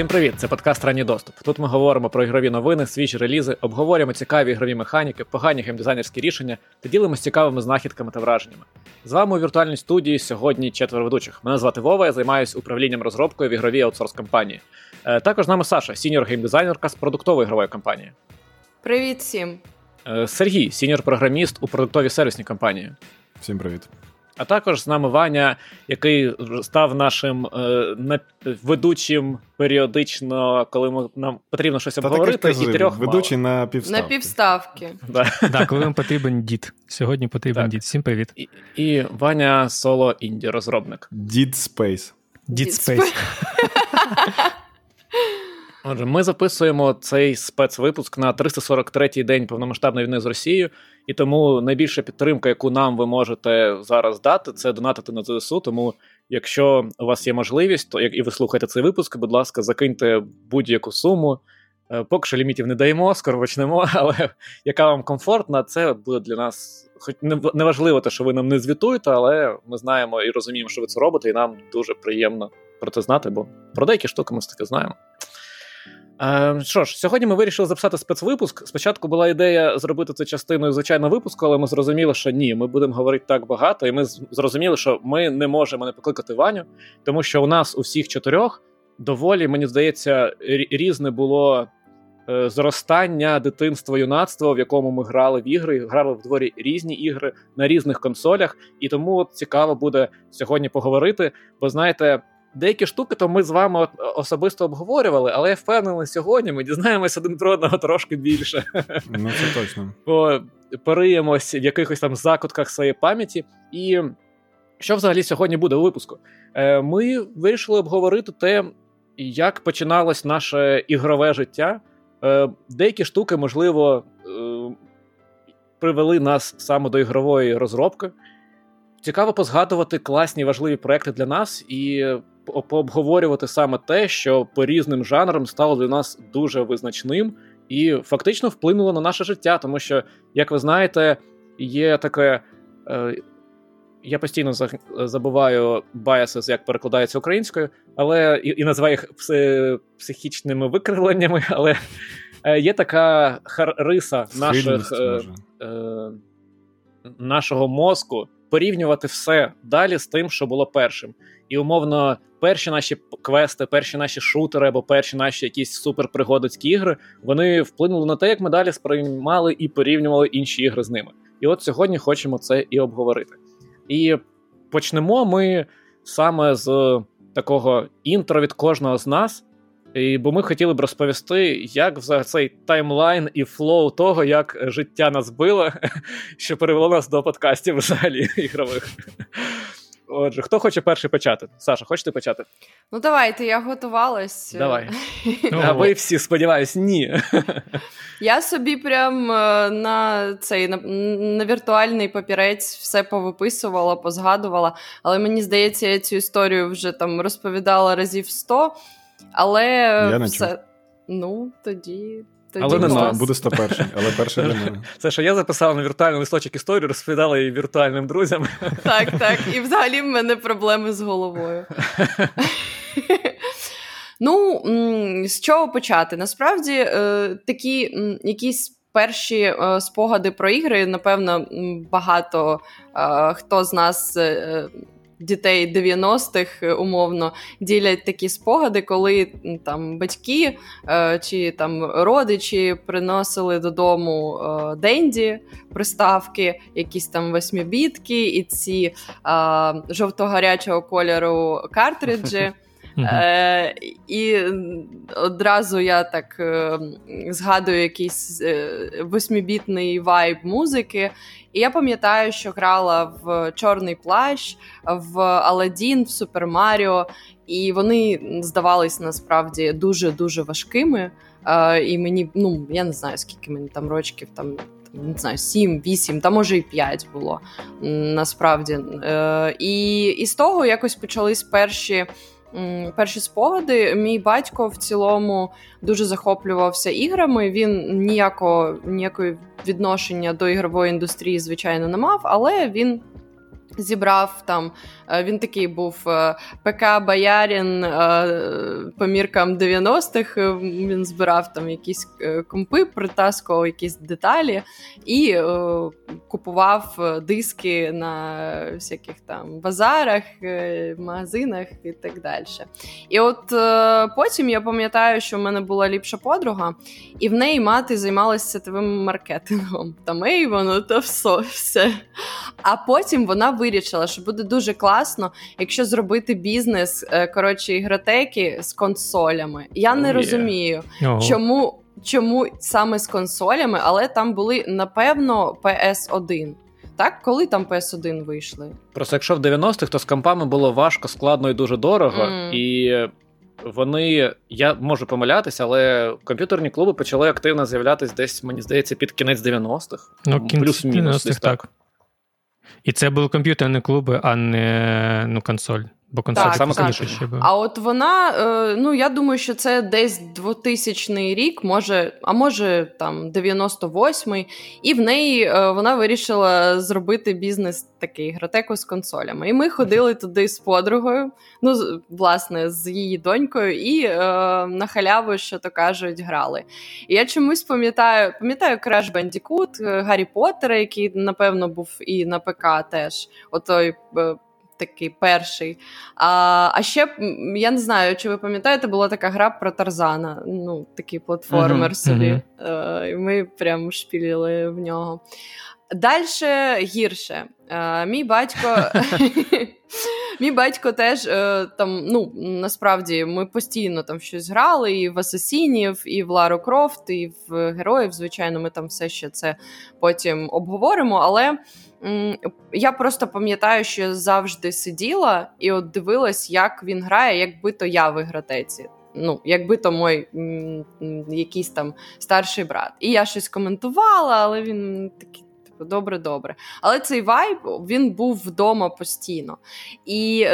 Всім привіт! Це подкаст Ранній доступ. Тут ми говоримо про ігрові новини, свіжі релізи, обговорюємо цікаві ігрові механіки, погані геймдизайнерські рішення та ділимося цікавими знахідками та враженнями. З вами у віртуальній студії сьогодні четверо ведучих. Мене звати Вова, я займаюся управлінням розробкою в ігровій аутсорс компанії. Е, також з нами Саша, senior геймдизайнерка з продуктової ігрової компанії. Привіт всім. Е, Сергій, senior програміст у продуктовій сервісній компанії. Всім привіт. А також з нами Ваня, який став нашим е, ведучим періодично, коли ми, нам потрібно щось обговорити. і трьох ведучий на півставки. На півставки. Так, коли вам потрібен дід. Сьогодні потрібен дід. Всім привіт. І, і Ваня соло інді розробник. Дід Space. Дід Space. Отже, ми записуємо цей спецвипуск на 343-й день повномасштабної війни з Росією, і тому найбільша підтримка, яку нам ви можете зараз дати, це донатити на ЗСУ. Тому, якщо у вас є можливість, то як і ви слухаєте цей випуск, будь ласка, закиньте будь-яку суму. Е, поки що лімітів не даємо, скоро почнемо, але яка вам комфортна, це буде для нас. Хоч не важливо те, що ви нам не звітуєте, але ми знаємо і розуміємо, що ви це робите, і нам дуже приємно про це знати, бо про деякі штуки ми таки знаємо. Е, що ж, сьогодні ми вирішили записати спецвипуск. Спочатку була ідея зробити це частиною звичайного випуску, але ми зрозуміли, що ні, ми будемо говорити так багато, і ми зрозуміли, що ми не можемо не покликати Ваню, тому що у нас у всіх чотирьох доволі, мені здається, різне було е, зростання, дитинство, юнацтво, в якому ми грали в ігри, грали в дворі різні ігри на різних консолях. І тому цікаво буде сьогодні поговорити. Бо знаєте, Деякі штуки то ми з вами особисто обговорювали, але я впевнений, сьогодні ми дізнаємося один про одного трошки більше. Ну, це точно. Пориємось в якихось там закутках своєї пам'яті. І що взагалі сьогодні буде у випуску? Е, ми вирішили обговорити те, як починалось наше ігрове життя. Е, деякі штуки, можливо, е, привели нас саме до ігрової розробки. Цікаво позгадувати класні важливі проекти для нас і пообговорювати саме те, що по різним жанрам стало для нас дуже визначним і фактично вплинуло на наше життя, тому що, як ви знаєте, є таке. Е, я постійно забуваю biases, як перекладається українською, але і, і називаю їх психічними викривленнями, але е, є така риса наших, е, е, нашого мозку порівнювати все далі з тим, що було першим. І умовно, перші наші квести, перші наші шутери або перші наші якісь суперпригодицькі ігри, вони вплинули на те, як ми далі сприймали і порівнювали інші ігри з ними. І от сьогодні хочемо це і обговорити. І почнемо ми саме з такого інтро від кожного з нас. І, Бо ми хотіли б розповісти, як взагалі цей таймлайн і flow того, як життя нас било, що привело нас до подкастів взагалі ігрових. Отже, хто хоче перший почати? Саша, хочете почати? Ну, давайте, я готувалась. Давай. А ви всі, сподіваюсь, ні. Я собі прям е, на цей на, на віртуальний папірець все повиписувала, позгадувала, але мені здається, я цю історію вже там розповідала разів сто. Але я не все. Чув. Ну, тоді. Тоді але не нас. буде 101, але перший для мене. Це що я записав на віртуальний листочок історію, розповідала її віртуальним друзям. Так, так. І взагалі в мене проблеми з головою. Ну, з чого почати? Насправді, е, такі якісь перші е, спогади про ігри, напевно, багато е, хто з нас дітей 90-х е, умовно ділять такі спогади, коли там батьки е, чи там родичі приносили додому е, денді, приставки, якісь там восьмібітки і ці жовто-гарячого кольору картриджі. Е, І одразу я так е, згадую якийсь е, восьмібітний вайб музики. І я пам'ятаю, що грала в Чорний плащ, в Аладдін, в Супер Маріо, і вони здавались насправді дуже дуже важкими. Е, І мені, ну я не знаю, скільки мені там рочків там. Не знаю, 7, 8, та може і 5 було насправді. Е, І і з того якось почались перші перші спогади. Мій батько в цілому дуже захоплювався іграми. Він ніякого ніякої відношення до ігрової індустрії, звичайно, не мав, але він. Зібрав там, е, він такий був е, ПК Боярін е, по міркам 90-х. Він збирав там якісь компи, притаскував якісь деталі і купував диски на всяких там базарах, магазинах і так далі. І от потім я пам'ятаю, що в мене була ліпша подруга, і в неї мати займалася сетовим маркетингом. Там воно то все. А потім вона вирішила, що буде дуже класно, якщо зробити бізнес е, коротше ігротеки з консолями. Я oh, не yeah. розумію, oh. чому чому саме з консолями, але там були напевно PS1. Так, коли там PS1 вийшли? Просто якщо в 90-х, то з компами було важко, складно і дуже дорого. Mm. І вони, я можу помилятися, але комп'ютерні клуби почали активно з'являтися десь, мені здається, під кінець 90-х. Ну, плюс-мінус. так. так. І це були комп'ютерні клуби, а не ну, консоль. Бо консоль так, саме так. ще був. А от вона, е, ну я думаю, що це десь 2000 рік, може, а може там 98-й, і в неї е, вона вирішила зробити бізнес такий гротеку з консолями. І ми ходили туди з подругою, ну власне, з її донькою, і е, на халяву, що то кажуть, грали. І я чомусь пам'ятаю, пам'ятаю Crash Bandicoot, Гаррі Поттера, який напевно був і на ПК теж. Отой такий перший. А а ще я не знаю, чи ви пам'ятаєте, була така гра про Тарзана. Ну, такий платформер uh-huh, собі. Uh-huh. І Ми прям шпіліли в нього. Далі гірше. Uh, мій батько. Мій батько теж е, там, ну насправді ми постійно там щось грали, і в Асасінів, і в Лару Крофт, і в героїв. Звичайно, ми там все ще це потім обговоримо. Але я просто пам'ятаю, що завжди сиділа і от дивилась, як він грає, якби то я в ігротеці. Ну, якби то мой м, якийсь там старший брат. І я щось коментувала, але він такий. Типу, добре, добре. Але цей вайб він був вдома постійно. І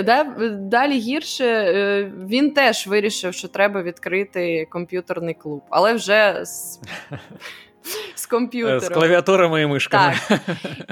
далі гірше е, він теж вирішив, що треба відкрити комп'ютерний клуб, але вже з з комп'ютером. З клавіатурами і мишками. Так.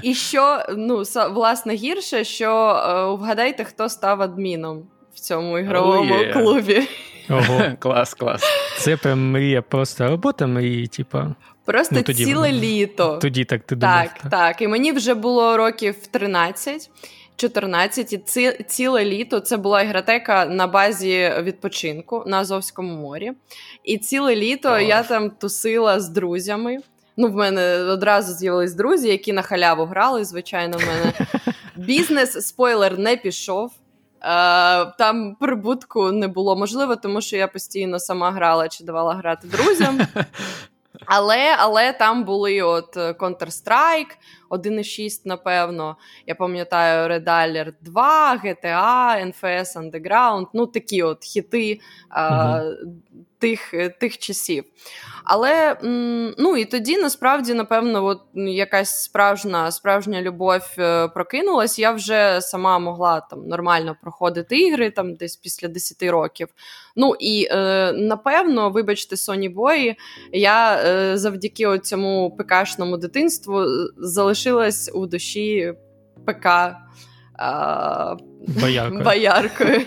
І що, ну, власне, гірше, що е, вгадайте, хто став адміном в цьому ігровому oh, yeah. клубі. Ого, клас, клас. Це прям мрія, просто робота мрії, типа. Просто ну, тоді, ціле літо. Тоді так ти думав. Так, так, так. І мені вже було років 13. 14, і ці, ціле літо це була ігротека на базі відпочинку на Азовському морі. І ціле літо Ох. я там тусила з друзями. Ну, в мене одразу з'явились друзі, які на халяву грали. Звичайно, в мене бізнес, спойлер, не пішов. Там прибутку не було можливо, тому що я постійно сама грала чи давала грати друзям. Але але там були от е, Counter-Strike 1.6, напевно. Я пам'ятаю Red Alert 2, GTA, NFS Underground, ну такі от хіти. Uh-huh тих тих часів. Але ну і тоді насправді, напевно, от якась справжня справжня любов е, прокинулась. Я вже сама могла там нормально проходити ігри там десь після 10 років. Ну і е, напевно, вибачте, Соні Бої, я е, завдяки цьому ПКшному дитинству залишилась у душі ПК. Бояркою. Бояркою.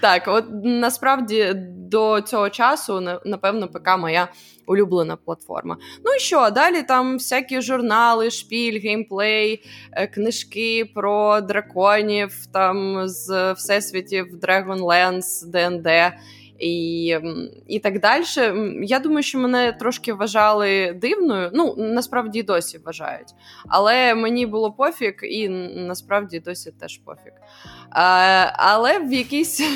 Так, от насправді до цього часу, напевно, ПК моя улюблена платформа. Ну і що? Далі там всякі журнали, шпіль, геймплей, е, книжки про драконів, там з всесвітів Dragonlance, ДНД. І і так далі. Я думаю, що мене трошки вважали дивною. Ну, насправді досі вважають. Але мені було пофіг, і насправді досі теж пофіг. А, Але в якийсь.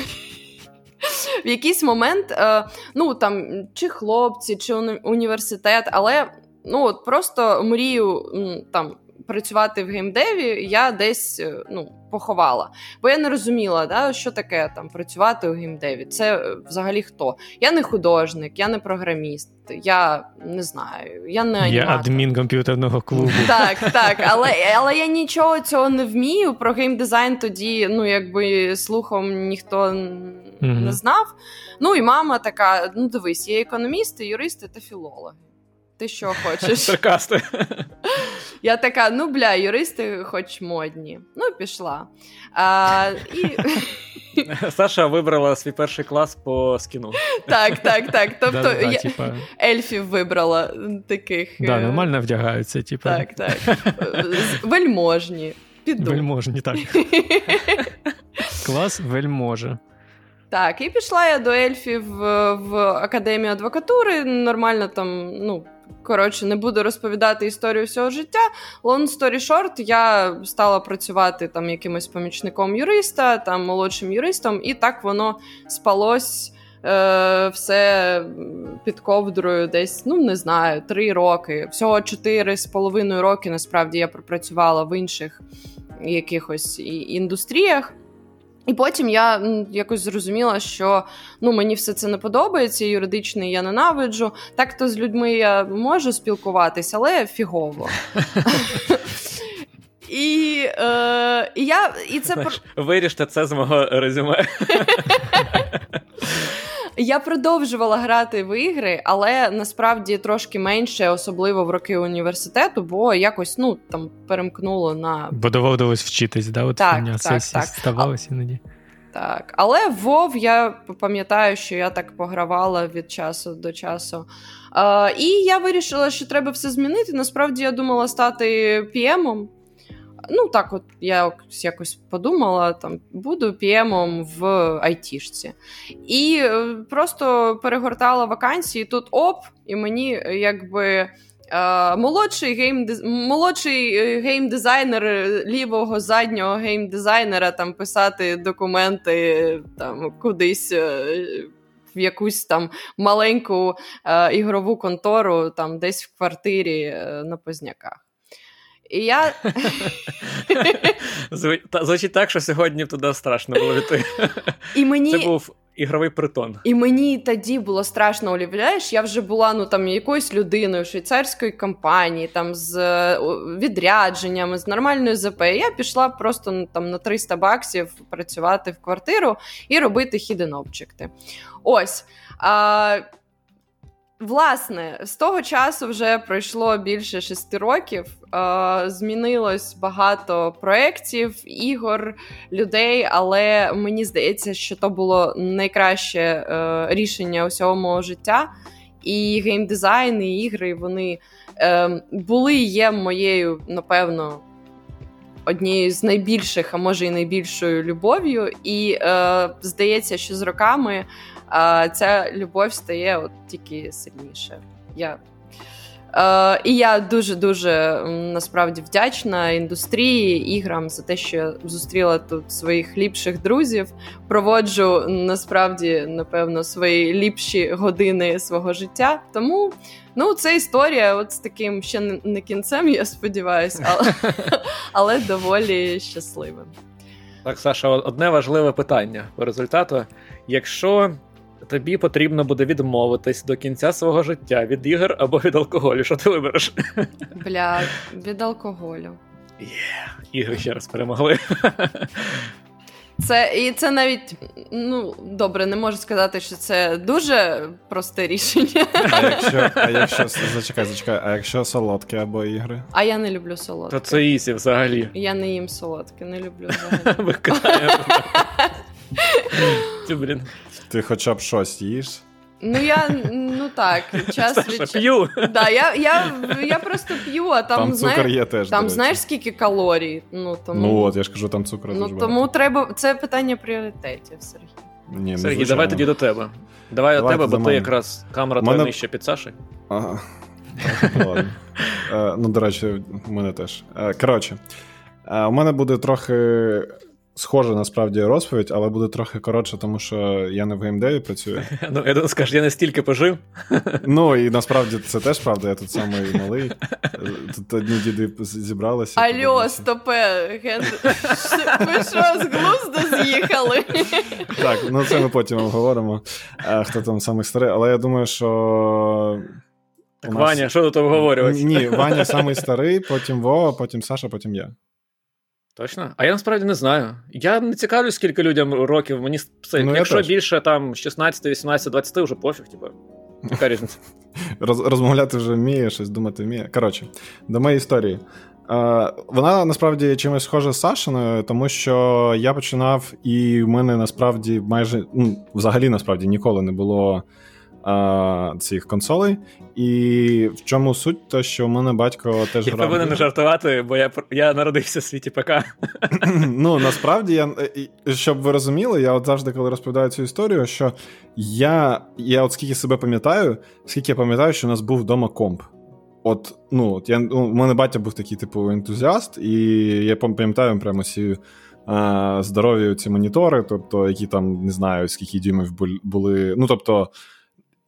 В якийсь момент, е, ну там чи хлопці, чи університет, але ну от просто мрію там працювати в геймдеві, я десь е, ну, поховала. Бо я не розуміла, да, що таке там працювати у геймдеві. Це е, взагалі хто? Я не художник, я не програміст, я не знаю. Я не аніматор. Я адмін комп'ютерного клубу. Так, так, але але я нічого цього не вмію. Про геймдизайн тоді, ну якби слухом ніхто не знав. Ну і мама така: ну дивись, є економісти, юристи та філологи. Ти що хочеш? Саркасти. Я така, ну бля, юристи хоч модні. Ну, пішла. А, і... Саша вибрала свій перший клас по скіну. Так, так, так. Тобто я ельфів вибрала таких. Да, Нормально вдягаються, типу. Так, так. Вельможні. Піду. Вельможні, так. Клас вельможа. Так, і пішла я до ельфів в академію адвокатури. Нормально там, ну, коротше, не буду розповідати історію всього життя. Long story short, я стала працювати там якимось помічником юриста, там молодшим юристом, і так воно спалось. Е, все під ковдрою десь, ну не знаю, три роки. Всього чотири з половиною роки насправді я пропрацювала в інших якихось індустріях. І потім я якось зрозуміла, що ну мені все це не подобається, юридичний я ненавиджу. Так то з людьми я можу спілкуватися, але фігово. І е, і я і це Знаєш, виріште це з мого резюме. Я продовжувала грати в ігри, але насправді трошки менше, особливо в роки університету, бо якось ну там перемкнуло на бо доводилось вчитись, да? От так, так, сесії так. ставалося іноді. Так, але Вов я пам'ятаю, що я так погравала від часу до часу. Е, І я вирішила, що треба все змінити. Насправді я думала стати піємом. Ну, так, от я якось подумала, там буду PM -ом в айтішці. І е, просто перегортала вакансії. Тут оп, і мені якби. Uh, молодший гейм молодший е, геймдизайнер лівого заднього геймдизайнера там писати документи там кудись в якусь там маленьку uh, ігрову контору, там десь в квартирі uh, на Позняках. І я... Звучить так, що сьогодні туди страшно було йти. І мені... Це був ігровий притон. І мені тоді було страшно, уявляєш, я вже була ну там якоюсь людиною швейцарської компанії, там з відрядженнями, з нормальною ЗП. Я пішла просто ну, там на 300 баксів працювати в квартиру і робити hidden. Ось. А, Власне, з того часу вже пройшло більше шести років. Е, Змінилось багато проєктів, ігор, людей, але мені здається, що то було найкраще е, рішення усього мого життя. І геймдизайн, і ігри вони е, були і є моєю, напевно, однією з найбільших, а може і найбільшою любов'ю. І здається, що з роками а ця любов стає от тільки сильніше. Я Е, І я дуже дуже насправді вдячна індустрії іграм за те, що я зустріла тут своїх ліпших друзів. Проводжу насправді, напевно, свої ліпші години свого життя. Тому ну, це історія, от з таким ще не кінцем, я сподіваюся, але, але доволі щасливим. Так, Саша, одне важливе питання по результату. Якщо тобі потрібно буде відмовитись до кінця свого життя від ігор або від алкоголю. Що ти вибереш? Бля, від алкоголю. Є, yeah, ігри ще раз перемогли. Це і це навіть ну добре, не можу сказати, що це дуже просте рішення. А якщо а якщо зачекай, зачекай, а якщо солодке або ігри? А я не люблю солодке. То це ісі взагалі. Я не їм солодке, не люблю взагалі. Блін. Ти хоча б щось їш? Ну, я ну так, час Саша, від п'ю. Да, я я, я просто п'ю, а там, там цукор знає, є теж. Там знаєш, скільки калорій. Ну, тому... ну от, я ж кажу, там цукру Ну, дуже Тому багато. треба. Це питання пріоритетів, Сергій. Ні, Сергій, звичайно. давай тоді до тебе. Давай до тебе, бо ти якраз камера Мене- твоя нижче під Саші. Ага. Ну, ладно. Е, ну, до речі, у мене теж. Е, коротше, е, у мене буде трохи схожа насправді розповідь, але буде трохи коротше, тому що я не в геймдеві працюю. Ну, я думаю, скажеш, я не стільки пожив. Ну і насправді це теж правда, я тут самий малий. Тут одні діди зібралися. Алло, подивилися. стопе, ви що, з глузду з'їхали? Так, ну це ми потім обговоримо, е, хто там самий старий, але я думаю, що. Так, нас- Ваня, що тут обговорювати? Ні, Ваня самий старий, потім Вова, потім Саша, потім я. Точно? А я насправді не знаю. Я не цікавлюсь, скільки людям років. Мені це, Ну, якщо більше там 16, 18, 20, вже пофіг, типу. Яка різниця? Роз, розмовляти вже вміє, щось думати вміє. Коротше, до моєї історії. Е, вона насправді чимось схожа з Сашиною, тому що я починав, і в мене насправді майже ну, взагалі насправді ніколи не було а, цих консолей. І в чому суть, то що у мене батько теж я грав. Повинен жартувати, бо я я народився в світі ПК. Ну насправді я щоб ви розуміли, я от завжди, коли розповідаю цю історію, що я я от скільки себе пам'ятаю, скільки я пам'ятаю, що у нас був вдома комп. От, ну, от я, у мене батя був такий, типу, ентузіаст, і я пам'ятаю прямо ці а, здорові ці монітори, тобто, які там не знаю, скільки дюймів були. Ну, тобто,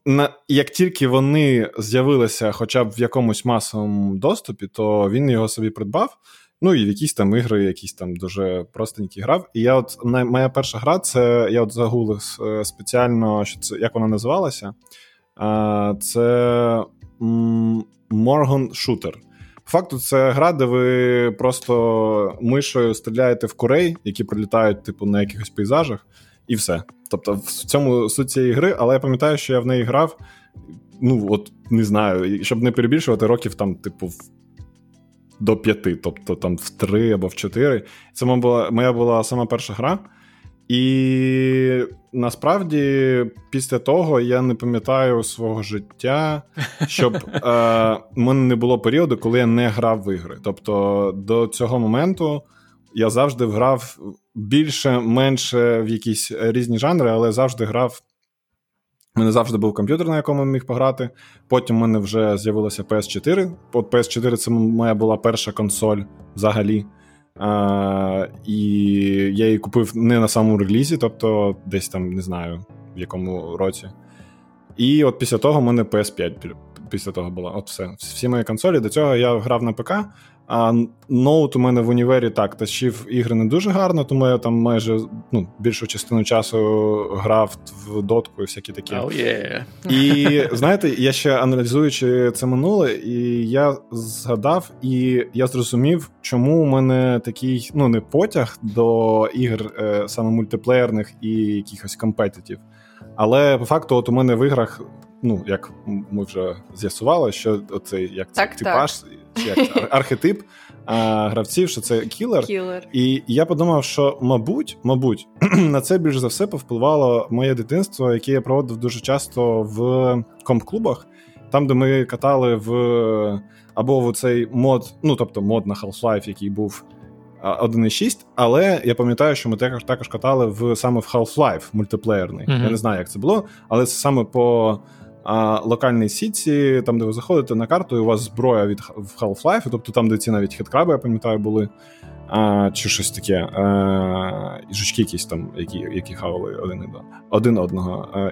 на, як тільки вони з'явилися хоча б в якомусь масовому доступі, то він його собі придбав. Ну і в якісь там ігри, якісь там дуже простенькі грав. І я от моя перша гра, це я от загуглив е, спеціально, що це як вона називалася. Це Morgan Shooter. По факту, це гра, де ви просто мишою стріляєте в курей, які прилітають, типу, на якихось пейзажах, і все. Тобто, в цьому суть цієї гри, але я пам'ятаю, що я в неї грав. Ну, от не знаю, щоб не перебільшувати років там, типу, до п'яти, тобто там в три або в чотири. Це моя була, моя була сама перша гра. І насправді після того я не пам'ятаю свого життя, щоб е, мене не було періоду, коли я не грав в ігри. Тобто до цього моменту я завжди грав більше-менше в якісь різні жанри, але завжди грав. У мене завжди був комп'ютер, на якому я міг пограти. Потім в мене вже з'явилася PS4. От PS4 це моя була перша консоль взагалі. А, І я її купив не на самому релізі, тобто десь там не знаю в якому році. І от після того в мене PS5 після того була. От все. Всі мої консолі. До цього я грав на ПК. А ноут у мене в універі так тащив ігри не дуже гарно, тому я там майже ну, більшу частину часу грав в дотку і всякі такі. Oh, yeah. І знаєте, я ще аналізуючи це минуле, і я згадав, і я зрозумів, чому у мене такий ну не потяг до ігр е, саме мультиплеєрних і якихось компетитів. Але по факту, от у мене в іграх, ну як ми вже з'ясували, що оцей як так, типаж. Так як архетип а, гравців, що це кілер. кілер. І я подумав, що, мабуть, мабуть, на це більш за все повпливало моє дитинство, яке я проводив дуже часто в комп-клубах, там, де ми катали в або в цей мод, ну тобто мод на Half-Life, який був. 1.6, але я пам'ятаю, що ми також також катали в саме в Half-Life мультиплеєрний. Mm-hmm. Я не знаю, як це було, але це саме по а локальній сітці, там, де ви заходите на карту, і у вас зброя від Half-Life, тобто там, де ці навіть хиткраби, я пам'ятаю, були. А, Чи щось таке. А, І жучки якісь там, які які хавали один один одного. А,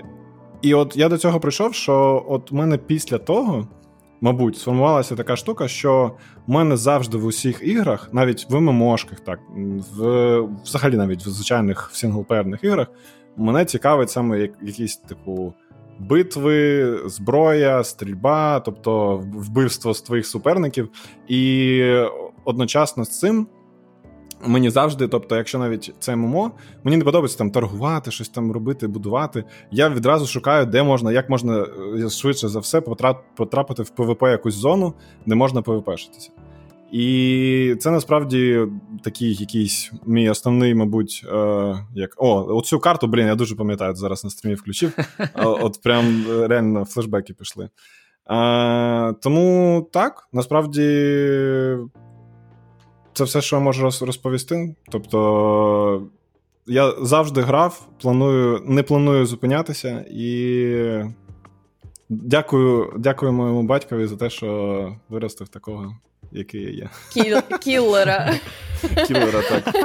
І от я до цього прийшов, що от мене після того, мабуть, сформувалася така штука, що в мене завжди в усіх іграх, навіть в ММОшках, так, в, взагалі навіть в звичайних в синглплеєрних іграх, мене цікавить саме якийсь, типу битви, зброя, стрільба, тобто вбивство з твоїх суперників. І одночасно з цим. Мені завжди, тобто, якщо навіть це ММО, мені не подобається там торгувати, щось там робити, будувати. Я відразу шукаю, де можна, як можна е, швидше за все потрапити в ПВП якусь зону, де можна ПВПшитися. І це насправді такий якийсь мій основний, мабуть, е, як о, оцю карту, блін, я дуже пам'ятаю, зараз на стрімі включив. От прям реально флешбеки пішли. Е, тому так, насправді. Це все, що я можу розповісти. Тобто, я завжди грав, планую, не планую зупинятися, і дякую дякую моєму батькові за те, що виростив такого який я є. Кіл... Кіллера. Кіллера, так.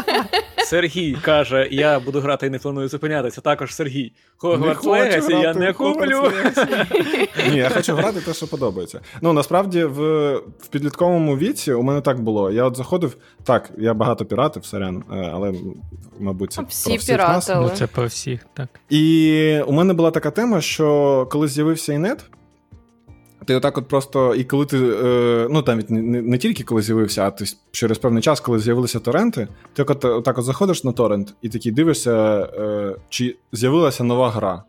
Сергій каже: я буду грати і не планую зупинятися. Також Сергій. Hogwarts Legacy я не куплю. Ні, я хочу грати те, що подобається. Ну, насправді, в в підлітковому віці у мене так було. Я от заходив, так, я багато піратив, сорян, е, але, мабуть, це Всі про всіх нас. Ну, Це про всіх, так. І у мене була така тема, що коли з'явився інет. Ти отак от просто, і коли ти, е, ну там не, не тільки коли з'явився, а ти через певний час, коли з'явилися торренти, ти от, отак от заходиш на торрент і такий дивишся, е, чи з'явилася нова гра.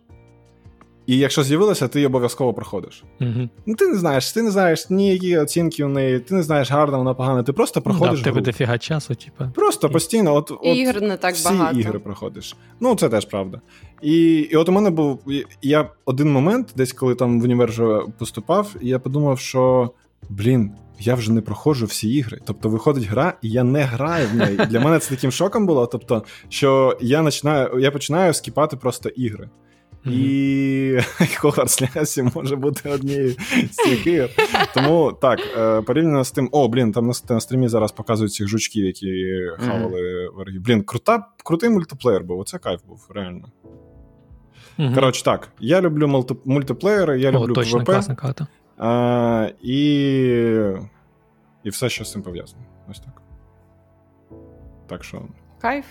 І якщо з'явилося, ти її обов'язково проходиш. Угу. Ну, ти не знаєш, ти не знаєш ні які оцінки у неї, ти не знаєш, гарна вона погана, ти просто проходиш. Да, в тебе дофіга часу, типу. Просто постійно. от, от Ігр не так всі багато. ігри проходиш. Ну, це теж правда. І і от у мене був. Я один момент, десь коли там в універ вже поступав, і я подумав, що блін. Я вже не проходжу всі ігри. Тобто виходить гра, і я не граю в неї. Для мене це таким шоком було. Тобто, що я починаю я починаю скіпати просто ігри. Mm-hmm. І Hogwarts Legacy може бути однією з цих ігор. Тому так, порівняно з тим, о, блін, там на, на стрімі зараз показують цих жучків, які хавали mm-hmm. ворогів. Блін, крута, крутий мультиплеєр був, оце кайф був, реально. Mm-hmm. Коротше, так, я люблю мультиплеєри, я люблю точно, PvP. класна карта. А, і... і все, що з цим пов'язано. Ось так. Так що. Кайф.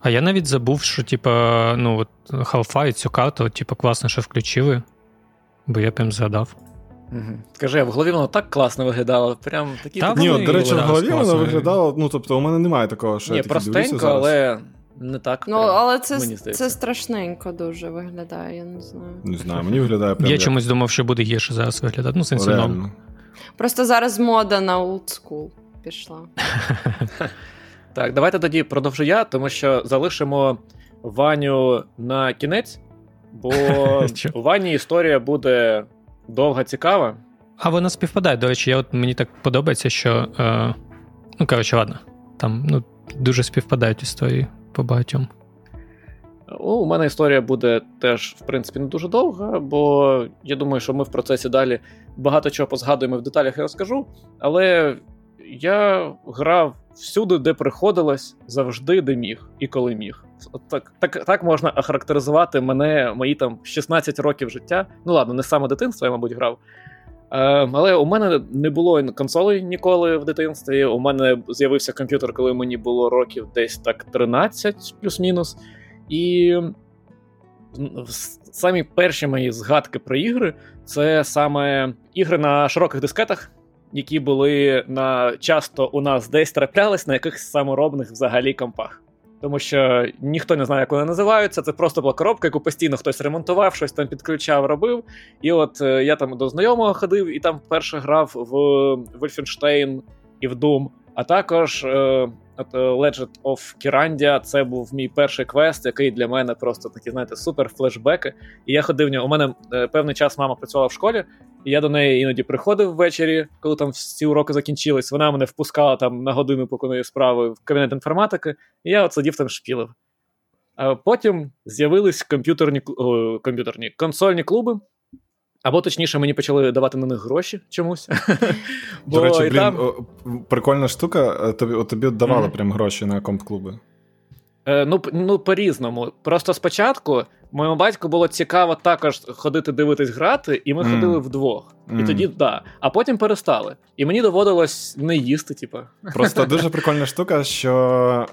А я навіть забув, що, типа, ну, от Half-Life цю карту, типа, класно, що включили, бо я прям згадав. Угу. Скажи, а в голові воно так класно виглядало. Прям такі Та, Ні, от, до речі, в голові воно виглядало. Ну, тобто, у мене немає такого, що Ні, я дивлюся простенько, зараз. але не так. Ну, прям, але це, мені це страшненько дуже виглядає, я не знаю. Не знаю, мені виглядає прям. Я як чомусь думав, що буде гірше зараз виглядати. Ну, сенсі Просто зараз мода на school пішла. Так, давайте тоді продовжу я, тому що залишимо Ваню на кінець, бо у Вані історія буде довга, цікава. А вона співпадає. До речі, я от мені так подобається, що. Е, ну, коротше, ладно. Там ну, дуже співпадають історії по багатьом. У мене історія буде теж, в принципі, не дуже довга, бо я думаю, що ми в процесі далі багато чого позгадуємо в деталях і розкажу. Але я грав всюди, де приходилось, завжди, де міг і коли міг. От так, так, так можна охарактеризувати мене, мої там 16 років життя. Ну ладно, не саме дитинство, я, мабуть, грав. Е, але у мене не було консолей ніколи в дитинстві. У мене з'явився комп'ютер, коли мені було років десь так 13 плюс-мінус. І самі перші мої згадки про ігри це саме ігри на широких дискетах, які були на часто у нас десь траплялись на якихось саморобних взагалі компах. Тому що ніхто не знає, як вони називаються. Це просто була коробка, яку постійно хтось ремонтував, щось там підключав, робив. І от е, я там до знайомого ходив і там вперше грав в Wolfenstein і в Doom. А також е, е, Legend of Kirandia це був мій перший квест, який для мене просто такі, знаєте, супер флешбеки. І я ходив в нього. У мене е, певний час мама працювала в школі, і я до неї іноді приходив ввечері, коли там всі уроки закінчились. Вона мене впускала там на годину, поки неї справи в кабінет інформатики, і я от сидів там шпілив. А потім з'явились комп'ютерні, о, комп'ютерні консольні клуби. Або точніше, мені почали давати на них гроші чомусь. До речі, блін, там- прикольна штука, е, тобі, тобі давали прям гроші на комп-клуби. Е, ну, ну, по-різному. Просто спочатку моєму батьку було цікаво також ходити дивитись грати, і ми Мгм. ходили вдвох. І Мгм. тоді да. А потім перестали. І мені доводилось не їсти, типу. Просто дуже прикольна штука, що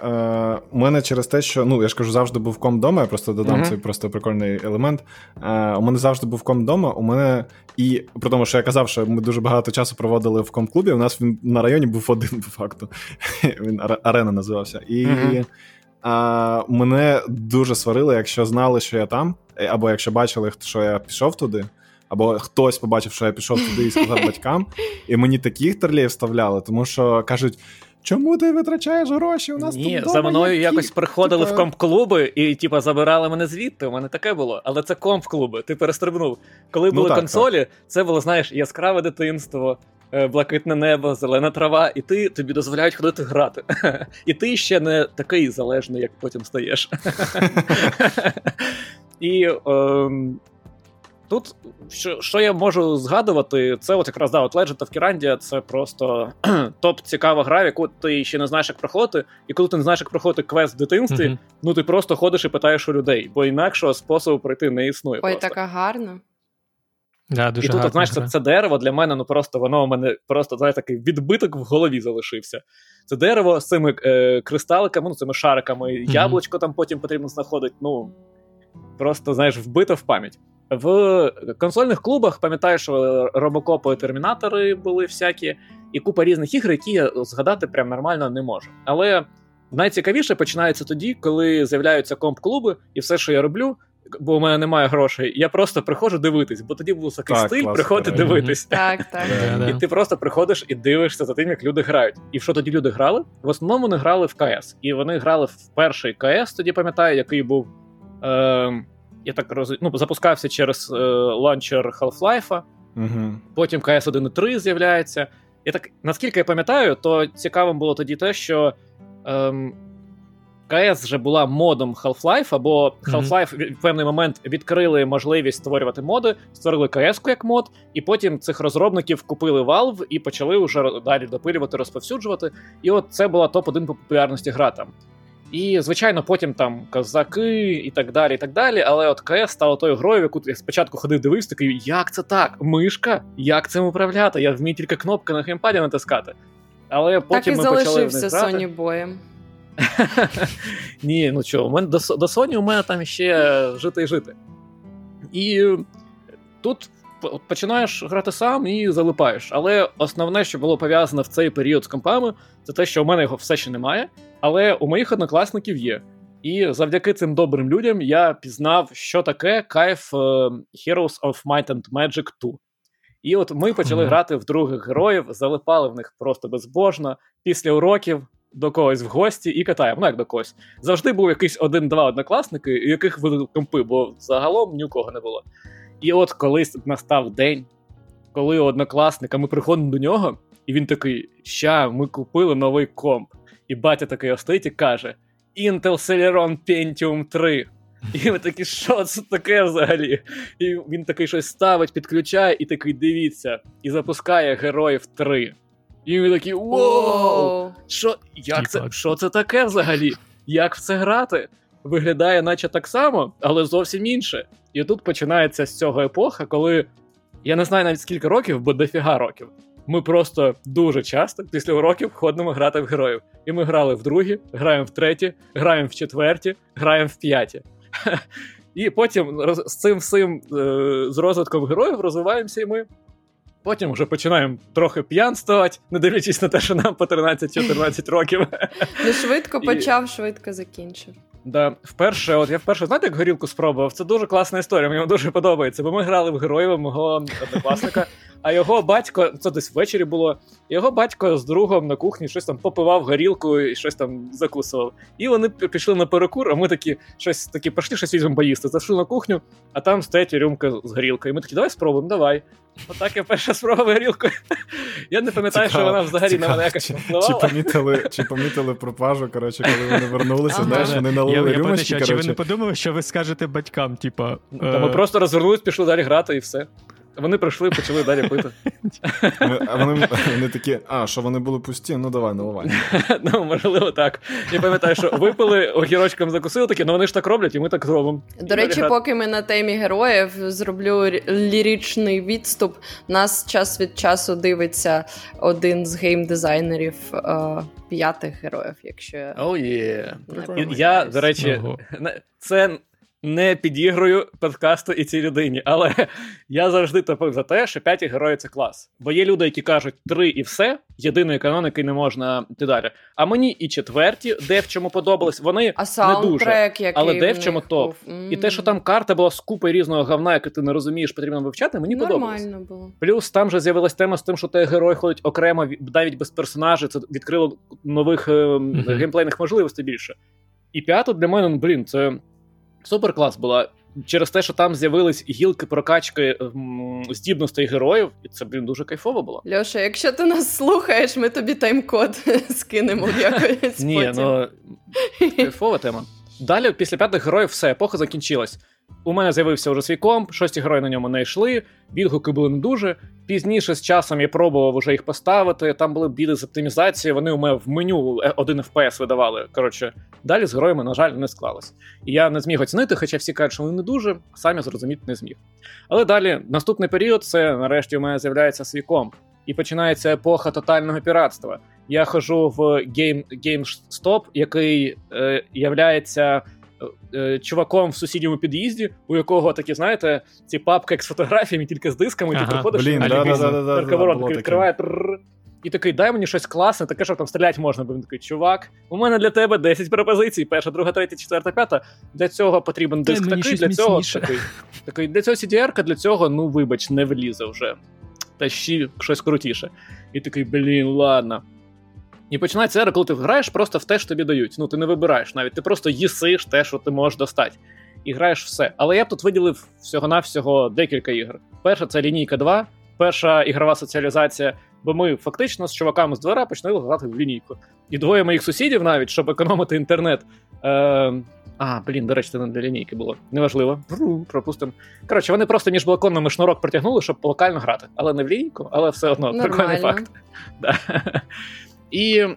е, у мене через те, що ну я ж кажу, завжди був ком вдома, я просто додам Мгм. цей просто прикольний елемент. Е, у мене завжди був ком вдома. У мене і при тому, що я казав, що ми дуже багато часу проводили в ком-клубі. У нас він на районі був один по факту. Він Аре- арена називався. І Мгм. А, мене дуже сварили, якщо знали, що я там, е, або якщо бачили, що я пішов туди. Або хтось побачив, що я пішов туди і сказав батькам, і мені таких терлів вставляли, тому що кажуть: чому ти витрачаєш гроші? У нас Ні, тут за мною є якось приходили Типа- в комп-клуби і, типа, забирали мене звідти. У мене таке було. Але це комп-клуби, ти перестрибнув. Коли Ну були так, консолі, це було, знаєш, яскраве дитинство. Е, Блакитне небо, зелена трава, і ти тобі дозволяють ходити грати. І ти ще не такий залежний, як потім стаєш. І ем, тут, що, що я можу згадувати, це от якраз да, от Legend of Kirandia це просто топ цікава гра, в яку ти ще не знаєш, як проходити. І коли ти не знаєш, як проходити квест в дитинстві, ну ти просто ходиш і питаєш у людей, бо інакшого способу пройти не існує. Ой, просто. така гарна. Да, дуже І тут, знаєш, це, це дерево для мене, ну просто воно у мене просто знаєш, такий відбиток в голові залишився. Це дерево з цими е, кристаликами, ну цими шариками, яблучко там потім потрібно знаходити. Ну просто знаєш, вбито в пам'ять. В консольних клубах пам'ятаєш, що робокопи, термінатори були всякі, і купа різних ігор, які я згадати прям нормально не можу. Але найцікавіше починається тоді, коли з'являються комп-клуби, і все, що я роблю, бо у мене немає грошей. Я просто приходжу дивитись, бо тоді був такий Так, стиль приходити дивитись. Так, так. І ти просто приходиш і дивишся за тим, як люди грають. І в що тоді люди грали? В основному вони грали в КС. І вони грали в перший КС, тоді пам'ятаю, який був. Е, я так роз... ну, запускався через е, ланчер Half-Life, Угу. потім КС 1.3 з'являється. І так, наскільки я пам'ятаю, то цікавим було тоді те, що ем, КС вже була модом Half-Life, або. Half-Life в певний момент відкрили можливість створювати моди, створили КС як мод, і потім цих розробників купили Valve і почали вже далі допилювати, розповсюджувати. І от це була топ-1 по популярності гра там. І, звичайно, потім там казаки і так далі, і так далі. Але от КС стало тою грою, в яку я спочатку ходив дивився, такий, як це так? Мишка? Як цим управляти? Я вмію тільки кнопки на геймпаді натискати. Але Так потім і ми залишився них грати. Соні боєм. Ні, ну чого, у мене до, до Sony у мене там ще жити і жити. І тут починаєш грати сам і залипаєш. Але основне, що було пов'язане в цей період з компами, це те, що у мене його все ще немає, але у моїх однокласників є. І завдяки цим добрим людям я пізнав, що таке кайф е, Heroes of Might and Magic 2. І от ми почали грати в других героїв, залипали в них просто безбожно. Після уроків до когось в гості і катаємо. Ну як до когось. Завжди був якийсь один-два однокласники, у яких були компи, бо загалом ні у кого не було. І от колись настав день, коли у однокласника ми приходимо до нього, і він такий: ща, ми купили новий комп. І батя такий стоїть і каже: Intel Celeron Pentium 3. І ми такі, що це таке взагалі? І він такий щось ставить, підключає, і такий дивіться, і запускає героїв 3. І такі: Воу! Воу. Що, як це, що це таке взагалі? Як в це грати? Виглядає, наче так само, але зовсім інше. І тут починається з цього епоха, коли я не знаю навіть скільки років, бо дофіга років. Ми просто дуже часто після уроків ходимо грати в героїв. І ми грали в другі, граємо в треті, граємо в четверті, граємо в п'яті. І потім з цим всім е, з розвитком героїв розвиваємося і ми. Потім вже починаємо трохи п'янствувати, не дивлячись на те, що нам по 13-14 років. Ну, швидко І- почав, швидко закінчив. Да, вперше, от я вперше, знаєте, як горілку спробував? Це дуже класна історія, мені дуже подобається. Бо ми грали в героїв мого однокласника, а його батько, це десь ввечері було. Його батько з другом на кухні щось там попивав горілку і щось там закусував. І вони пішли на перекур, а ми такі щось такі пішли, щось візьмемо поїсти. Зайшли на кухню, а там стоять рюмка з горілкою. І ми такі, давай спробуємо, давай. Отак я перша спроба горілкою. Я не пам'ятаю, що вона взагалі на мене якось Чи, чи, помітили, чи помітили пропажу, коротше, коли вони вернулися, знаєш, вони налили рюмочки, подумав, чи ви не подумали, що ви скажете батькам, типа. Ми е, просто розвернулись, пішли далі грати і все. Вони прийшли, почали далі пити. А вони, вони такі, а, що вони були пусті? Ну давай, наливай. Ну, можливо, так. Я пам'ятаю, що випили, огірочком закусили такі, ну вони ж так роблять, і ми так зробимо. До далі речі, поки ми на темі героїв зроблю рі- ліричний відступ. Нас час від часу дивиться один з геймдизайнерів е, п'ятих героїв, якщо І помиляюсь. Я, до речі, Ого. це не підігрую подкасту і цій людині, але я завжди топив за те, що п'яті герої це клас. Бо є люди, які кажуть три і все, єдиної каноники не можна йти далі. А мені і четверті, де в чому подобались, вони а не дуже. який Але де в чому топ? був. І те, що там карта була з купою різного говна, яке ти не розумієш, потрібно вивчати, мені подобалось. нормально було. Плюс там же з'явилась тема з тим, що той герой ходить окремо, ві- навіть без персонажа. Це відкрило нових е, геймплейних можливостей більше. І п'ята для мене, ну, блін, це супер клас була. Через те, що там з'явились гілки прокачки м, здібностей героїв, і це, блін, дуже кайфово було. Льоша, якщо ти нас слухаєш, ми тобі тайм-код скинемо якось. Ні, ну кайфова тема. Далі, після п'ятих героїв, все, епоха закінчилась. У мене з'явився вже свій комп, шості герої на ньому не йшли, відгуки були не дуже. Пізніше з часом я пробував вже їх поставити. Там були біди з оптимізацією, вони у мене в меню е, один FPS видавали. Коротше, далі з героями, на жаль, не склалось. І я не зміг оцінити, хоча всі кажуть, що вони не дуже, самі зрозуміти не зміг. Але далі, наступний період, це нарешті у мене з'являється свій комп. І починається епоха тотального піратства. Я ходжу в Game, GameStop, який е, являється чуваком в сусідньому під'їзді, у якого такі, знаєте, ці папки як з фотографіями, тільки з дисками, і ти приходиш Блін, і да, да, да, да, да, Марковорот було таке. відкриває. і такий, дай мені щось класне, таке, щоб там стріляти можна. Бо він такий, чувак, у мене для тебе 10 пропозицій. Перша, друга, третя, четверта, п'ята. Для цього потрібен диск такий, для цього такий. Такий, Для цього CDR, для цього, ну вибач, не влізе вже. Та ще щось крутіше. І такий, блін, ладно. І починається ера, коли ти граєш просто в те, що тобі дають. Ну, ти не вибираєш навіть, ти просто їсиш те, що ти можеш достати. І граєш все. Але я б тут виділив всього-навсього декілька ігор. Перша це лінійка 2, перша ігрова соціалізація, бо ми фактично з чуваками з двора почали грати в лінійку. І двоє моїх сусідів, навіть, щоб економити інтернет. Е, А, блін, до речі, це не для лінійки було. Неважливо. Пропустимо. Коротше, вони просто між балконами шнурок притягнули, щоб локально грати. Але не в лінійку, але все одно Нормально. прикольний факт. Да. І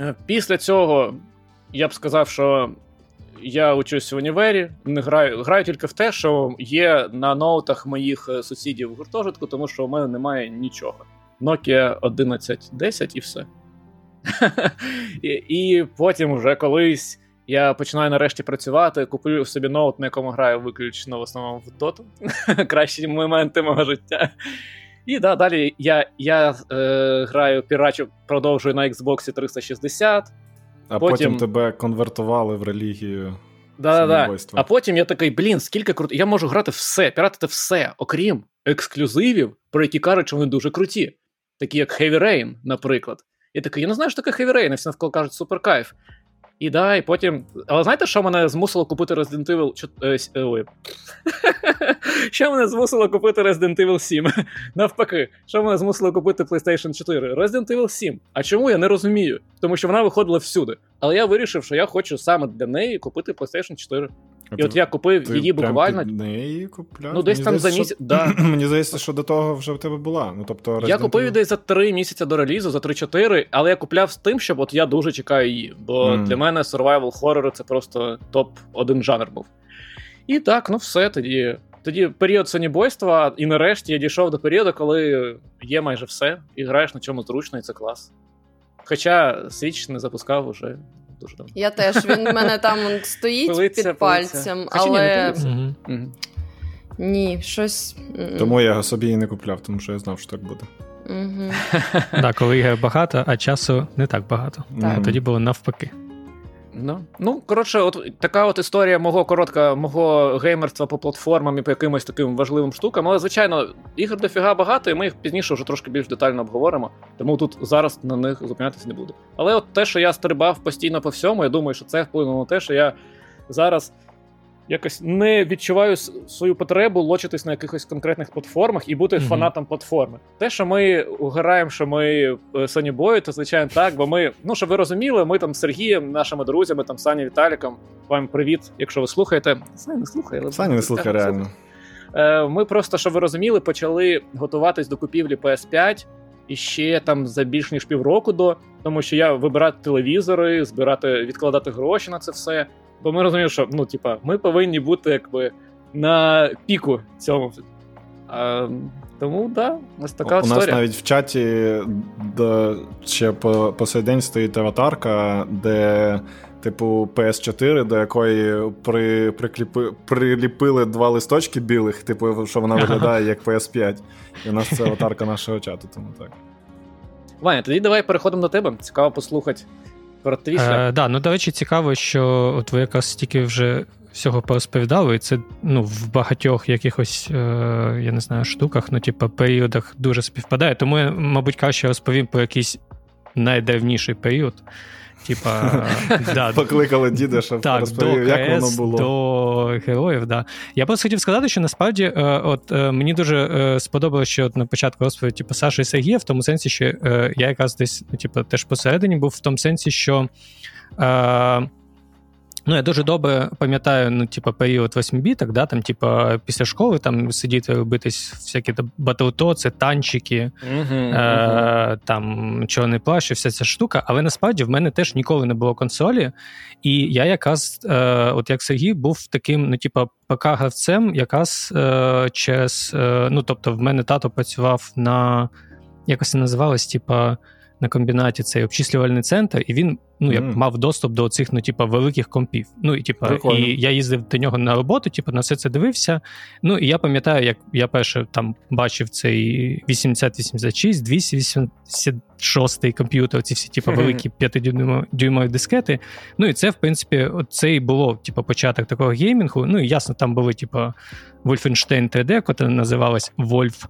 е, після цього я б сказав, що я учусь в універі, не граю граю тільки в те, що є на ноутах моїх е, сусідів в гуртожитку, тому що у мене немає нічого. Nokia 1110 і все. і, потім, вже колись, я починаю нарешті працювати, куплю собі ноут, на якому граю виключно в основному в Dota. Кращі моменти мого життя. І да, далі я я е, граю пірачу, продовжую на Xbox 360. А потім, потім тебе конвертували в релігію. Да-да-да. А потім я такий, блін, скільки круто. Я можу грати все, піратити все, окрім ексклюзивів, про які кажуть, що вони дуже круті. Такі як Heavy Rain, наприклад. Я такий, я не знаю, що таке Heavy Rain, і всі навколо кажуть супер кайф. І да, і потім. Але знаєте, що мене змусило купити Resident Evil. 4. ой. Що мене змусило купити Resident Evil 7? Навпаки, що мене змусило купити PlayStation 4? Resident Evil 7. А чому я не розумію? Тому що вона виходила всюди. Але я вирішив, що я хочу саме для неї купити PlayStation 4. А і ти, от я купив ти її буквально. Прям неї купляв? Ну, десь Мені там здається, за місяць. Що... Да. Мені здається, що до того вже в тебе була. Ну, тобто, Я купив її десь за 3 місяці до релізу, за 3-4, але я купляв з тим, щоб от я дуже чекаю її. Бо mm. для мене survival horror це просто топ-1 жанр був. І так, ну все тоді. Тоді період сонібойства, і нарешті я дійшов до періоду, коли є майже все, і граєш на чому зручно, і це клас. Хоча Switch не запускав уже дуже давно. Я теж він в мене там стоїть Пилиться, під пилиться. пальцем, Хоча ні, не але пилиться. Мгм. Мгм. ні, щось. Тому я собі і не купляв, тому що я знав, що так буде. Так, Да, коли ігор багато, а часу не так багато. Так. Тоді було навпаки. Ну, ну коротше, от така от історія мого коротка, мого геймерства по платформам і по якимось таким важливим штукам. Але, звичайно, ігор дофіга багато, і ми їх пізніше вже трошки більш детально обговоримо. Тому тут зараз на них зупинятися не буду. Але от те, що я стрибав постійно по всьому, я думаю, що це вплинуло на те, що я зараз якось не відчуваю свою потребу лочитись на якихось конкретних платформах і бути Мгм. фанатом платформи. Те, що ми граємо, що ми е, Sony Boy, то звичайно так, бо ми, ну щоб ви розуміли, ми там з Сергієм, нашими друзями, там Сані Віталіком. Вам привіт, якщо ви слухаєте. Саня не слухає, але Саня не слухає реально. Е, Ми просто, щоб ви розуміли, почали готуватись до купівлі PS5 і ще там за більш ніж півроку до, тому що я вибирати телевізори, збирати, відкладати гроші на це все. Бо ми розуміємо, що ну, типа, ми повинні бути якби на піку цьому. А, тому да, ось така У от нас історія. навіть в чаті де ще по, по сей день стоїть аватарка, де, типу, PS4, до якої при, прикліпи, приліпили два листочки білих, типу, що вона виглядає як PS5. І у нас це аватарка нашого чату, тому так. Ваня, тоді давай переходимо до тебе. Цікаво послухати про твій шлях. Е, да, ну, до речі, цікаво, що от ви якраз стільки вже всього порозповідали, і це ну, в багатьох якихось, е, я не знаю, штуках, ну, типу, періодах дуже співпадає. Тому я, мабуть, краще розповім про якийсь найдавніший період. Типа, да, Покликали діда, щоб так, розповів, до як воно було. до героїв, да. Я просто хотів сказати, що насправді, е, от е, мені дуже е, сподобалося, що от на початку розповіді, типу, Саша і Сергія, в тому сенсі, що е, я якраз десь, типу, теж посередині був в тому сенсі, що. Е, Ну, я дуже добре пам'ятаю, ну, типу, період восьмібіток, да, там, типу, після школи там сидіти робитись всякі батлтоци, танчики, е, там чорний плащ і вся ця штука. Але насправді в мене теж ніколи не було консолі. І я якраз, е, от як Сергій, був таким, ну, типу, ПК-гравцем, якраз е, через. Е, ну, тобто, в мене тато працював на якось це називалось, типа. На комбінаті цей обчислювальний центр, і він ну, я mm. мав доступ до цих, ну, типу, великих компів. Ну, і типу, і я їздив до нього на роботу, типу, на все це дивився. Ну, і я пам'ятаю, як я перше там бачив цей 8086, 286 комп'ютер, ці всі, типу, великі 5-дюймові дискети. Ну, і це, в принципі, це і було, типу, початок такого геймінгу. Ну, і ясно, там були, типу, Wolfenstein 3D, яка називалась Wolf,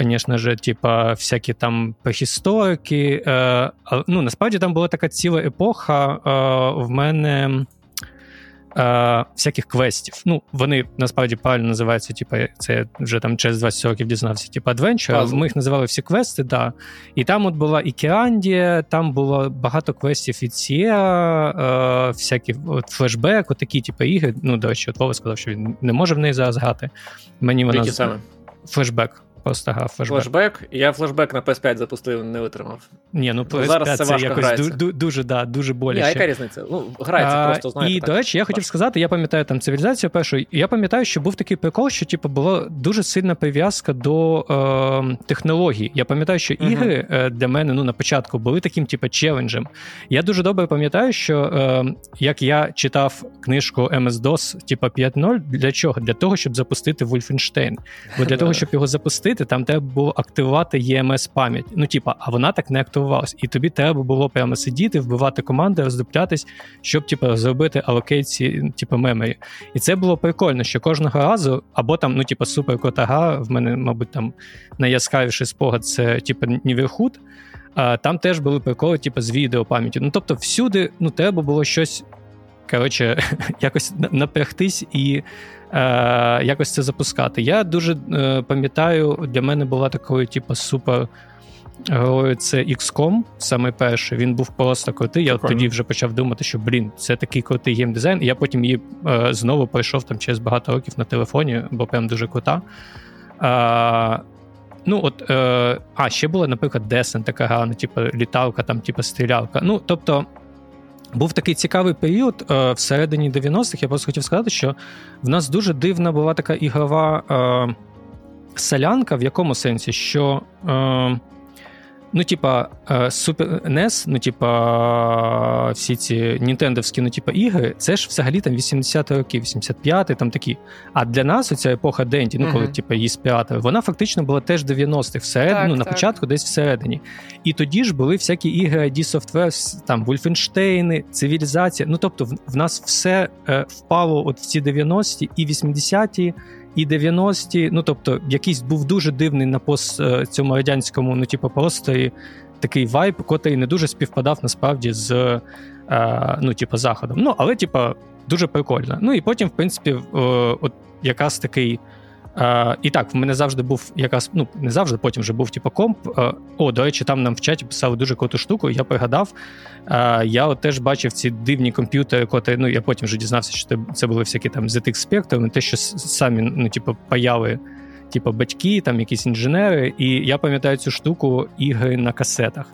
звісно ж, типа всякі там прехісторики. Е, ну, насправді там була така ціла епоха е, в мене е, всяких квестів. Ну, вони насправді правильно називаються, типу, це вже там через 20 років дізнався, типу Adventure. Ми їх називали всі квести, да. І там от була і Керандія, там було багато квестів від Сіа, е, всякі от флешбек, от такі, типу, ігри. Ну, до речі, от Вова сказав, що він не може в неї зараз грати. Мені вона Які саме? Флешбек просто грав флешбек. Флешбек? Я флешбек на PS5 запустив, не витримав. Ні, ну PS5 Зараз це, це якось ду- дуже да, дуже боляче. Ні, яка різниця? Ну, грається а, просто, знаєте. І, так. до речі, я хотів сказати, я пам'ятаю там цивілізацію першу, я пам'ятаю, що був такий прикол, що типу, була дуже сильна прив'язка до е, технологій. Я пам'ятаю, що uh-huh. ігри е, для мене ну, на початку були таким, типу, челенджем. Я дуже добре пам'ятаю, що е, як я читав книжку MS-DOS, типу 5.0, для чого? Для того, щоб запустити Wolfenstein. Бо для того, щоб його запустити робити, там треба було активувати EMS пам'ять. Ну, типа, а вона так не активувалась. І тобі треба було прямо сидіти, вбивати команди, роздуплятись, щоб типу, зробити алокейці, типу, меморі. І це було прикольно, що кожного разу, або там, ну, типу, супер гра, в мене, мабуть, там найяскравіший спогад це типу, Neverhood. Там теж були приколи, типу, з відеопам'яті. Ну, тобто, всюди ну, треба було щось. Коротше, якось напрягтись і якось це запускати. Я дуже е, пам'ятаю, для мене була такою, типу, супер. Герою це XCOM, саме перший. Він був просто крутий. Я тоді вже почав думати, що блін, це такий крутий геймдизайн. Я потім її е, знову пройшов там через багато років на телефоні, бо прям дуже крута. Е, ну, от, е, А, ще була, наприклад, Descent, така гра, ну, типу, літалка, там, типу, стрілялка. Ну, тобто, був такий цікавий період е, всередині 90-х. Я просто хотів сказати, що в нас дуже дивна була така ігрова е, селянка, в якому сенсі, що. Е, Ну, типа, Super NES, ну, типа, всі ці нінтендовські, ну, типа, ігри, це ж взагалі там 80-ті роки, 85-ті, там такі. А для нас оця епоха Денті, ну, коли, uh-huh. типа, її спіратили, вона фактично була теж 90-х, всередині, так, ну, на так. початку десь всередині. І тоді ж були всякі ігри ID Software, там, Wolfenstein, цивілізація. Ну, тобто, в, в нас все е, впало от в ці 90-ті і 80-ті і 90-ті. Ну тобто, якийсь був дуже дивний на пост е, цьому радянському, ну, типу, постері такий вайб, котрий не дуже співпадав насправді з е, ну, типу, заходом. Ну, але, типу, дуже прикольно. Ну і потім, в принципі, е, от якраз такий. Uh, і так, в мене завжди був якраз, ну не завжди, потім вже був типу комп. Uh, о, до речі, там нам в чаті писали дуже круту штуку. Я пригадав. Uh, я от теж бачив ці дивні комп'ютери, котрі, ну я потім вже дізнався, що це були всякі там ZX Spectrum, те, що самі, ну, типу, паяли, типу, батьки, там якісь інженери. І я пам'ятаю цю штуку ігри на касетах.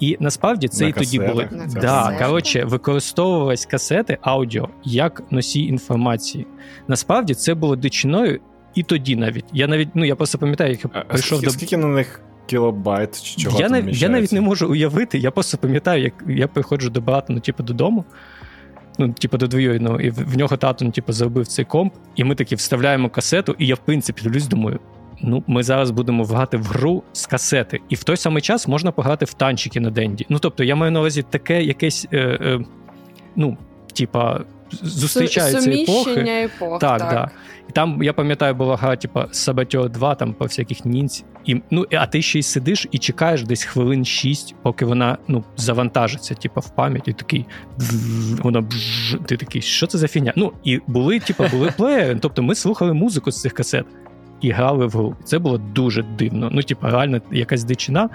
І насправді це на і тоді були да, коротше, використовувались касети аудіо як носій інформації. Насправді це було дичиною і тоді навіть. Я навіть, ну я просто пам'ятаю, як я прийшов до. Скільки на них кілобайт чи чого? Я, там я навіть не можу уявити. Я просто пам'ятаю, як я приходжу до брата, ну, типу, додому. Ну, типу, до двоюрідного, і в нього тато ну, типу, зробив цей комп, і ми таки вставляємо касету, і я, в принципі, дивлюсь, думаю, ну, ми зараз будемо грати в гру з касети. І в той самий час можна пограти в танчики на Денді. Ну, тобто, я маю на увазі таке якесь, е, е, ну, типа, зустрічаються епохи. епох. Так, так. Да. І там, я пам'ятаю, була гра, типу, Сабатьо 2, там по всяких нінць. І, ну, А ти ще й сидиш і чекаєш десь хвилин 6, поки вона ну, завантажиться, типу, в пам'ять, і такий вона ти такий, що це за фігня? Ну, і були, типу, були плеєри. Тобто ми слухали музику з цих касет. І грали в гру. Це було дуже дивно. Ну, типу, реально якась дичина.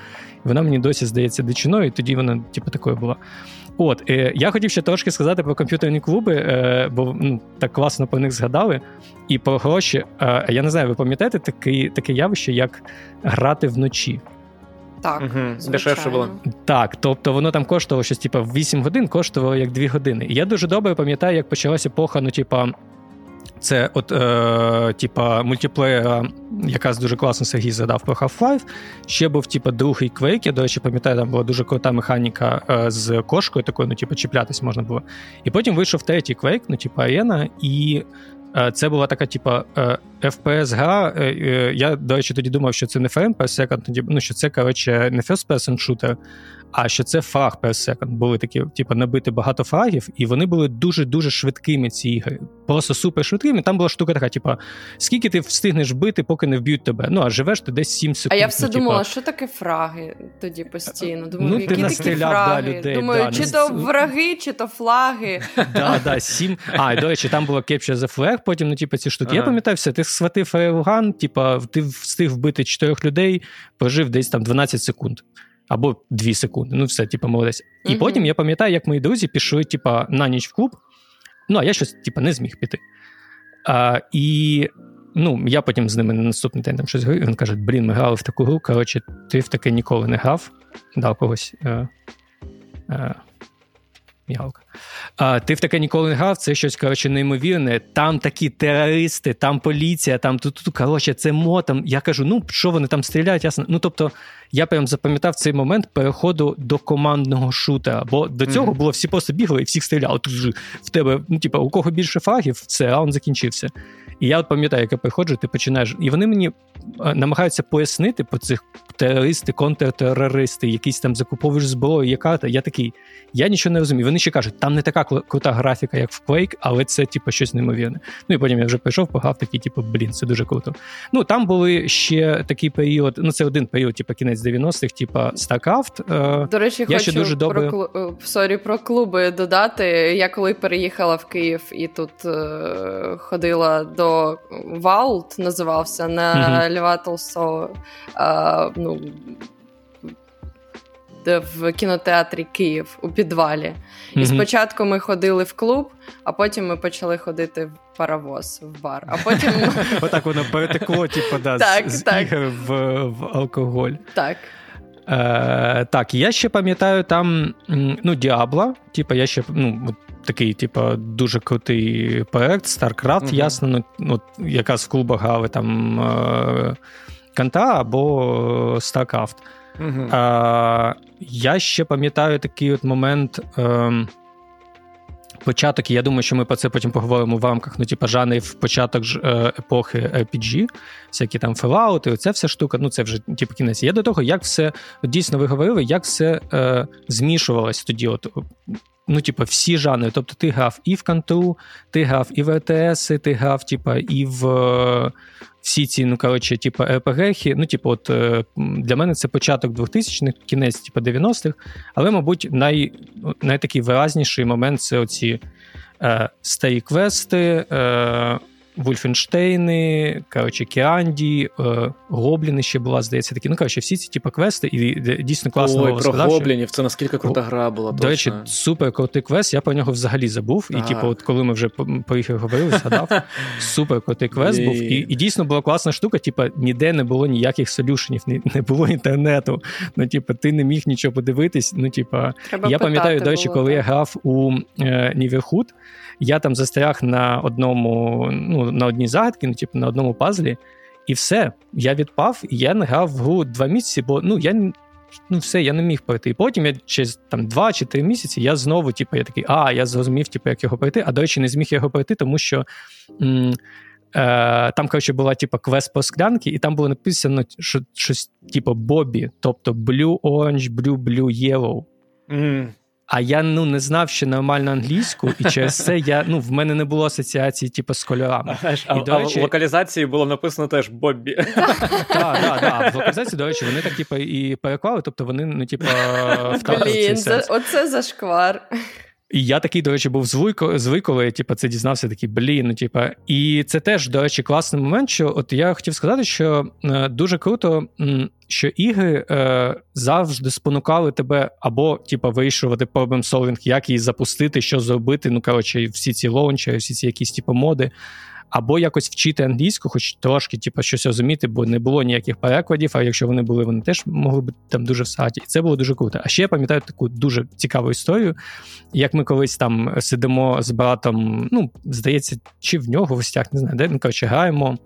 Вона мені досі здається дичиною, і тоді вона, типу, такою була. От, е, я хотів ще трошки сказати про комп'ютерні клуби, е, бо ну, так класно про них згадали. І про гроші. Е, я не знаю, ви пам'ятаєте таке, таке явище, як грати вночі? Так, угу, дешевше було. Так, тобто воно там коштувало щось, типу, 8 годин, коштувало як 2 години. І я дуже добре пам'ятаю, як почалася епоха, ну, типа, Це от, е, типа, мультиплеєра, якраз дуже класно Сергій згадав про Half-Life. Ще був, типа, другий Quake, Я, до речі, пам'ятаю, там була дуже крута механіка е, з кошкою, такою, ну, типу, чіплятись можна було. І потім вийшов третій Quake, ну, типу, арена, і е, це була така, типа, е, FPS-гра. Е, е, я, до речі, тоді думав, що це не per ну, що це, коротше, не first-person shooter, а що це фраг per second. Були такі, типу, набити багато фрагів, і вони були дуже-дуже швидкими, ці ігри. Просто супер швидкими. Там була штука така, типу, скільки ти встигнеш бити, поки не вб'ють тебе. Ну, а живеш ти десь 7 секунд. А я все ну, думала, типу... що таке фраги тоді постійно. Думаю, ну, які ти такі фраги? Да, людей, Думаю, да, чи то враги, чи то флаги. Да, да, сім. А, до речі, там було Capture the Flag, потім, ну, типу, ці штуки. Ага. Я пам'ятаю все, ти схватив фаєвган, типу, ти встиг вбити чотирьох людей, пожив десь там 12 секунд або 2 секунди. Ну, все, типу, молодець. І mm потім я пам'ятаю, як мої друзі пішли, типу, на ніч в клуб. Ну, а я щось, типу, не зміг піти. А, І ну, я потім з ними на наступний день там щось говорю, він каже: блін, ми грали в таку гру, коротше, ти в таке ніколи не грав, дав когось. Е, е, Мігалка. А, Ти в таке ніколи не грав, це щось коротше, неймовірне. Там такі терористи, там поліція, там тут, тут коротше, це мо. Там. Я кажу, ну що вони там стріляють, ясно. Ну тобто, я прям запам'ятав цей момент переходу до командного шутера. Бо до цього mm-hmm. було всі просто бігли і всіх стріляли. Тут в тебе, ну, типу, у кого більше фрагів, це раунд закінчився. І я от пам'ятаю, як я приходжу, ти починаєш. І вони мені е, намагаються пояснити по цих терористи, контртерористи, якісь там закуповуєш зброю, яка та я такий. Я нічого не розумію. Вони ще кажуть, там не така крута графіка, як в Quake, але це типу, щось неймовірне. Ну і потім я вже прийшов, пограв такий, типу, блін, це дуже круто. Ну там були ще такий період. Ну це один період, типу кінець 90-х, типу StarCraft. Е, До речі, я хочу ще дуже добре... про клу... Sorry, про клуби додати. Я коли переїхала в Київ і тут е- ходила до Vault, називався на mm-hmm. Льва Толстого, е- ну, в кінотеатрі Київ у підвалі. Mm-hmm. І спочатку ми ходили в клуб, а потім ми почали ходити в паровоз, в бар. А потім Отак воно перетекло, типу, да, так, з так. ігор в, в алкоголь. Так. Е, Так, я ще пам'ятаю там ну, Діабло, типу, я ще ну, такий, типу, дуже крутий проект, StarCraft, uh-huh. ясно, ну, якраз в клубах грали там е, Канта або StarCraft. Uh-huh. А, Я ще пам'ятаю такий от момент. Е, Початок, і я думаю, що ми про це потім поговоримо в рамках ну, типу, жанрів початок ж, е, епохи RPG, всякі там Fallout, оця вся штука, ну це вже типу, кінець. Я до того, як все дійсно ви говорили, як все е, змішувалось тоді. От, Ну, типу, всі жанри. Тобто, ти грав і в Канту, ти грав і в РТС, ти грав, типу, і в всі ці, ну коротше, типу, РПГ, ну, типу, от е, для мене це початок 2000-х, кінець, типу, 90-х, але, мабуть, най, найтакий виразніший момент це оці е, старі квести. Е, Вульфенштейни, коротше, Кіанді, е, Гобліни ще була, здається, такі. Ну, коротше, всі ці типу, квести, і дійсно класно. Ой, про Гоблінів, це наскільки крута гра була. До речі, супер крутий квест, я про нього взагалі забув. Ага. І, типу, от коли ми вже по їх говорили, згадав, супер крутий квест був. І і дійсно була класна штука, типу, ніде не було ніяких солюшенів, не було інтернету. Ну, типу, ти не міг нічого подивитись. Ну, типу, я пам'ятаю, до речі, коли так. я грав у е, Ніверхуд, я там застряг на одному, ну, на одній загадці, ну, типу, на одному пазлі, і все. Я відпав, і я не грав в гру два місяці, бо ну, я ну, все, я не міг пройти. І потім я через там два чи три місяці я знову, типу, я такий, а, я зрозумів, типу, як його пройти. А до речі, не зміг його пройти, тому що. М- Е, там, коротше, була типу, квест по склянки, і там було написано що, щось, типу, Бобі, тобто Blue, Orange, Blue, Blue, Yellow. Mm. А я ну не знав ще нормально англійську, і через це я ну в мене не було асоціації, типу, з кольорами. А, і, до речі, а в локалізації було написано теж Боббі. Так, так, так. В локалізації, до речі, вони так типу, і переклали, тобто вони ну, типу, Блін, оце зашквар. І я такий, до речі, був звик, коли типу, це дізнався, такий блін. ну, типу. І це теж, до речі, класний момент. що От я хотів сказати, що е, дуже круто, що ігри е, завжди спонукали тебе або типу, вирішувати проблем-солвінг, як її запустити, що зробити. Ну, коротше, всі ці лаунчери, всі ці якісь типу, моди. Або якось вчити англійську, хоч трошки, типу, щось розуміти, бо не було ніяких перекладів. А якщо вони були, вони теж могли б там дуже всаті. І це було дуже круто. А ще я пам'ятаю таку дуже цікаву історію, як ми колись там сидимо з братом, ну здається, чи в нього в гостях, не знаю, де ми коротше граємо.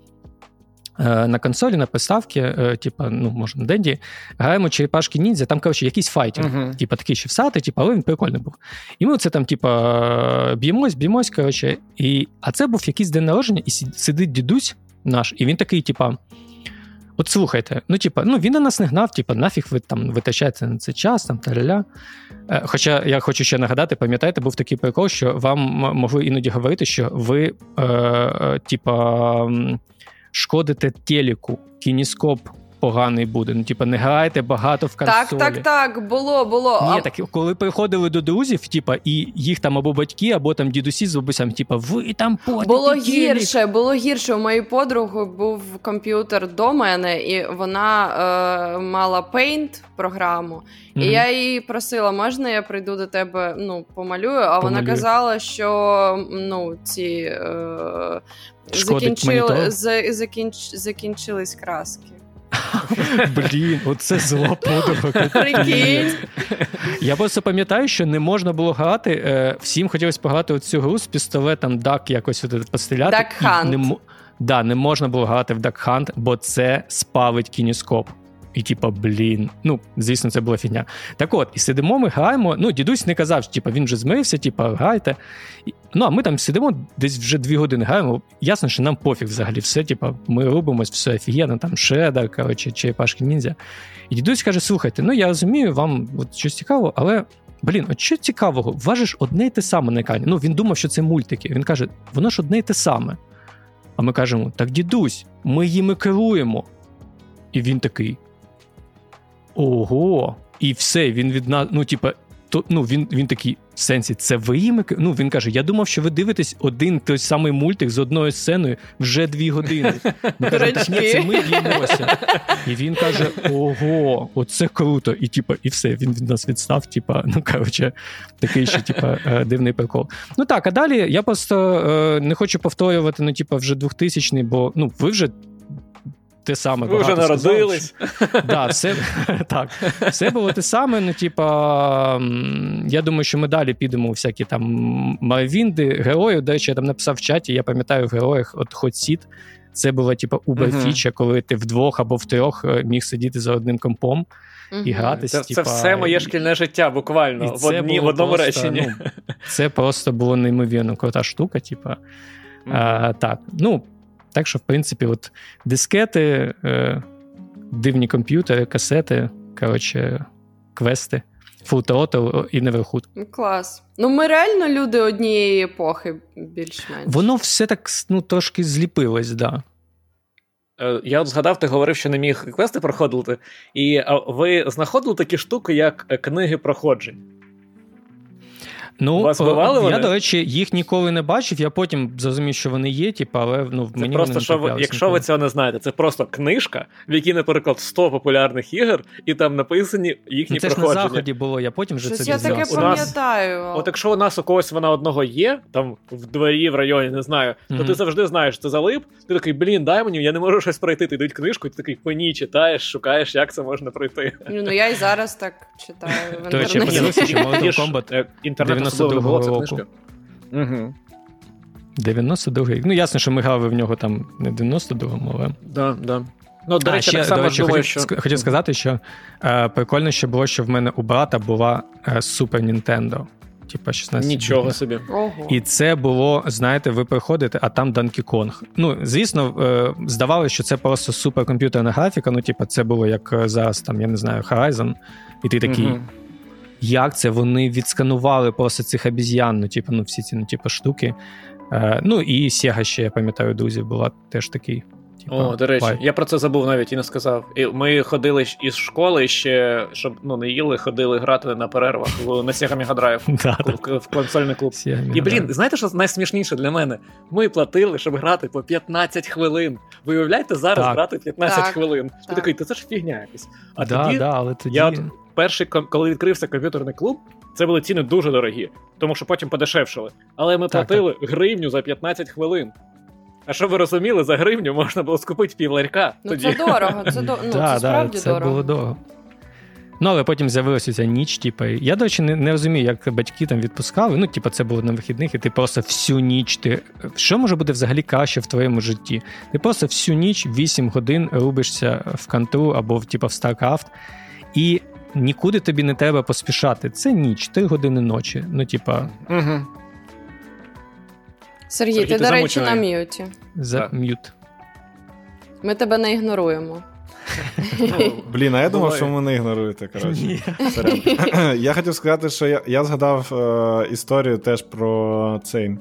Е, на консолі, на приставці, е, типа, ну, може, на денді, граємо черепашки ніндзя, там, коротше, якийсь файтер, uh-huh. типа такий ще всатий, типа, але він прикольний був. І ми це там, типа, б'ємось, б'ємось, коротше. І... А це був якийсь день народження, і сидить дідусь наш, і він такий, типа. От слухайте, ну, типа, ну він на нас не гнав, типа, нафіг ви там витрачаєте на це час, там та-ля-ля. Е, хоча я хочу ще нагадати, пам'ятаєте, був такий прикол, що вам могли іноді говорити, що ви, е, типа шкодите телеку, кініскоп поганий буде. Ну, типа, не грайте багато в консолі. Так, так, так, було, було. Ні, так коли приходили до друзів, типа, і їх там або батьки, або там дідусі з бабусями, типа, ви там потите Було гірше, було гірше. У моєї подруги був комп'ютер до мене, і вона е, мала Paint програму. Mm-hmm. І я її просила, можна я прийду до тебе, ну, помалюю, а Помалюю. вона казала, що ну, ці. Е, Закінчили, закінч, закінчились краски. Блін, оце подруга. Прикинь. Я просто пам'ятаю, що не можна було грати. Е, всім хотілося пограти оцю гру з пістолетом Дак якось постріляти. Duck Hunt. Не, да, не можна було грати в Duck Hunt, бо це спалить кініскоп. І, типа, блін, ну, звісно, це була фігня. Так от, і сидимо, ми граємо. Ну, дідусь не казав, що типа, він вже змирився, типа, грайте. Ну, а ми там сидимо десь вже дві години граємо. Ясно, що нам пофіг взагалі все, типа, ми робимось, все офігенно, там шеда, коротше, черепашки ніндзя. І дідусь каже: слухайте, ну я розумію, вам от щось цікаво, але. Блін, от що цікавого, важиш одне й те саме на екрані. Ну, він думав, що це мультики. Він каже, воно ж одне й те саме. А ми кажемо: так, дідусь, ми їми керуємо. І він такий: ого, і все, він від нас, ну, типа, то, ну, він він такий в сенсі, це ви їм? Ну, він каже: Я думав, що ви дивитесь один той самий мультик з одною сценою вже дві години. Ми кажемо, так ні, це ми б'ємося. І він каже: Ого, оце круто. І типа, і все, він від нас відстав. Типа, ну коротше, такий ще, типа, е, дивний прикол. Ну так, а далі я просто е, не хочу повторювати, ну, типа, вже 2000-й, бо ну, ви вже те саме. Ви вже народились. Да, все, так, все було те саме. Ну, типа, я думаю, що ми далі підемо у всякі там Марвінди, герої. До речі, я там написав в чаті, я пам'ятаю в героях от Hot Це була типа убер-фіча, коли ти вдвох або втрьох е, міг сидіти за одним компом. І гратися. Це, це все моє шкільне життя, буквально в одні, в одному просто, реченні. Ну, Це просто було неймовірно крута штука. Типа. Mm-hmm. А, Так, ну так що, в принципі, от дискети, е, дивні комп'ютери, касети, коротше, квести, Full Throttle і Neverhood. Клас. Ну, ми реально люди однієї епохи, більш-менш. Воно все так ну, трошки зліпилось, так. Да. Е, я от згадав, ти говорив, що не міг квести проходити, і ви знаходили такі штуки, як е, книги проходжень. Ну, Вас бували Я, до речі, їх ніколи не бачив. Я потім зрозумів, що вони є, типу, але ну, це мені просто, вони що ви, якщо ніколи. ви цього не знаєте, це просто книжка, в якій, наприклад, 100 популярних ігор, і там написані їхні ну, це проходження. Це ж на заході було, я потім вже Щось це я таке У нас- пам'ятаю. От якщо у нас у когось вона одного є, там в дворі, в районі, не знаю, то Мгм. ти завжди знаєш, це залип. Ти такий, блін, дай мені, я не можу щось пройти. Ти дають книжку, і ти такий по ній читаєш, шукаєш, як це можна пройти. Ну, я і зараз так читаю в До речі, я інтернеті. подивився, що Mortal Kombat е, Інтернет 92-го особливо було, року. Угу. 92-й. Ну, ясно, що ми грали в нього там не в 92-му, але. Да, да. Ну, до А, речі, ще, так само до речі, думаю, хотів, що... хотів сказати, що е, прикольно ще було, що в мене у брата була е, Super Nintendo. Типа 16 Нічого бітна. собі. Ого. І це було, знаєте, ви приходите, а там Donkey Kong. Ну, звісно, е, здавалося, що це просто суперкомп'ютерна графіка. Ну, типа, це було як е, зараз, там, я не знаю, Horizon. І ти такий, Мгм. як це вони відсканували просто цих обіз'ян, ну, типу, ну, всі ці ну, типу, штуки. Е, ну, і Sega ще, я пам'ятаю, друзів була теж такий. Типу, О, до речі, вайб. я про це забув навіть і не сказав. І ми ходили із школи ще, щоб ну не їли, ходили грати на перервах на Sega Mega Drive в, консольний клуб. І блін, знаєте, що найсмішніше для мене? Ми платили, щоб грати по 15 хвилин. Ви уявляєте зараз грати 15 хвилин. Ти такий, та це ж фігня якась. А тоді я перший, коли відкрився комп'ютерний клуб, це були ціни дуже дорогі, тому що потім подешевшили. Але ми Так, платили гривню за 15 хвилин. А щоб ви розуміли, за гривню можна було скупити пів ларька. Ну тоді. це дорого, це, до... ну, Да, це справді да, це дорого. було дорого. Ну, але потім з'явилася ця ніч, типу, я, до речі, не, не розумію, як батьки там відпускали. Ну, типу, це було на вихідних, і ти просто всю ніч. Ти... Що може бути взагалі краще в твоєму житті? Ти просто всю ніч 8 годин рубишся в канту або в, типу, в StarCraft, і нікуди тобі не треба поспішати. Це ніч, 3 години ночі. Ну, типа, Угу. Сергій, Сергій, ти, ти до речі, на м'юті. за м'ют. Ми тебе не ігноруємо. Блін, а я думав, що ви мене ігноруєте. коротше. Я хотів сказати, що я, я згадав е, історію теж про цей.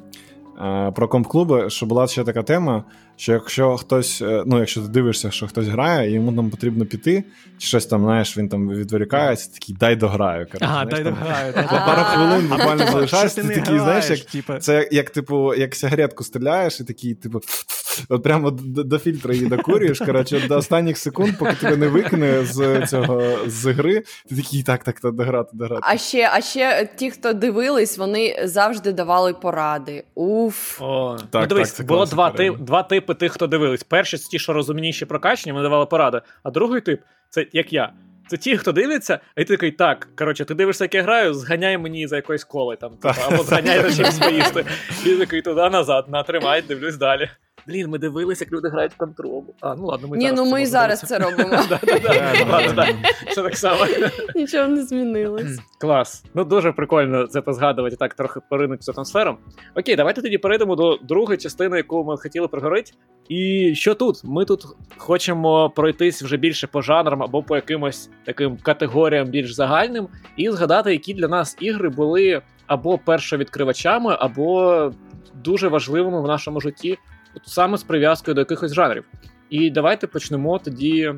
е, Про комп-клуби, що була ще така тема, що якщо хтось, е, ну якщо ти дивишся, що хтось грає, і йому там потрібно піти, чи щось там, знаєш, він там відволікається, такий дай дограю. коротше, Ага, знаєш, дай дограю. Пару хвилин буквально Типа, залишається, ти такий, знаєш, як це як, як, типу, як сигаретку стріляєш, і такий, типу, от прямо до, до фільтра її докурюєш. Коротше, до останніх секунд, поки тебе не викине з цього з гри, ти такий, так, так, так, дограти, дограти. А ще, а ще ті, хто дивились, вони завжди давали поради. Уф. О, Так, ну, дивись, так, було два, тип, два типи тих, хто дивились. Перші це ті, що розумніші прокачені, вони давали поради. А другий тип це як я. Це ті, хто дивиться, і ти такий, так, коротше, ти дивишся, як я граю, зганяй мені за якоїсь коли там, типу, або зганяй за чимось поїсти. І такий туди-назад, натримай, дивлюсь далі. Блін, ми дивилися, як люди грають в контролу. А, ну ладно, ми Ні, зараз ну ми і зараз це робимо. Да-да-да. Ладно, да. Що так само. Нічого не змінилось. Клас. Ну дуже прикольно це позгадувати, так трохи поринути в цю атмосферу. Окей, давайте тоді перейдемо до другої частини, яку ми хотіли проговорити. І що тут? Ми тут хочемо пройтись вже більше по жанрам або по якимось таким категоріям більш загальним, і згадати, які для нас ігри були або першовідкривачами, або дуже важливими в нашому житті, от саме з прив'язкою до якихось жанрів. І давайте почнемо тоді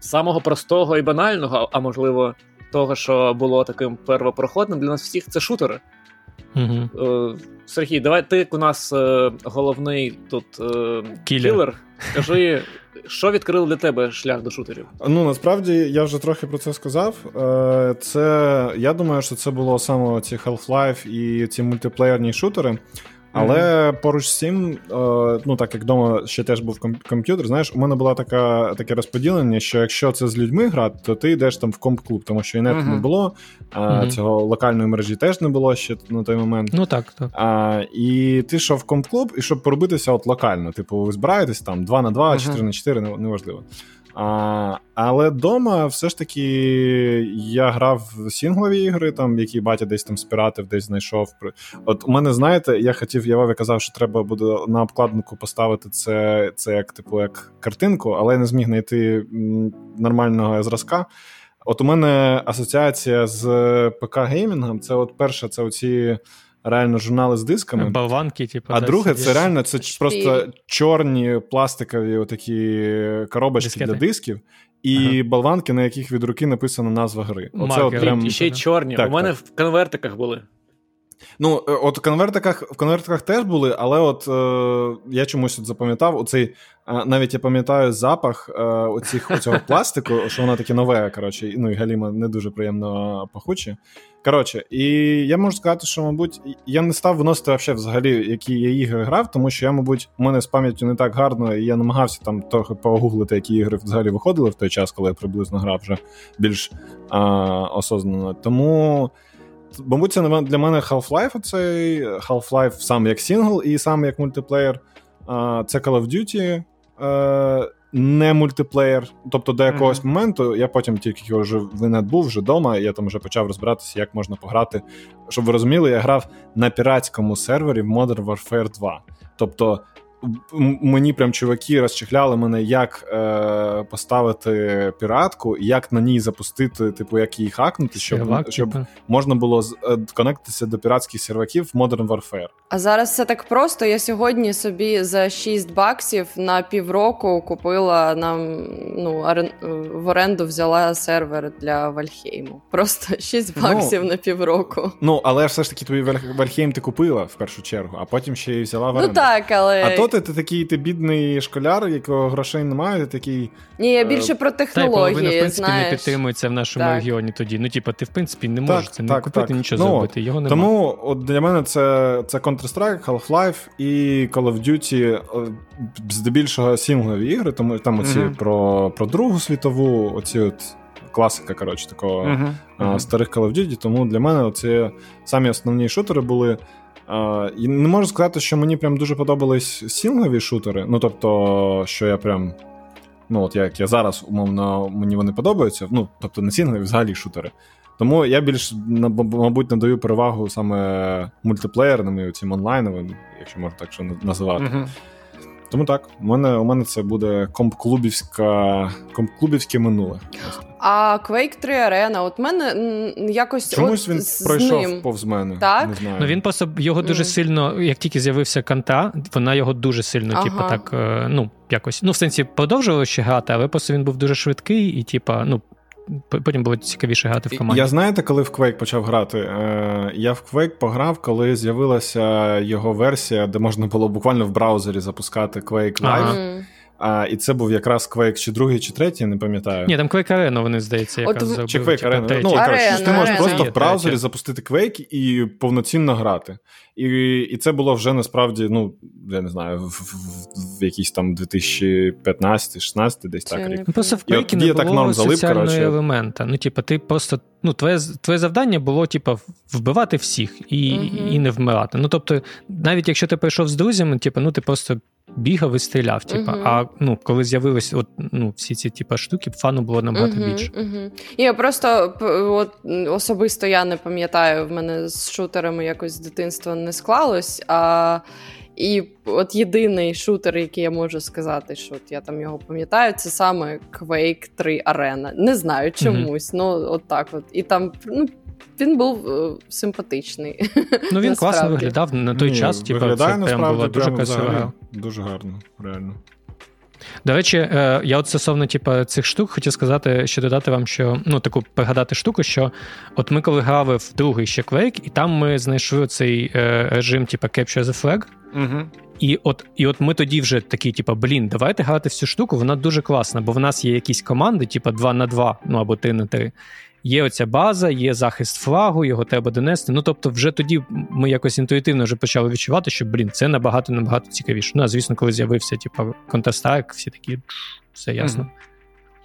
з самого простого і банального, а можливо, того, що було таким первопроходним для нас всіх, це шутери. Угу. Сергій, давай ти як у нас е, головний тут е, Кілер. Скажи, що відкрило для тебе шлях до шутерів? Ну насправді я вже трохи про це сказав. Це я думаю, що це було саме ці Half-Life і ці мультиплеєрні шутери. Але поруч з цим, е, ну так як вдома ще теж був ком- комп'ютер, знаєш, у мене була така таке розподілення, що якщо це з людьми грати, то ти йдеш там в комп-клуб, тому що і нету Мгм. не було, а Мгм. цього локальної мережі теж не було ще на той момент. Ну так, так. А, і ти йшов в комп-клуб, і щоб поробитися от локально. Типу, ви збираєтесь там 2 на 2, Ага. 4 на 4, не- неважливо. А, але вдома все ж таки я грав в сінглові ігри, там, які батя десь там спіратив, десь знайшов. От у мене, знаєте, я хотів, я Вові казав, що треба буде на обкладинку поставити це, це як, типу, як картинку, але я не зміг знайти нормального зразка. От у мене асоціація з ПК геймінгом, це от перше, це оці реально журнали з дисками. Болванки, типу. А да, друге, сидиш. це реально це Шпіль. просто чорні пластикові отакі коробочки Дискети. для дисків, і болванки, на яких від руки написана назва гри. Оце Маркер. от прям... І ще й чорні. Так, У мене так. в конвертиках були. Ну, е, от в конвертиках, в конвертиках теж були, але от е, я чомусь от запам'ятав оцей, е, навіть я пам'ятаю запах е, оцих, оцього пластику, що воно таке нове, коротше, ну і Галіма не дуже приємно пахуче. Коротше, і я можу сказати, що, мабуть, я не став виносити вообще взагалі, які я ігри грав, тому що я, мабуть, у мене з пам'яттю не так гарно, і я намагався там трохи погуглити, які ігри взагалі виходили в той час, коли я приблизно грав вже більш а, осознанно. Тому. Мабуть, це для мене Half-Life оцей Half-Life сам як сингл і сам як мультиплеєр. Це Call of Duty. е, Не мультиплеєр, тобто до якогось Мгм. моменту, я потім тільки я вже інет був вже вдома, я там вже почав розбиратися, як можна пограти. Щоб ви розуміли, я грав на піратському сервері в Modern Warfare 2. Тобто мені прям чуваки розчехляли мене, як е, поставити піратку, як на ній запустити, типу, як її хакнути, щоб, Сервак, щоб типу. можна було е, конектитися до піратських серваків в Modern Warfare. А зараз все так просто. Я сьогодні собі за 6 баксів на півроку купила нам ну, орен... в оренду взяла сервер для Вальхейму. Просто 6 Ну, баксів на півроку. Ну, але все ж таки тобі Вальхейм ти купила в першу чергу, а потім ще й взяла в Ну так, але А то роботи, ти такий ти бідний школяр, якого грошей немає, ти такий. Ні, я більше про технології. Та, в принципі, знаєш. не підтримується в нашому так. регіоні тоді. Ну, типу, ти в принципі не можеш так, це не купити, так. нічого ну, зробити. Його немає. Тому от для мене це це Counter-Strike, Half-Life і Call of Duty, здебільшого сінглові ігри, тому там оці mm про про Другу світову, оці от класика, коротше, такого uh-huh. Uh-huh. старих Call of Duty. Тому для мене це самі основні шутери були. Uh, і Не можу сказати, що мені прям дуже подобались сінглові шутери. Ну, тобто, що я прям. Ну, от як я зараз, умовно, мені вони подобаються. Ну, тобто, не сінглові, взагалі шутери. Тому я більш, мабуть, надаю перевагу саме мультиплеєрним, цим онлайновим, якщо можна так що називати. Uh-huh. Тому так, у мене у мене це буде комп-клубівське минуле. А Quake 3 Arena, от мене якось чомусь от він з пройшов ним. повз мене. Так? Не знаю. Ну він просто його дуже mm. сильно, як тільки з'явився канта, вона його дуже сильно, ага. типу, так, е, ну, якось. Ну, в сенсі продовжували ще грати, але просто він був дуже швидкий і, типа, ну, потім було цікавіше грати в команді. Я знаєте, коли в Quake почав грати? Е, я в Quake пограв, коли з'явилася його версія, де можна було буквально в браузері запускати Quake Live. Ага. А, І це був якраз Quake чи другий, чи третій, не пам'ятаю. Ні, там Quake Arena, вони здається, якраз зробили. Чи Quake Arena. Ну, коротше, ти можеш просто в браузері запустити Quake і повноцінно грати. І і це було вже насправді, ну, я не знаю, в, в, в якийсь там 2015-16 десь так рік. Ну, просто в Quake не було так норм залип, соціального коротше. елемента. Ну, типу, ти просто. Ну, твоє твоє завдання було, типу, вбивати всіх і uh і не вмирати. Ну, тобто, навіть якщо ти прийшов з друзями, типу, ну ти просто бігав і стріляв. Типу. Uh-huh. А ну, коли з'явились от, ну, всі ці типу, штуки, фану було набагато uh-huh, більше. Uh-huh. Я просто от, особисто я не пам'ятаю, в мене з шутерами якось з дитинства не склалось. А... І от єдиний шутер, який я можу сказати, що от я там його пам'ятаю, це саме Quake 3 Arena. Не знаю чомусь. Mm-hmm. Ну, от так от. І там ну, він був е, симпатичний. Ну він класно виглядав на той Ні, час. Типу, виглядає, це прям була дуже красива. Дуже гарно, реально. До речі, е, я от стосовно типу, цих штук хотів сказати, ще додати вам, що ну таку пригадати штуку, що от ми коли грали в другий ще Quake, і там ми знайшли цей е, режим, типу Capture the Flag. Угу. І от і от ми тоді вже такі, типу, блін, давайте грати в цю штуку, вона дуже класна, бо в нас є якісь команди, типу 2 на 2, ну або 3 на 3. Є оця база, є захист флагу, його треба донести. Ну тобто, вже тоді ми якось інтуїтивно вже почали відчувати, що блін, це набагато набагато цікавіше. Ну а звісно, коли з'явився, типу, Counter-Strike, всі такі все ясно. Mm-hmm.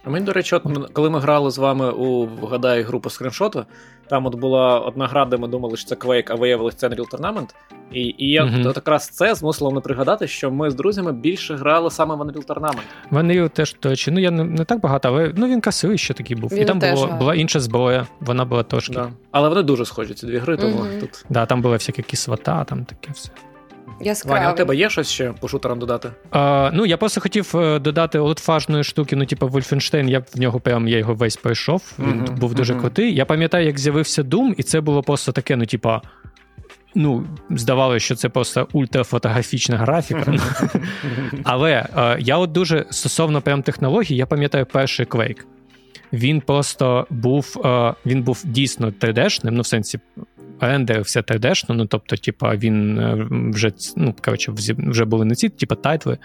А мені, до речі, от, коли ми грали з вами у вгадай групу скріншоту, там от була одна гра, де ми думали, що це Quake, а виявилось це Unreal Tournament. І і я mm-hmm. от якраз це змусило мене пригадати, що ми з друзями більше грали саме в Unreal Tournament. В Unreal теж точно. Ну я не, не так багато, але ну він красивий ще такий був. Він і там було, була інша зброя, вона була трошки. Да. Але вони дуже схожі, ці дві гри, тому mm-hmm. тут. Да, там була всякі кислота, там таке все. Яскравий. Ваня, у тебе є щось ще по шутерам додати? А, Ну, я просто хотів е, додати олдфажної штуки, ну, типу, Wolfenstein, я в нього прям я його весь пройшов. Він uh-huh, був дуже uh-huh. крутий. Я пам'ятаю, як з'явився Doom, і це було просто таке, ну, типа. Ну, здавалося, що це просто ультрафотографічна графіка. Але е, я от дуже стосовно прям технологій, я пам'ятаю перший Quake. Він просто був е, він був дійсно 3D-шним, ну в сенсі рендерився 3D-шно, ну тобто, типа, він е, вже ну, коротше, вже були не ці, типа, тайтли.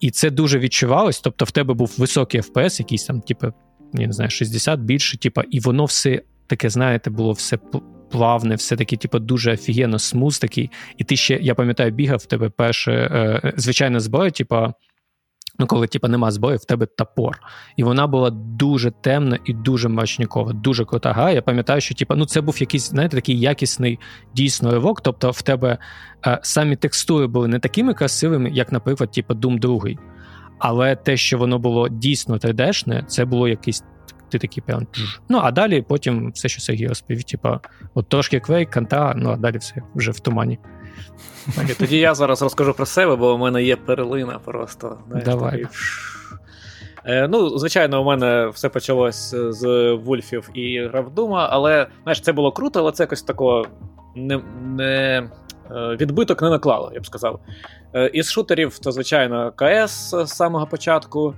І це дуже відчувалось. Тобто, в тебе був високий FPS, якийсь там, типу, я не знаю, 60 більше, типу, і воно все таке, знаєте, було все плавне, все таке, типу, дуже офігенно смуз такий. І ти ще, я пам'ятаю, бігав в тебе перше, е, звичайна зброя, типу, Ну, коли типу, нема зброї, в тебе топор. І вона була дуже темна і дуже мачнікова, дуже крута гра. Я пам'ятаю, що типу, ну, це був якийсь, знаєте, такий якісний дійсно ривок. Тобто в тебе е, самі текстури були не такими красивими, як, наприклад, типу, Doom 2. Але те, що воно було дійсно 3D-шне, це було якийсь. Ти такий прям. Ну, а далі потім все, що Сергій розповів, типа, от трошки квейк, канта, ну а далі все вже в тумані. Так, і Тоді я зараз розкажу про себе, бо у мене є перлина просто. Знаєш, Давай. Такий... Е, ну, Звичайно, у мене все почалось з Вульфів і Гравдума, але знаєш, це було круто, але це якось такого не, не, е, відбиток не наклало, я б сказав. Е, із шутерів, то, звичайно, КС з самого початку.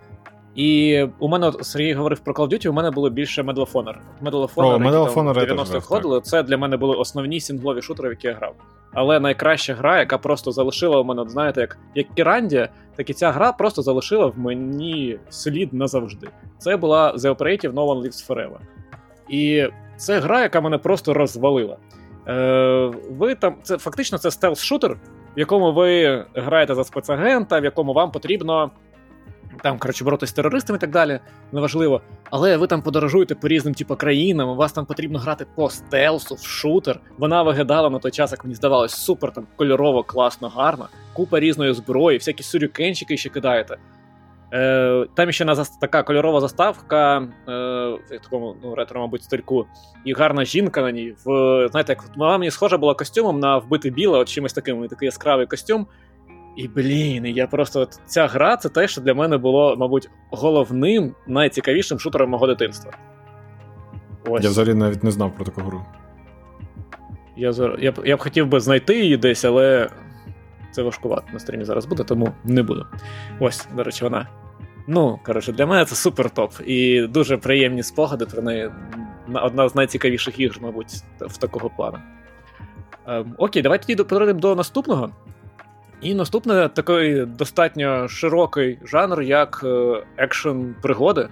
І у мене Сергій говорив про Call of Duty, у мене було більше Medal of Honor. Medal of Honor, О, Medal of Honor там я 90-х теж ходили, це для мене були основні сінглові шутери, в які я грав. Але найкраща гра, яка просто залишила у мене, знаєте, як як Кірандія, так і ця гра просто залишила в мені слід назавжди. Це була The Operative No One Lives Forever. І це гра, яка мене просто розвалила. Е, Ви там, це Фактично, це стелс-шутер, в якому ви граєте за спецагента, в якому вам потрібно там, коротше, боротися з терористами і так далі, неважливо. Але ви там подорожуєте по різним типу, країнам, у вас там потрібно грати по стелсу, в шутер. Вона виглядала на той час, як мені здавалось, супер там кольорово, класно, гарно. Купа різної зброї, всякі сюрікенчики ще кидаєте. Е, Там ще на така кольорова заставка, е, в такому ну, ретро, мабуть, стильку, і гарна жінка на ній. В, Знаєте, як вона мені схожа була костюмом на вбите біле, от чимось таким, такий яскравий костюм. І блін, я просто от, ця гра це те, що для мене було, мабуть, головним, найцікавішим шутером мого дитинства. Ось. Я взагалі навіть не знав про таку гру. Я я, б, я б хотів би знайти її десь, але це важкувато на стрімі зараз буде, тому не буду. Ось, до речі, вона. Ну, коротше, для мене це супер топ. І дуже приємні спогади про неї. Одна з найцікавіших ігр, мабуть, в такого плану. Ем, окей, давайте тоді перейдемо до наступного. І наступне такий достатньо широкий жанр, як е, екшн пригоди.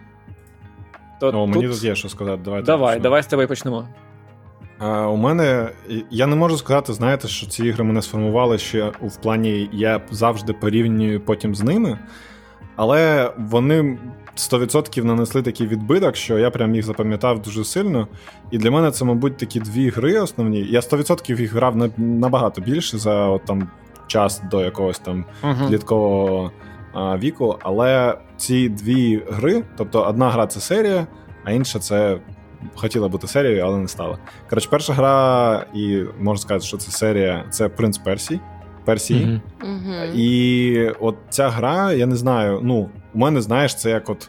То О, тут... Мені тут є що сказати. Давай, давай, давай з тебе почнемо. А, У мене я не можу сказати, знаєте, що ці ігри мене сформували ще в плані, я завжди порівнюю потім з ними, але вони 100% нанесли такий відбиток, що я прям їх запам'ятав дуже сильно. І для мене це, мабуть, такі дві гри основні. Я 100% їх грав набагато більше за от, там час до якогось там підліткового uh-huh. віку. Але ці дві гри, тобто одна гра це серія, а інша це. Хотіла бути серією, але не стала. Коротше, перша гра, і можна сказати, що це серія це Принц Персій. Персії. Mm-hmm. І от ця гра, я не знаю, ну, у мене, знаєш, це як от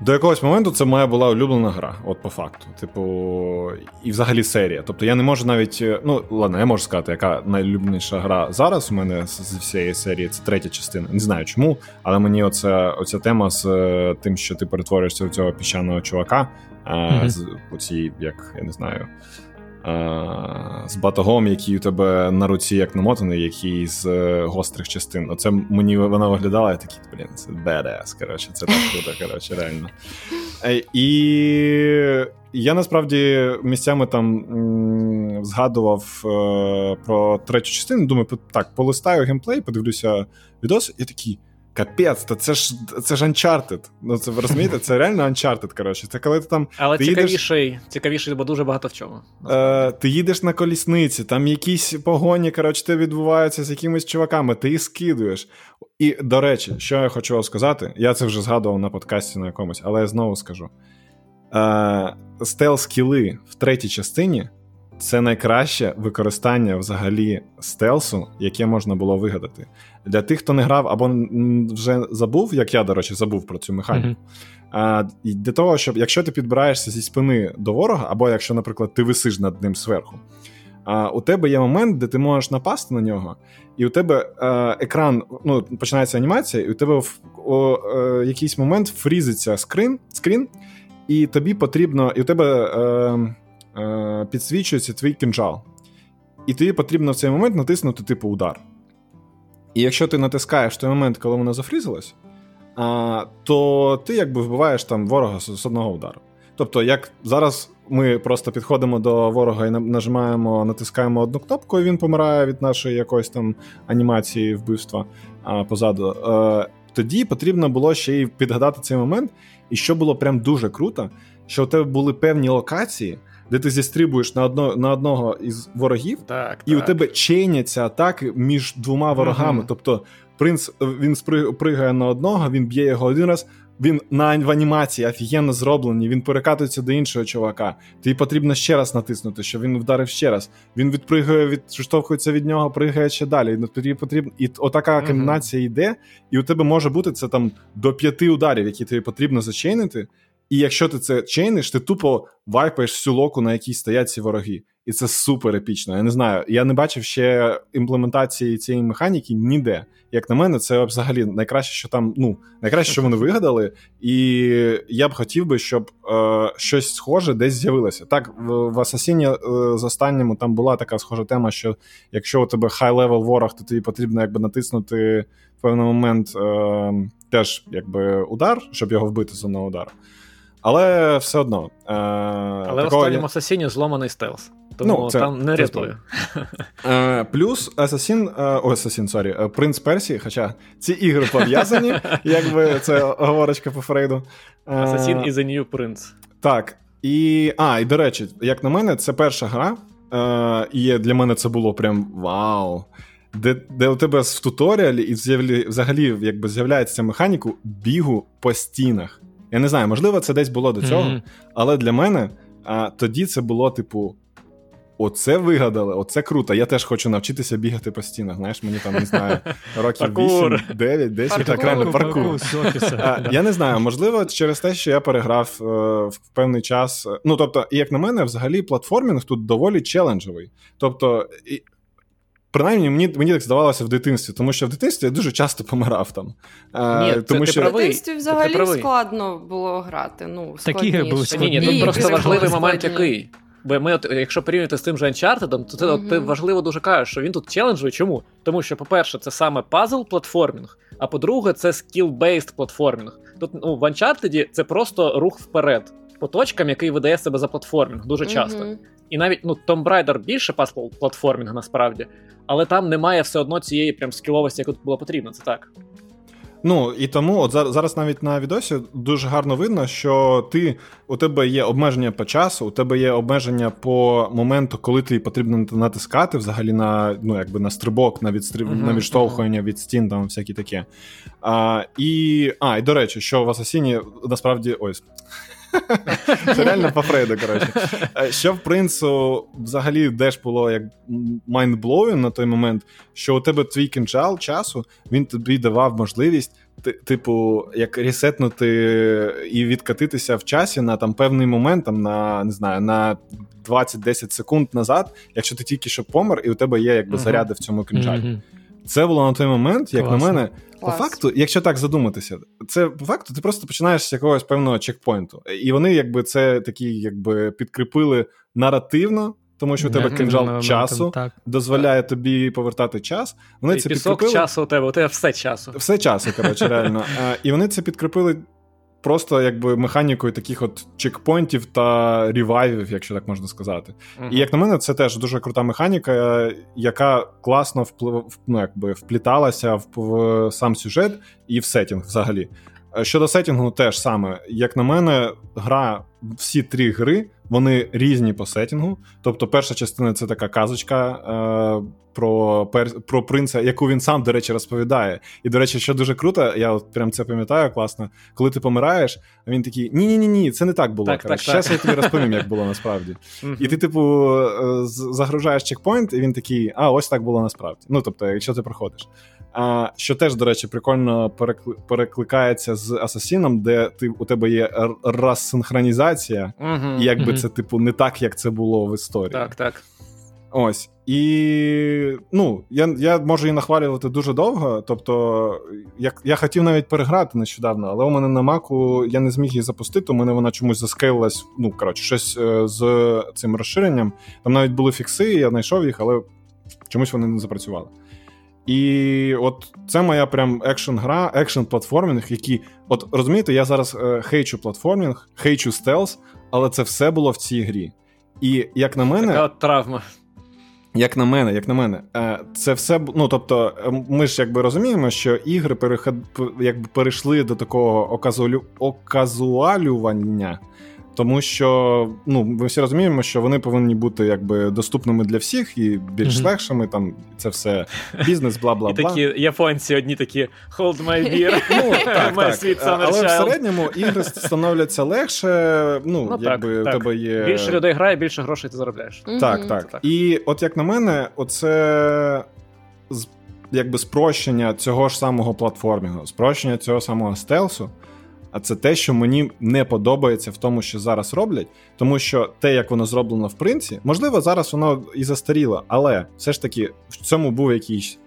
до якогось моменту це моя була улюблена гра, от по факту. Типу, і взагалі серія. Тобто я не можу навіть. Е, ну, ладно, я можу сказати, яка найлюбленіша гра зараз у мене з всієї серії це третя частина. Не знаю чому, але мені оця оця тема з е, тим, що ти перетворюєшся в цього піщаного чувака, mm-hmm. з оці, як я не знаю з батогом, який у тебе на руці як намотаний, який з е, гострих частин. Оце мені вона виглядала, я такий, блін, це badass, коротше, це так круто, коротше, реально. Е, і я насправді місцями там згадував е, про третю частину. Думаю, так, полистаю геймплей, подивлюся відос, і такий. Капець, то це ж це ж Uncharted. Ну це ви розумієте, це реально Uncharted, коротше. Це коли ти там. Але ти цікавіший, їдеш, цікавіший, бо дуже багато в чому. Е, Ти їдеш на колісниці, там якісь погоні, коротше, відбуваються з якимись чуваками, ти їх скидуєш. І, до речі, що я хочу сказати, я це вже згадував на подкасті на якомусь, але я знову скажу: Е, стелс-кіли в третій частині це найкраще використання взагалі стелсу, яке можна було вигадати. Для тих, хто не грав або вже забув, як я, до речі, забув про цю механіку. Mm-hmm. А, Для того, щоб якщо ти підбираєшся зі спини до ворога, або якщо, наприклад, ти висиш над ним зверху, а, у тебе є момент, де ти можеш напасти на нього, і у тебе а, екран ну, починається анімація, і у тебе в о, е, якийсь момент фрізиться скрін, скрін, і тобі потрібно, і у тебе. Е, е, підсвічується твій кінжал. І тобі потрібно в цей момент натиснути типу удар. І якщо ти натискаєш той момент, коли вона зафрізилась, а, то ти якби вбиваєш там ворога з, одного удару. Тобто, як зараз ми просто підходимо до ворога і нажимаємо, натискаємо одну кнопку, і він помирає від нашої якоїсь там анімації вбивства а, позаду. А, тоді потрібно було ще й підгадати цей момент. І що було прям дуже круто, що у тебе були певні локації, де ти зістрибуєш на одно, на одного із ворогів, так, і так. у тебе чейняться атаки між двома ворогами. uh Тобто принц він спригає на одного, він б'є його один раз. Він на в анімації офігенно зроблений, він перекатується до іншого чувака. Тобі потрібно ще раз натиснути, щоб він вдарив ще раз. Він відпригує, відштовхується від нього, пригає ще далі. Ну, тобі потрібно. І отака комбінація йде, і у тебе може бути це там до п'яти ударів, які тобі потрібно зачейнити. І якщо ти це чейниш, ти тупо вайпаєш всю локу, на якій стоять ці вороги. і це супер епічно. Я не знаю, я не бачив ще імплементації цієї механіки ніде. Як на мене, це взагалі найкраще, що там, ну, найкраще, що вони вигадали, і я б хотів би, щоб е, щось схоже десь з'явилося. Так, в, в Асасіні е, з останньому там була така схожа тема, що якщо у тебе high-level ворог, то тобі потрібно якби натиснути в певний момент е, теж якби удар, щоб його вбити з одного удару. Але все одно. Е, Але в останньому Асасіні зломаний стелс. Тому ну, це, там не рятує. Е, Плюс Асасін, о, Асасін, sorry, Принц Персії, хоча ці ігри пов'язані, якби це оговорочка по Фрейду. Асасін і The New Prince. Так. І, а, і до речі, як на мене, це перша гра, е, і для мене це було прям вау. Де де у тебе в туторіалі і взагалі якби з'являється механіку бігу по стінах. Я не знаю, можливо, це десь було до цього, mm-hmm. але для мене а, тоді це було, типу, оце вигадали, оце круто. Я теж хочу навчитися бігати по стінах. Знаєш, мені там не знаю, років 8, 9, 10, так реально паркур. Я не знаю, можливо, через те, що я переграв е, в певний час. Ну, тобто, як на мене, взагалі, платформінг тут доволі челенджовий. Тобто. Принаймні, мені мені так здавалося в дитинстві, тому що в дитинстві я дуже часто помирав там. Ні, це тому, ти що... В дитинстві взагалі ти складно було грати. Ну, Такі ігри були складні. Ні, ні, тут просто важливий момент який. Бо ми, от, якщо порівняти з тим же Uncharted, то це mm-hmm. ти важливо дуже кажеш, що він тут челенджує. Чому? Тому що, по-перше, це саме пазл платформінг, а по-друге, це skill-based платформінг. Тут ну, в Uncharted це просто рух вперед, по точкам, який видає себе за платформінг дуже часто. Mm-hmm. І навіть ну, Tomb Raider більше пазл платформінг насправді, але там немає все одно цієї прям скіловості, яку було потрібно. Це так. Ну і тому, от зараз навіть на відосі дуже гарно видно, що ти у тебе є обмеження по часу, у тебе є обмеження по моменту, коли тобі потрібно натискати взагалі на ну якби на стрибок, на відстриб, uh-huh, на відштовхування uh-huh. від стін, там всякі таке. А, І а, і до речі, що в Асасіні насправді ось. Це реально по Фрейду, коротше. Що в принцу взагалі теж було як mind-blowing на той момент, що у тебе твій кінжал часу він тобі давав можливість. Типу, як ресетнути і відкатитися в часі на там певний момент, там на не знаю, на 20-10 секунд назад, якщо ти тільки що помер, і у тебе є якби uh-huh. заряди в цьому кінжалі. Uh-huh. Це було на той момент, як Класно. на мене, Клас. по факту, якщо так задуматися, це по факту ти просто починаєш з якогось певного чекпоінту. І вони, якби це такі, якби підкріпили наративно. Тому що у тебе кинжал часу так. дозволяє тобі повертати час. Вони і це пісок підкріпили... часу у тебе, у тебе все часу. Все часу, коротше, реально. І вони це підкріпили просто якби механікою таких от чекпоінтів та ревайвів, якщо так можна сказати. Uh-huh. І як на мене, це теж дуже крута механіка, яка класно вплив, ну, якби впліталася в, в сам сюжет і в сетінг взагалі. Е, щодо сетінгу, теж саме, як на мене, гра, всі три гри, вони різні по сетінгу. Тобто, перша частина це така казочка е, про пер, про принца, яку він сам, до речі, розповідає. І, до речі, що дуже круто, я от прям це пам'ятаю класно, коли ти помираєш, а він такий: ні-ні, ні це не так було. Так, я тобі розповім, як було насправді. І ти, типу, е, загружаєш чекпоінт, і він такий, а ось так було насправді. Ну, тобто, якщо ти проходиш. А, Що теж, до речі, прикольно перекликається з Асасіном, де ти у тебе є розсинхронізація, uh-huh, і якби uh-huh. це, типу, не так, як це було в історії. Так, так. Ось. І ну, я я можу її нахвалювати дуже довго. Тобто, я я хотів навіть переграти нещодавно, але у мене на маку я не зміг її запустити. У мене вона чомусь заскейлилась, ну коротше, щось е, з цим розширенням. Там навіть були фікси, я знайшов їх, але чомусь вони не запрацювали. І от це моя прям екшн гра, екшн платформінг, які. От розумієте, я зараз е, хейчу платформінг, хейчу стелс, але це все було в цій грі. І як на мене. Така от травма. Як на мене, як на мене, е, це все ну тобто, е, ми ж якби розуміємо, що ігри переход, якби перейшли до такого оказуалю, оказуалювання тому що ну ми всі розуміємо, що вони повинні бути якби доступними для всіх і більш mm-hmm. легшими. Там це все бізнес, бла бла бла. І такі японці одні такі hold my beer, ну, так, так. Але в середньому ігри становляться легше. Ну, ну якби так, тебе є більше людей грає, більше грошей ти заробляєш. Mm-hmm. Так, так. І от як на мене, оце. Якби спрощення цього ж самого платформінгу, спрощення цього самого стелсу, а це те, що мені не подобається в тому, що зараз роблять, тому що те, як воно зроблено в принці, можливо, зараз воно і застаріло, але все ж таки в цьому був якийсь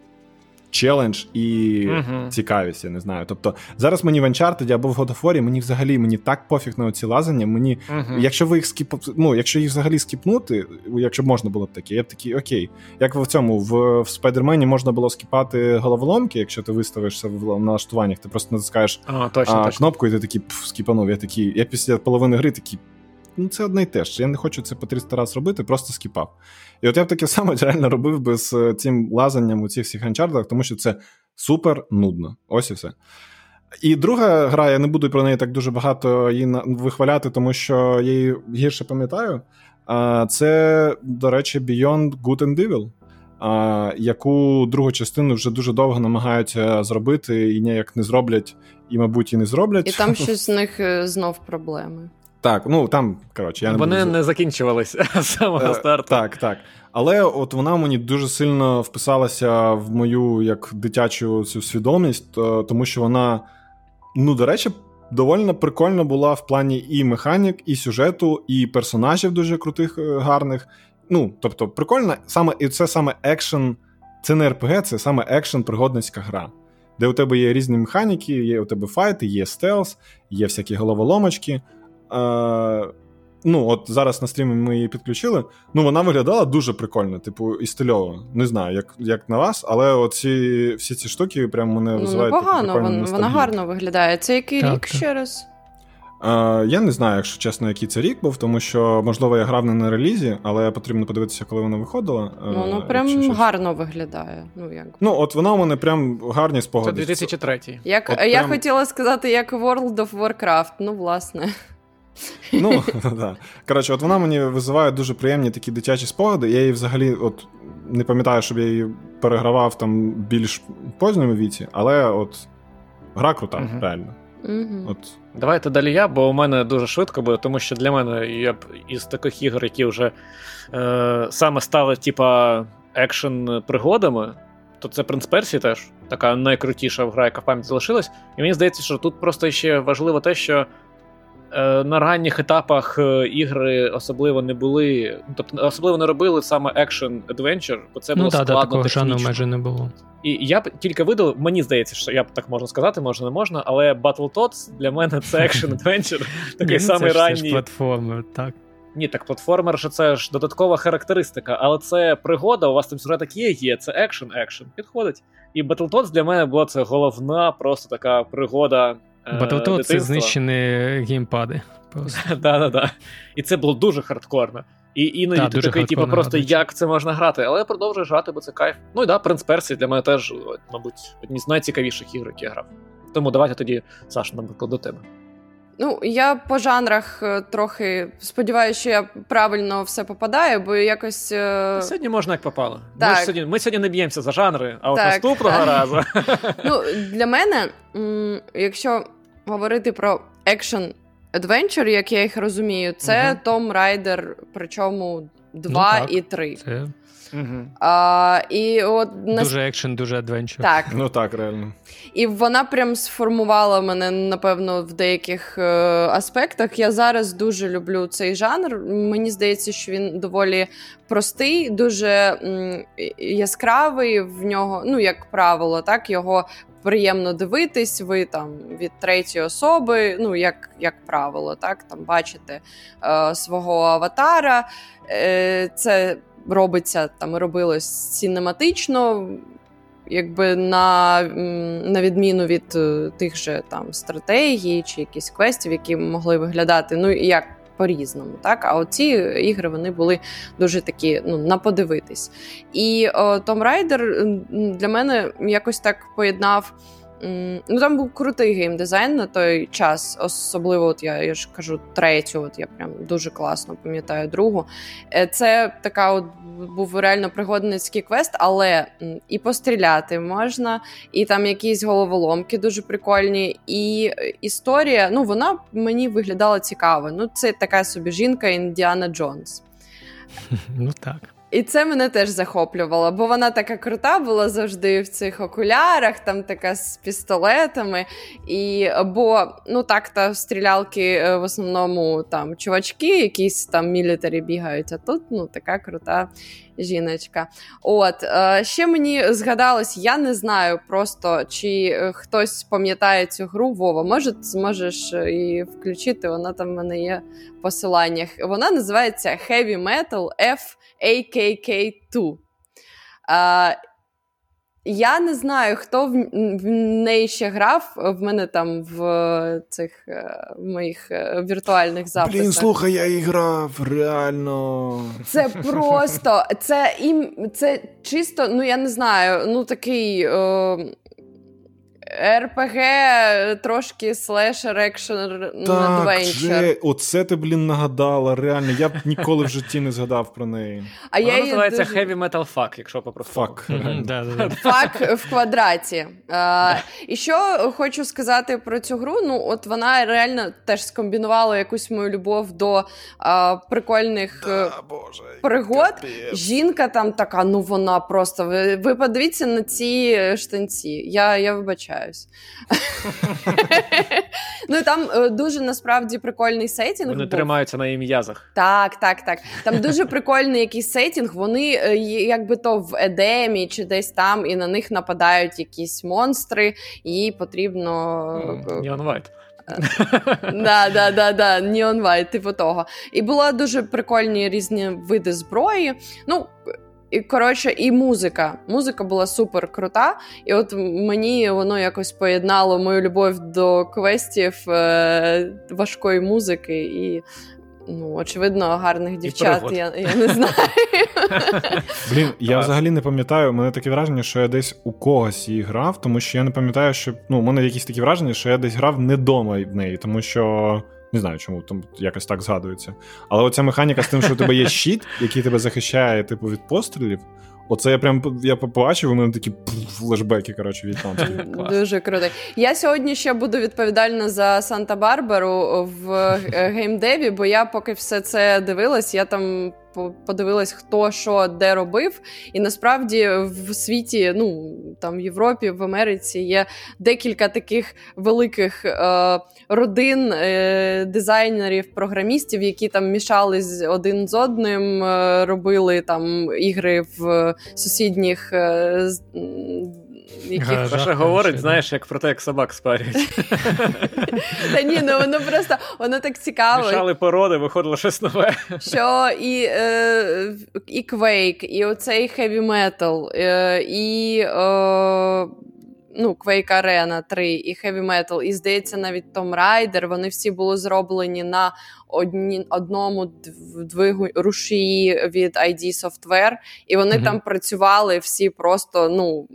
челендж і uh-huh. цікавість, я не знаю. Тобто зараз мені в Uncharted або в God of War, мені взагалі мені так пофіг на оці лазання. Мені, uh-huh. якщо ви їх скіп... ну, якщо їх взагалі скіпнути, якщо б можна було б таке, я б такий окей. Як в цьому в, в Спайдермені можна було скіпати головоломки, якщо ти виставишся в налаштуваннях, ти просто натискаєш а, точно, а, точно. кнопку, і ти такий пф, скіпанув. Я такий, я після половини гри такий. Ну, це одне й те ж. Я не хочу це по 300 разів робити, просто скіпав. І от я б таке саме реально робив би з цим лазанням у цих всіх анчардах, тому що це супер нудно. Ось і все. І друга гра, я не буду про неї так дуже багато її вихваляти, тому що я її гірше пам'ятаю. Це, до речі, Beyond Good and Evil, яку другу частину вже дуже довго намагаються зробити, і ніяк не зроблять, і, мабуть, і не зроблять. І там щось з них е, знов проблеми. Так, ну там, коротше, я не Вони буду... не закінчувалися з самого старту. Так, так. Але от вона мені дуже сильно вписалася в мою як дитячу цю свідомість, тому що вона, ну, до речі, доволі прикольно була в плані і механік, і сюжету, і персонажів дуже крутих, е, гарних. Ну, тобто, прикольно, саме і це саме екшен, це не РПГ, це саме екшен пригодницька гра. Де у тебе є різні механіки, є у тебе файти, є стелс, є всякі головоломочки. Е, Ну, от зараз на стрімі ми її підключили. Ну, вона виглядала дуже прикольно, типу, і стильово. Не знаю, як як на вас, але оці всі ці штуки прям мене ну, визивають. Ну, непогано, вона, вона гарно виглядає. Це який так, рік так. ще раз? Е, Я не знаю, якщо чесно, який це рік був, тому що, можливо, я грав не на релізі, але потрібно подивитися, коли вона виходила. Ну, ну прям гарно виглядає. Ну, як. Ну, от вона у мене прям гарні спогади. Це 2003 Як, от Я прям... хотіла сказати, як World of Warcraft, ну, власне. Ну, да. Коротше, от вона мені визиває дуже приємні такі дитячі спогади. Я її взагалі от не пам'ятаю, щоб я її перегравав там більш позньому віці, але от гра крута, uh реально. uh От. Давайте далі я, бо у мене дуже швидко буде, тому що для мене я б із таких ігор, які вже е, саме стали, типа, екшен пригодами, то це Принц Персі теж така найкрутіша гра, яка в пам'яті залишилась. І мені здається, що тут просто ще важливо те, що на ранніх етапах е, ігри особливо не були, тобто особливо не робили саме екшен adventure, бо це було ну, складно. Ну, такого жанру майже не було. І я б тільки видав, мені здається, що я б так можна сказати, можна не можна, але Battletoads для мене це екшен adventure, такий ну, самий ранній. Це ж платформер, так. Ні, так платформер, що це ж додаткова характеристика, але це пригода, у вас там сюжеток є, є, це екшен, екшен. Підходить. І Battletoads для мене була це головна, просто така пригода Battletoads — це знищені геймпади. Да-да-да. І це було дуже хардкорно. І іноді ти такий, типу, просто як це можна грати, але я продовжую грати, бо це кайф. Ну і да, Принц Персі для мене теж, мабуть, одні з найцікавіших ігор, які я грав. Тому давайте тоді, Саша, наприклад, до тебе. Ну, я по жанрах е, трохи сподіваюся, що я правильно все попадаю, бо якось. Е... Сьогодні можна як попало. Так. Ми ж сьогодні ми сьогодні не б'ємося за жанри, а от так. наступного разу. Ну, Для мене, якщо говорити про екшен адвенчер, як я їх розумію, це Том Райдер, причому 2 ну, і 3. Це... Угу. А, і от Дуже екшен, дуже адвенчур. Так. Ну так, реально. І вона прям сформувала мене, напевно, в деяких е, аспектах. Я зараз дуже люблю цей жанр. Мені здається, що він доволі простий, дуже м, яскравий в нього, ну, як правило, так, його. Приємно дивитись, ви там від третьої особи, ну як як правило, так там бачите е, свого аватара. Е, Це робиться там робилось цінематично, якби на на відміну від е, тих же там стратегій чи якісь квестів, які могли виглядати, ну як по-різному. так, А оці ігри вони були дуже такі ну, на подивитись. І Том Райдер для мене якось так поєднав. Ну, Там був крутий геймдизайн на той час, особливо, от я я ж кажу, третю, от я прям дуже класно пам'ятаю другу. Е, це така от був реально пригодницький квест, але і постріляти можна, і там якісь головоломки дуже прикольні. І е, історія, ну, вона мені виглядала цікаво. Ну, це така собі жінка Індіана Джонс. Ну так. І це мене теж захоплювало, бо вона така крута була завжди в цих окулярах, там така з пістолетами. І, Бо ну так та стрілялки е, в основному там чувачки, якісь там мілітарі бігають, а тут ну така крута жіночка. От е, ще мені згадалось, я не знаю просто чи е, хтось пам'ятає цю гру Вова. Може, зможеш е, її включити? Вона там в мене є посиланнях. Вона називається Heavy Metal FAKK2. Я не знаю, хто в, в неї ще грав. В мене там в цих е, в моїх е, віртуальних записах. Блін, слухай, я і грав, реально. Це просто це ім, це чисто, ну я не знаю, ну такий. Е, РПГ трошки слешер action adventure. Оце ти, блін, нагадала. Реально, я б ніколи в житті не згадав про неї. А Вона я називається дуже... Heavy Metal Fuck, якщо попросту. Fuck. Fuck в квадраті. І що хочу сказати про цю гру, ну от вона реально теж скомбінувала якусь мою любов до прикольних е, пригод. Жінка там така, ну вона просто. Ви подивіться на ці штанці. Я, Я вибачаю помиляюсь. Ну там е, дуже насправді прикольний сетінг. Вони тримаються на її м'язах. Так, так, так. Там дуже прикольний якийсь сетінг. Вони е, якби то в Едемі чи десь там, і на них нападають якісь монстри, і їй потрібно. Neon White. Да, да, да, да, Neon White, типу того. І були дуже прикольні різні види зброї. Ну, і коротше, і музика. Музика була супер крута, і от мені воно якось поєднало мою любов до квестів е- важкої музики і. Ну, очевидно, гарних дівчат, я я не знаю. Блін, я взагалі не пам'ятаю, у мене таке враження, що я десь у когось її грав, тому що я не пам'ятаю, що ну, у мене якісь такі враження, що я десь грав не дома в неї, тому що не знаю, чому там якось так згадується. Але оця механіка з тим, що у тебе є щит, який тебе захищає, типу, від пострілів. Оце я прям я побачив, у мене такі флешбеки, коротше, від там. Дуже круто. Я сьогодні ще буду відповідальна за Санта-Барбару в е, геймдеві, бо я поки все це дивилась, я там подивилась, хто що де робив. І насправді в світі, ну там в Європі, в Америці є декілька таких великих е, родин е, дизайнерів, програмістів, які там мішались один з одним, е, робили там ігри в сусідніх. Е, яких... Паша говорить, знаєш, як про те, як собак спарюють. Та ні, ну воно просто воно так цікаво. Мішали породи, виходило щось нове. Що і е, і Quake, і оцей Heavy Metal, е, і е, ну, Quake Arena 3 і Heavy Metal, і здається, навіть Tomb Raider, вони всі були зроблені на одні, одному двигу рушії від ID Software, і вони mm-hmm. там працювали всі просто ну,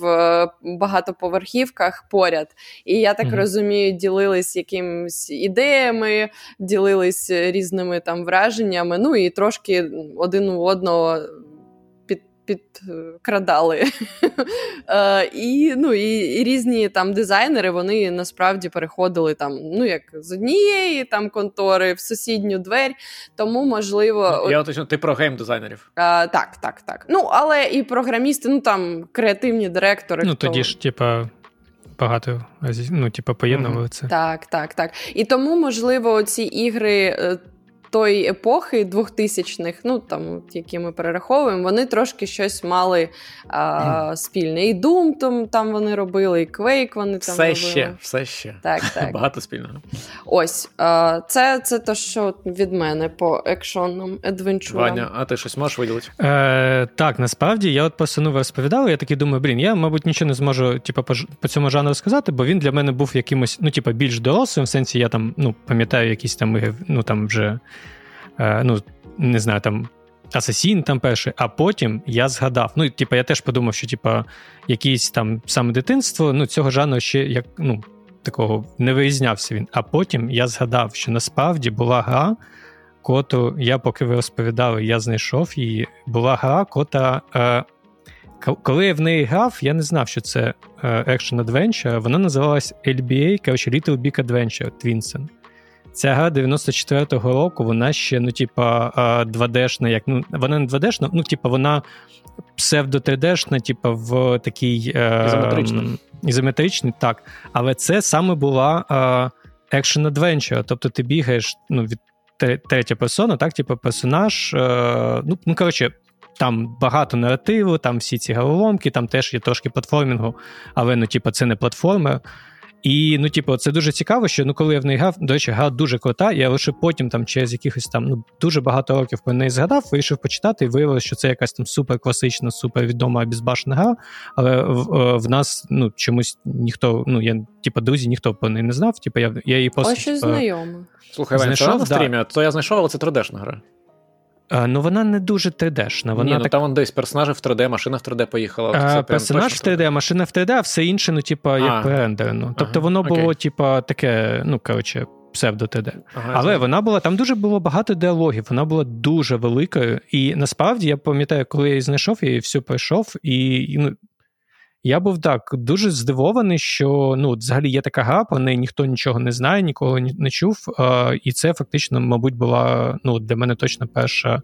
в багатоповерхівках поряд. І я так mm-hmm. розумію, ділились якимись ідеями, ділились різними там враженнями. Ну і трошки один у одного підкрадали. Е, і ну, і, і різні там дизайнери вони насправді переходили там, ну як з однієї там контори в сусідню двері. Тому можливо. Я уточню, ти про гейм-дизайнерів. А, Так, так, так. Ну, але і програмісти, ну там креативні директори. Ну, тоді ж, типа. Багато ну, типу, поєднували це. Так, так, так. І тому, можливо, ці ігри е, тої епохи 2000-х, ну там, які ми перераховуємо, вони трошки щось мали а, спільне. І Doom там, там вони робили, і Quake вони там все робили. ще, все ще. Так, так. Багато спільного. Ось. А, це це те, що від мене по екшонним адвенчурам. Ваня, а ти щось можеш виділити? Е, Так, насправді я от по сину розповідав, я такий думаю, блін, я, мабуть, нічого не зможу типу, по, по цьому жанру сказати, бо він для мене був якимось, ну, типу, більш дорослим, в сенсі я там, ну, пам'ятаю, якісь там ну, там вже ну, не знаю, там. Асасін там перший, а потім я згадав. Ну, типу, я теж подумав, що типу, якийсь там саме дитинство, ну, цього жанру ще як ну, такого не вирізнявся він. А потім я згадав, що насправді була гра, коту я, поки ви розповідали, я знайшов її. Була гра, кота. Е, коли я в неї грав, я не знав, що це е, Action Adventure. Вона називалась LBA, коротше, Little Big Adventure Twinsen. Ця гра 94-го року, вона ще, ну, типа, 2D-шна, як ну, вона не 2D-шна, ну, типа, вона псевдо 3D-шна, типа, в такій Ізометрична. ізометричній, так. Але це саме була Action Adventure, тобто ти бігаєш ну, від третя персона, так, типу, персонаж. Е, ну, ну, коротше, там багато наративу, там всі ці головоломки, там теж є трошки платформінгу, але ну, типу, це не платформер. І ну, типу, це дуже цікаво, що ну, коли я в неї грав, до речі, гра дуже крута. Я лише потім, там, через якихось там ну, дуже багато років про неї згадав, вирішив почитати і виявилося, що це якась там супер класична, супер відома безбашена гра. Але в, е, в нас ну, чомусь ніхто, ну я, типу, друзі, ніхто про неї не знав. Типу, я я її просто. Ось щось знайоме. Слухай, Ваня, це на стрімі, да. то я знайшов, але це 3D-шна гра. А, ну вона не дуже 3D-шна. Вона Ні, ну так... там десь персонажі в 3D, машина в 3D поїхала. А, персонаж в 3D, машина в 3D, а все інше, ну, типа, як рендерно. Тобто ага, воно окей. було, типа, таке, ну, коротше, псевдо 3D. Ага, Але так. вона була, там дуже було багато діалогів, вона була дуже великою. І насправді я пам'ятаю, коли я її знайшов, я її всю пройшов, і ну, я був так дуже здивований, що ну, взагалі є така гра, про неї ніхто нічого не знає, ніколи не чув. А, І це фактично, мабуть, була ну, для мене точно перша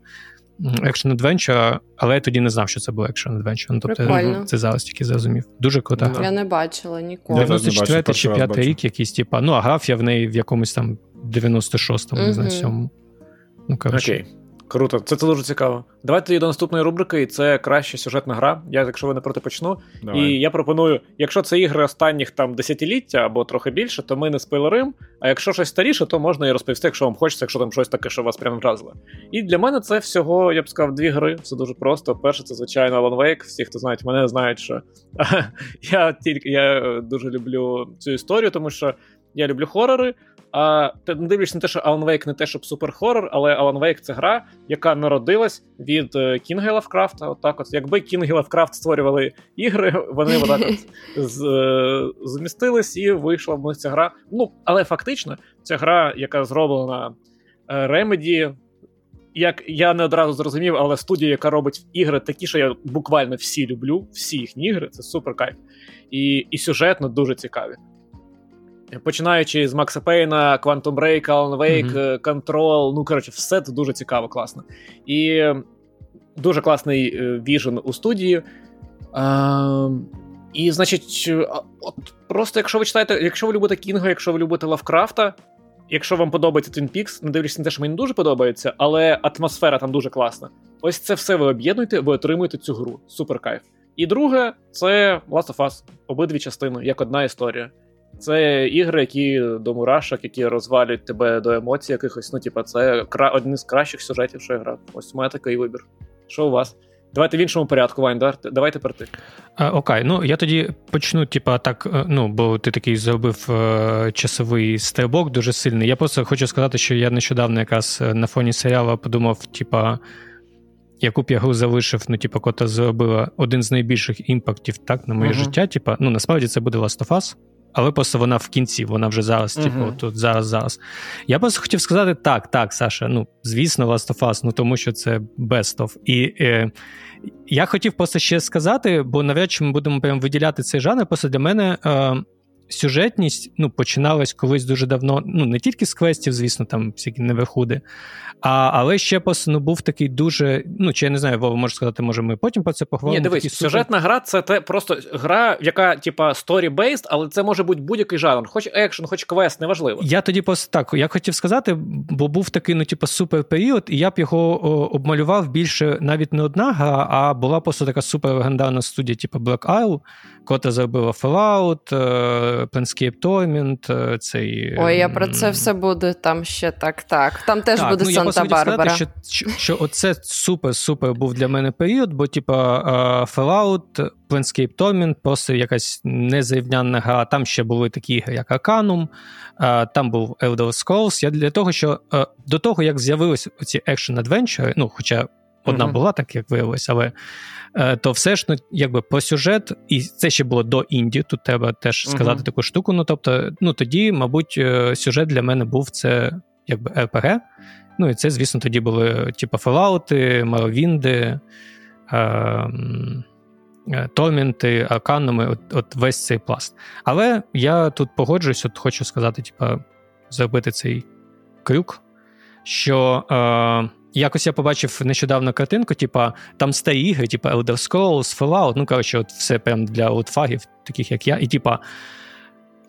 action adventure, але я тоді не знав, що це був action adventure. Ну, тобто Прикольно. це зараз тільки зрозумів. Дуже крута гра. Я не бачила ніколи. 94 чи 5 рік якийсь, типа, ну, а грав я в неї в якомусь там 96-му, не знаю, 7 Ну, коротше. Окей. Круто, це це дуже цікаво. Давайте до наступної рубрики, і це краща сюжетна гра. Я, якщо ви не проти почну. Давай. І я пропоную, якщо це ігри останніх там десятиліття або трохи більше, то ми не спойлерим. А якщо щось старіше, то можна і розповісти, якщо вам хочеться, якщо там щось таке, що вас прям вразило. І для мене це всього, я б сказав, дві гри. Все дуже просто. Перше, це звичайно Alan Wake. Всі, хто знають, мене знають, що я тільки я дуже люблю цю історію, тому що я люблю хорори. А ти не дивишся на те, що Alan Wake не те, щоб супер-хорор, але Alan Wake це гра, яка народилась від Кінга Лавкрафта. Отак, от якби Кінг Лавкрафт створювали ігри, вони отак от з, е, змістились і вийшла в них ця гра. Ну, але фактично, ця гра, яка зроблена е, Remedy, як я не одразу зрозумів, але студія, яка робить ігри, такі, що я буквально всі люблю, всі їхні ігри, це супер кайф. І і сюжетно дуже цікаві. Починаючи з Макса Пейна, Quantum Break, Alan Wake, mm-hmm. Control, ну коротше, все це дуже цікаво, класно. І дуже класний віжен у студії. А, І, значить, от просто якщо ви читаєте, якщо ви любите Кінга, якщо ви любите Лавкрафта, якщо вам подобається Twin Peaks, не дивлюсь на те, що мені дуже подобається, але атмосфера там дуже класна. Ось це все ви об'єднуєте, ви отримуєте цю гру. Супер кайф. І друге, це Last of Us. Обидві частини, як одна історія. Це ігри, які до мурашок, які розвалюють тебе до емоцій якихось. Ну, типа, це кра... один з кращих сюжетів, що я грав. Ось у мене такий вибір. Що у вас? Давайте в іншому порядку, Вань, да? давайте перти. А, Окей, ну я тоді почну, типа, так, е, ну, бо ти такий зробив е, часовий стрибок дуже сильний. Я просто хочу сказати, що я нещодавно якраз е, на фоні серіалу подумав, типа. Яку б я гру залишив, ну, типа, кота зробила один з найбільших імпактів так, на моє uh-huh. життя. Типа, ну насправді це буде Last of Us але просто вона в кінці, вона вже зараз, uh-huh. типу, тут зараз, зараз. Я просто хотів сказати так, так, Саша. Ну, звісно, Last of Us, ну тому що це best of. І е, я хотів просто ще сказати, бо навряд чи ми будемо прям виділяти цей жанр. Просто для мене е, сюжетність ну, починалась колись дуже давно. Ну, не тільки з квестів, звісно, там всякі неверхуди, а, але ще просто ну, був такий дуже. Ну, чи я не знаю, Вова може сказати, може, ми потім про це поговоримо. Ні, дивись, сюжетна гра це те просто гра, яка, типа, story-based, але це може бути будь-який жанр, хоч екшен, хоч квест, неважливо. Я тоді просто так, я хотів сказати, бо був такий, ну, типу, супер період, і я б його о, обмалював більше навіть не одна гра, а була просто така супер легендарна студія, типу Black Isle, котра зробила Fallout, е, Planescape Torment, е, цей... Ой, я про це все буду там ще так, так. Там теж так, буде ну, Санта-Барбара. Що, що, що оце супер-супер був для мене період, бо, типа, е, Fallout, Planescape Torment, просто якась незрівнянна гра. Там ще були такі ігри, як Arcanum, там був Elder Scrolls. Я для того, що до того, як з'явилися ці Adventure, ну, хоча одна mm-hmm. була, так як виявилось, але е, то все ж ну, якби по сюжет, і це ще було до інді, тут треба теж сказати mm-hmm. таку штуку. Ну тобто, ну тоді, мабуть, е, сюжет для мене був це якби RPG. Ну і це, звісно, тоді були типу Fallout, Morrowind, ем, е, Тормінти, Арканами, от, от весь цей пласт. Але я тут погоджуюсь, от хочу сказати, типу, зробити цей крюк, що. Е, Якось я побачив нещодавно картинку, типа там старі ігри, типа Elder Scrolls, Fallout, ну коротше, от все прям для аутфагів, таких як я, і типа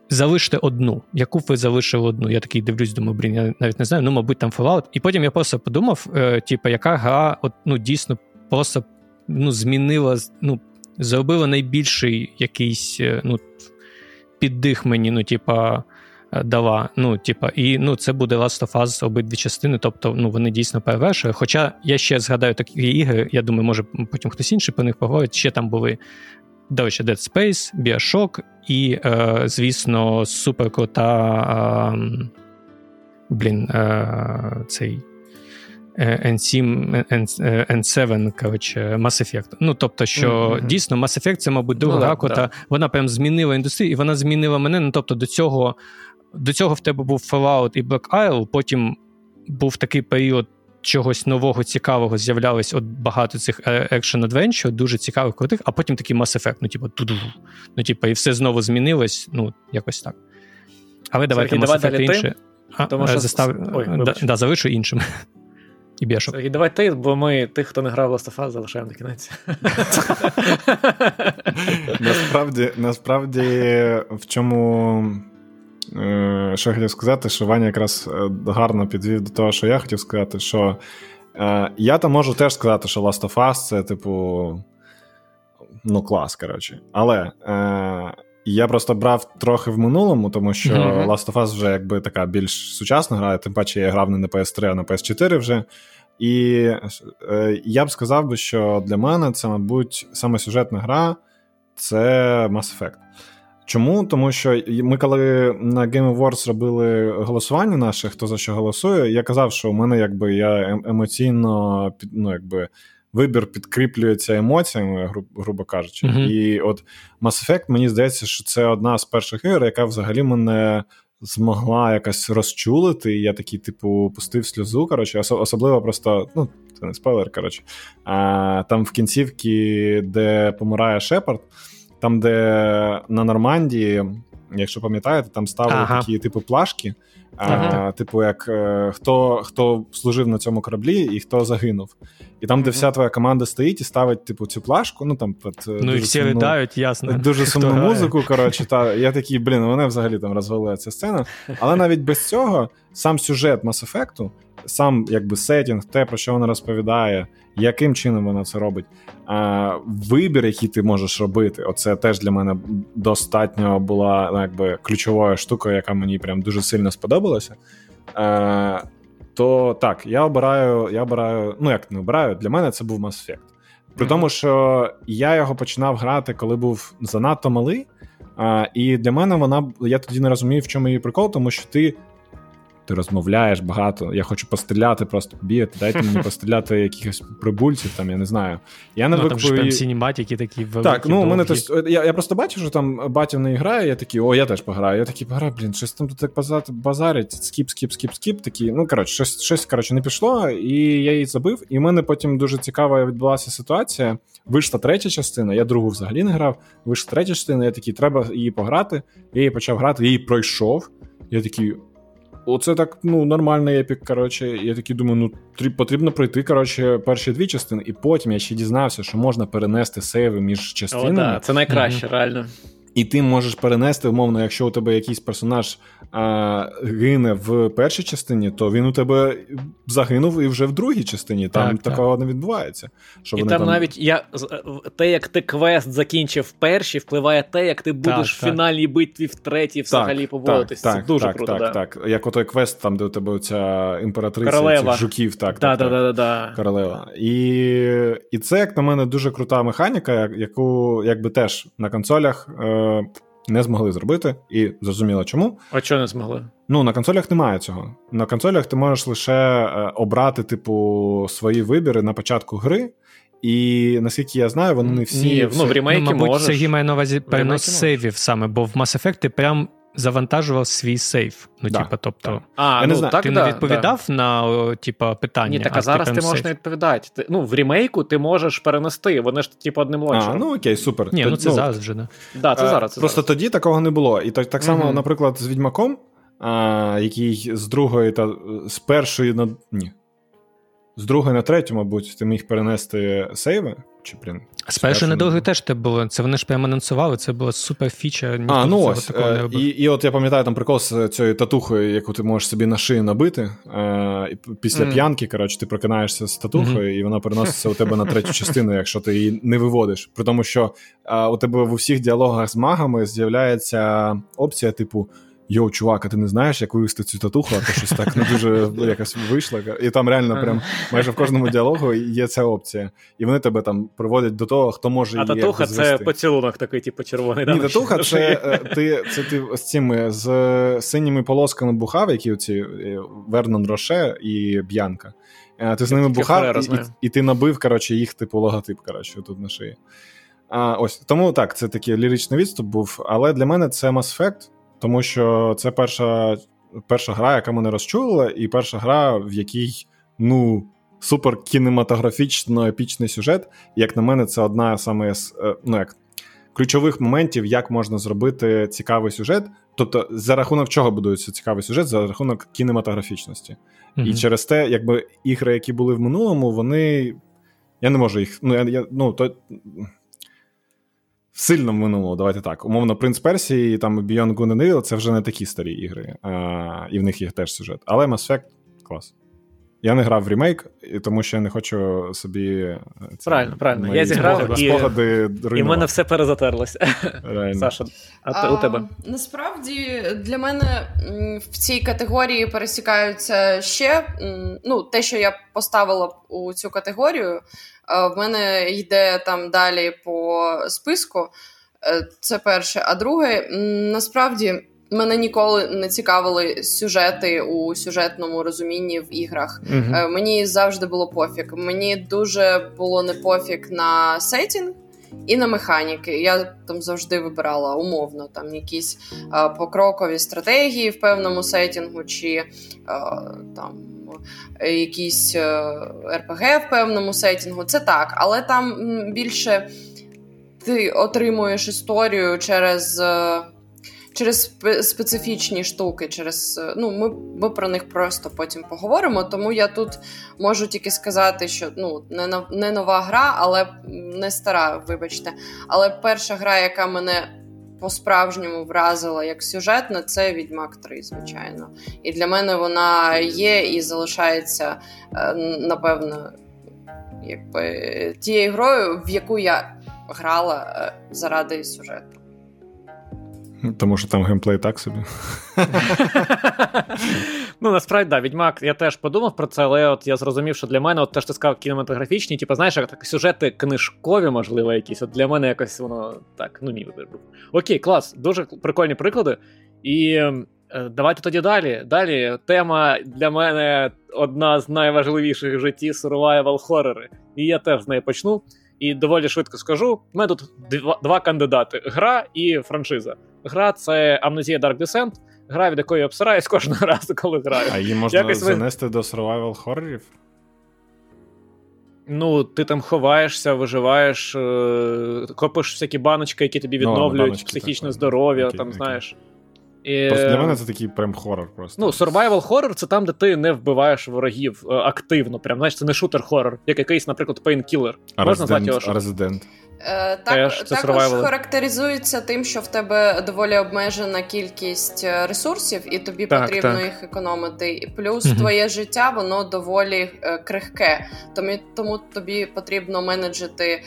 залиште одну. Яку ви залишили одну? Я такий дивлюсь, думаю, блін, я навіть не знаю, ну, мабуть, там Fallout. І потім я просто подумав, е, типа, яка гра от, ну, дійсно просто ну, змінила, ну, зробила найбільший якийсь е, ну, піддих мені, ну, типа. Е, дала. Ну, типа, і ну, це буде Last of Us обидві частини, тобто ну, вони дійсно перевершують. Хоча я ще згадаю такі ігри, я думаю, може потім хтось інший про них поговорить. Ще там були до речі, Dead Space, Bioshock і, е, звісно, суперкрута. Е, блін, е, цей. N7, N7, коротше, Mass Effect. Ну, тобто, що mm-hmm. дійсно Mass Effect це, мабуть, друга ну, ракота. Да. Вона прям змінила індустрію, і вона змінила мене. Ну, тобто, до цього до цього в тебе був Fallout і Black Isle, потім був такий період чогось нового, цікавого з'являлось от багато цих екшн адвенчер дуже цікавих, крутих, а потім такий Mass Effect, ну, типу, туду. Ну, типу, і все знову змінилось, ну, якось так. Але давайте Mass Effect інше. А, Тому що... Застав... Ой, да, да, залишу іншим. І Біошок. Сергій, давай ти, бо ми тих, хто не грав в Last of Us, залишаємо на кінець. Насправді, насправді, в чому Е, що я хотів сказати, що Ваня якраз е, гарно підвів до того, що я хотів сказати, що е, я там можу теж сказати, що Last of Us це, типу, ну, клас, коротше. Але е, я просто брав трохи в минулому, тому що mm-hmm. Last of Us вже якби така більш сучасна гра, тим паче я грав не на PS3, а на PS4 вже. І е, я б сказав би, що для мене це, мабуть, саме сюжетна гра це Mass Effect. Чому? Тому що ми, коли на Game Awards робили голосування наше, хто за що голосує, я казав, що у мене якби я ем, емоційно ну, якби, вибір підкріплюється емоціями, гру, грубо кажучи. Mm-hmm. І от Mass Effect, мені здається, що це одна з перших ігор, яка взагалі мене змогла якось розчулити. І я такий, типу, пустив сльозу. Коротше, особливо просто, ну, це не спойлер, коротше. А, Там в кінцівці, де помирає Шепард там, де на Нормандії, якщо пам'ятаєте, там ставили ага. такі типу плашки. Ага. А, Типу, як е, хто хто служив на цьому кораблі і хто загинув. І там, де вся твоя команда стоїть і ставить типу, цю плашку, ну там під, е, Ну і всі сумну, літають, ясно. Дуже сумну музику. коротше, та Я такий, блін, вони взагалі там розвалила ця сцена. Але навіть без цього сам сюжет Mass Effect, сам якби сетінг, те, про що вона розповідає, яким чином вона це робить. А, Вибір, який ти можеш робити, оце теж для мене достатньо була ну, якби ключовою штукою, яка мені прям дуже сильно сподобалася. А, То так, я обираю, я обираю, ну як не обираю, для мене це був Mass Effect. При тому, що я його починав грати, коли був занадто малий. А, І для мене вона я тоді не розумів, в чому її прикол, тому що ти ти розмовляєш багато. Я хочу постріляти, просто побігати. Дайте мені постріляти якихось прибульців, там я не знаю. Я не ну, там ж прям такі великі. Так, ну мене то я я просто бачу, що там батя не грає, я такий, о, я теж пограю. Я такий пограю, блін, щось там тут так базарять, skip, skip, skip, skip. Такі, ну коротше, щось щось коротше, не пішло, і я її забив. І в мене потім дуже цікава відбулася ситуація. Вийшла третя частина, я другу взагалі не грав. Вийшла третя частина, я такий, треба її пограти. Я її почав грати, я її пройшов. Я такий, Оце так ну, нормальний епік. коротше. Я такий думаю, ну потрібно пройти коротше, перші дві частини, і потім я ще дізнався, що можна перенести сейви між частинами. О, да, Це найкраще, mm-hmm. реально. І ти можеш перенести, умовно, якщо у тебе якийсь персонаж а, гине в першій частині, то він у тебе загинув і вже в другій частині. Там так, такого так. не відбувається. Що І вони там, там навіть я, те, як ти квест закінчив в першій, впливає те, як ти будеш так, в фінальній битві в третій взагалі поводитись. Це дуже так, круто. Так, да. так. Як отой квест, там, де у тебе ця імператриця королева. цих жуків, так, да, так, да, так, королева. І і це, як на мене, дуже крута механіка, яку якби теж на консолях. Е, не змогли зробити, і зрозуміло чому. А чого не змогли? Ну, на консолях немає цього. На консолях ти можеш лише е, обрати, типу, свої вибіри на початку гри. І наскільки я знаю, вони не всі. Ні, ну, в ремейки ну, Мабуть, можеш. це має на увазі переносивів сейвів саме, бо в Mass Effect ти прям завантажував свій сейф. Ну, да, типа, тобто, а, я ну, не знаю. Так, ти да, не відповідав да. на типа, питання. Ні, так а, а зараз ти, ти можеш не відповідати. Ти, ну, в ремейку ти можеш перенести, вони ж типу одним лончером. А, ну окей, супер. Ні, ну це ну, зараз вже, да. Да, це зараз. Це Просто зараз. тоді такого не було. І так, так само, mm наприклад, з Відьмаком. а, який з другої та з першої на. Ні. З другої на третю, мабуть, ти міг перенести сейви. Чи, блін, з першої теж те було. Це вони ж прямо анонсували, це була супер фіча. А, ну ось. Е, і і от я пам'ятаю там прикол з цією татухою, яку ти можеш собі на шию набити. Е, Після mm. п'янки, коротше, ти прокинаєшся з татухою, mm-hmm. і вона переноситься у тебе на третю частину, якщо ти її не виводиш. При тому, що е, у тебе в усіх діалогах з магами з'являється опція, типу йоу, чувак, а ти не знаєш, як вивести цю татуху, а то щось так не дуже якось вийшло. І там реально прям майже в кожному діалогу є ця опція. І вони тебе там приводять до того, хто може її А татуха це поцілунок такий, типу, червоний. Ні, татуха це е, ти це ти з цими з синіми полосками бухав, які оці е, Вернон Роше і Б'янка. Е, ти з ними бухав, і, і, і ти набив коротше, їх типу логотип коротше, тут на шиї. А, ось Тому так, це такий ліричний відступ був, але для мене це Mass Effect, тому що це перша перша гра, яка мене розчулила, і перша гра, в якій ну, супер кінематографічно епічний сюжет. Як на мене, це одна саме з е, ну, як, ключових моментів, як можна зробити цікавий сюжет. Тобто, за рахунок чого будується цікавий сюжет, за рахунок кінематографічності. Mm-hmm. І через те, якби ігри, які були в минулому, вони. Я не можу їх. Ну, я, я, ну, то, в минуло, минулому, давайте так. Умовно, Принц Персії, там Beyond Good and Evil це вже не такі старі ігри, а, і в них є теж сюжет. Але Mass Effect клас. Я не грав в ремейк, тому що я не хочу собі. Е, ці, правильно, правильно. Я зіграв спогади і в мене все перезатерлося. Саша, а, а у тебе? Насправді для мене в цій категорії пересікаються ще ну, те, що я поставила у цю категорію. В мене йде там далі по списку. Е, це перше. А друге, насправді. Мене ніколи не цікавили сюжети у сюжетному розумінні в іграх. uh Мені завжди було пофіг. Мені дуже було не пофіг на сетінг і на механіки. Я там завжди вибирала умовно там якісь а, покрокові стратегії в певному сетінгу, чи а, там якісь РПГ в певному сетінгу. Це так, але там більше ти отримуєш історію через через специфічні штуки, через ну ми ми про них просто потім поговоримо. Тому я тут можу тільки сказати, що ну не не нова гра, але не стара, вибачте. Але перша гра, яка мене по-справжньому вразила як сюжетна, це Відьмак 3, звичайно. І для мене вона є і залишається е, напевно, якби тією грою, в яку я грала е, заради сюжету. Тому що там геймплей так собі. Ну, насправді, да, Відьмак, я теж подумав про це, але от я зрозумів, що для мене, от теж ти сказав, кінематографічні, типу, знаєш, як так, сюжети книжкові, можливо, якісь. От для мене якось воно так, ну мій вибір був. Окей, клас, дуже прикольні приклади. І е, давайте тоді далі. Далі тема для мене одна з найважливіших в житті survival хоррори. І я теж з неї почну. І доволі швидко скажу: у мене тут два, два кандидати: гра і франшиза. Гра це Amnesia Dark Descent, гра, від якої я обсираюсь кожного разу, коли граю. А її можна Якось занести ви... до survival хоррорів? Ну, ти там ховаєшся, виживаєш, е, копиш всякі баночки, які тобі ну, відновлюють баночки, психічне так, здоров'я, окей, там, окей. знаєш. І... Просто для мене це такий прям хорор. просто. Ну, survival horror це там, де ти не вбиваєш ворогів е, активно. Прям, знаєш, це не шутер-хоррор, як якийсь, наприклад, Painkiller. Можна назвати його? Resident. Е, так, Теж, Також характеризується тим, що в тебе доволі обмежена кількість е, ресурсів, і тобі так, потрібно так. їх економити. І Плюс mm твоє життя воно доволі е, крихке. Тому тому тобі потрібно менеджити е,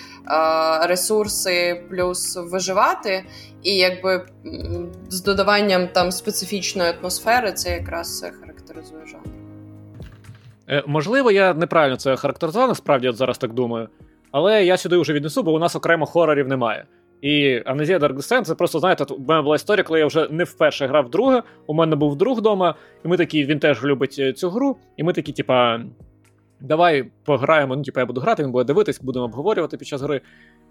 ресурси, плюс виживати. І якби з додаванням там специфічної атмосфери, це якраз характеризує жанр. Можливо, я неправильно це характеризував, насправді от зараз так думаю. Але я сюди вже віднесу, бо у нас окремо хорорів немає. І Amnesia Dark Descent, це просто, знаєте, у мене була історія, коли я вже не вперше грав друге. У мене був друг вдома, і ми такі, він теж любить е, цю гру, і ми такі, типа, давай пограємо. Ну, типа, я буду грати, він буде дивитись, будемо обговорювати під час гри.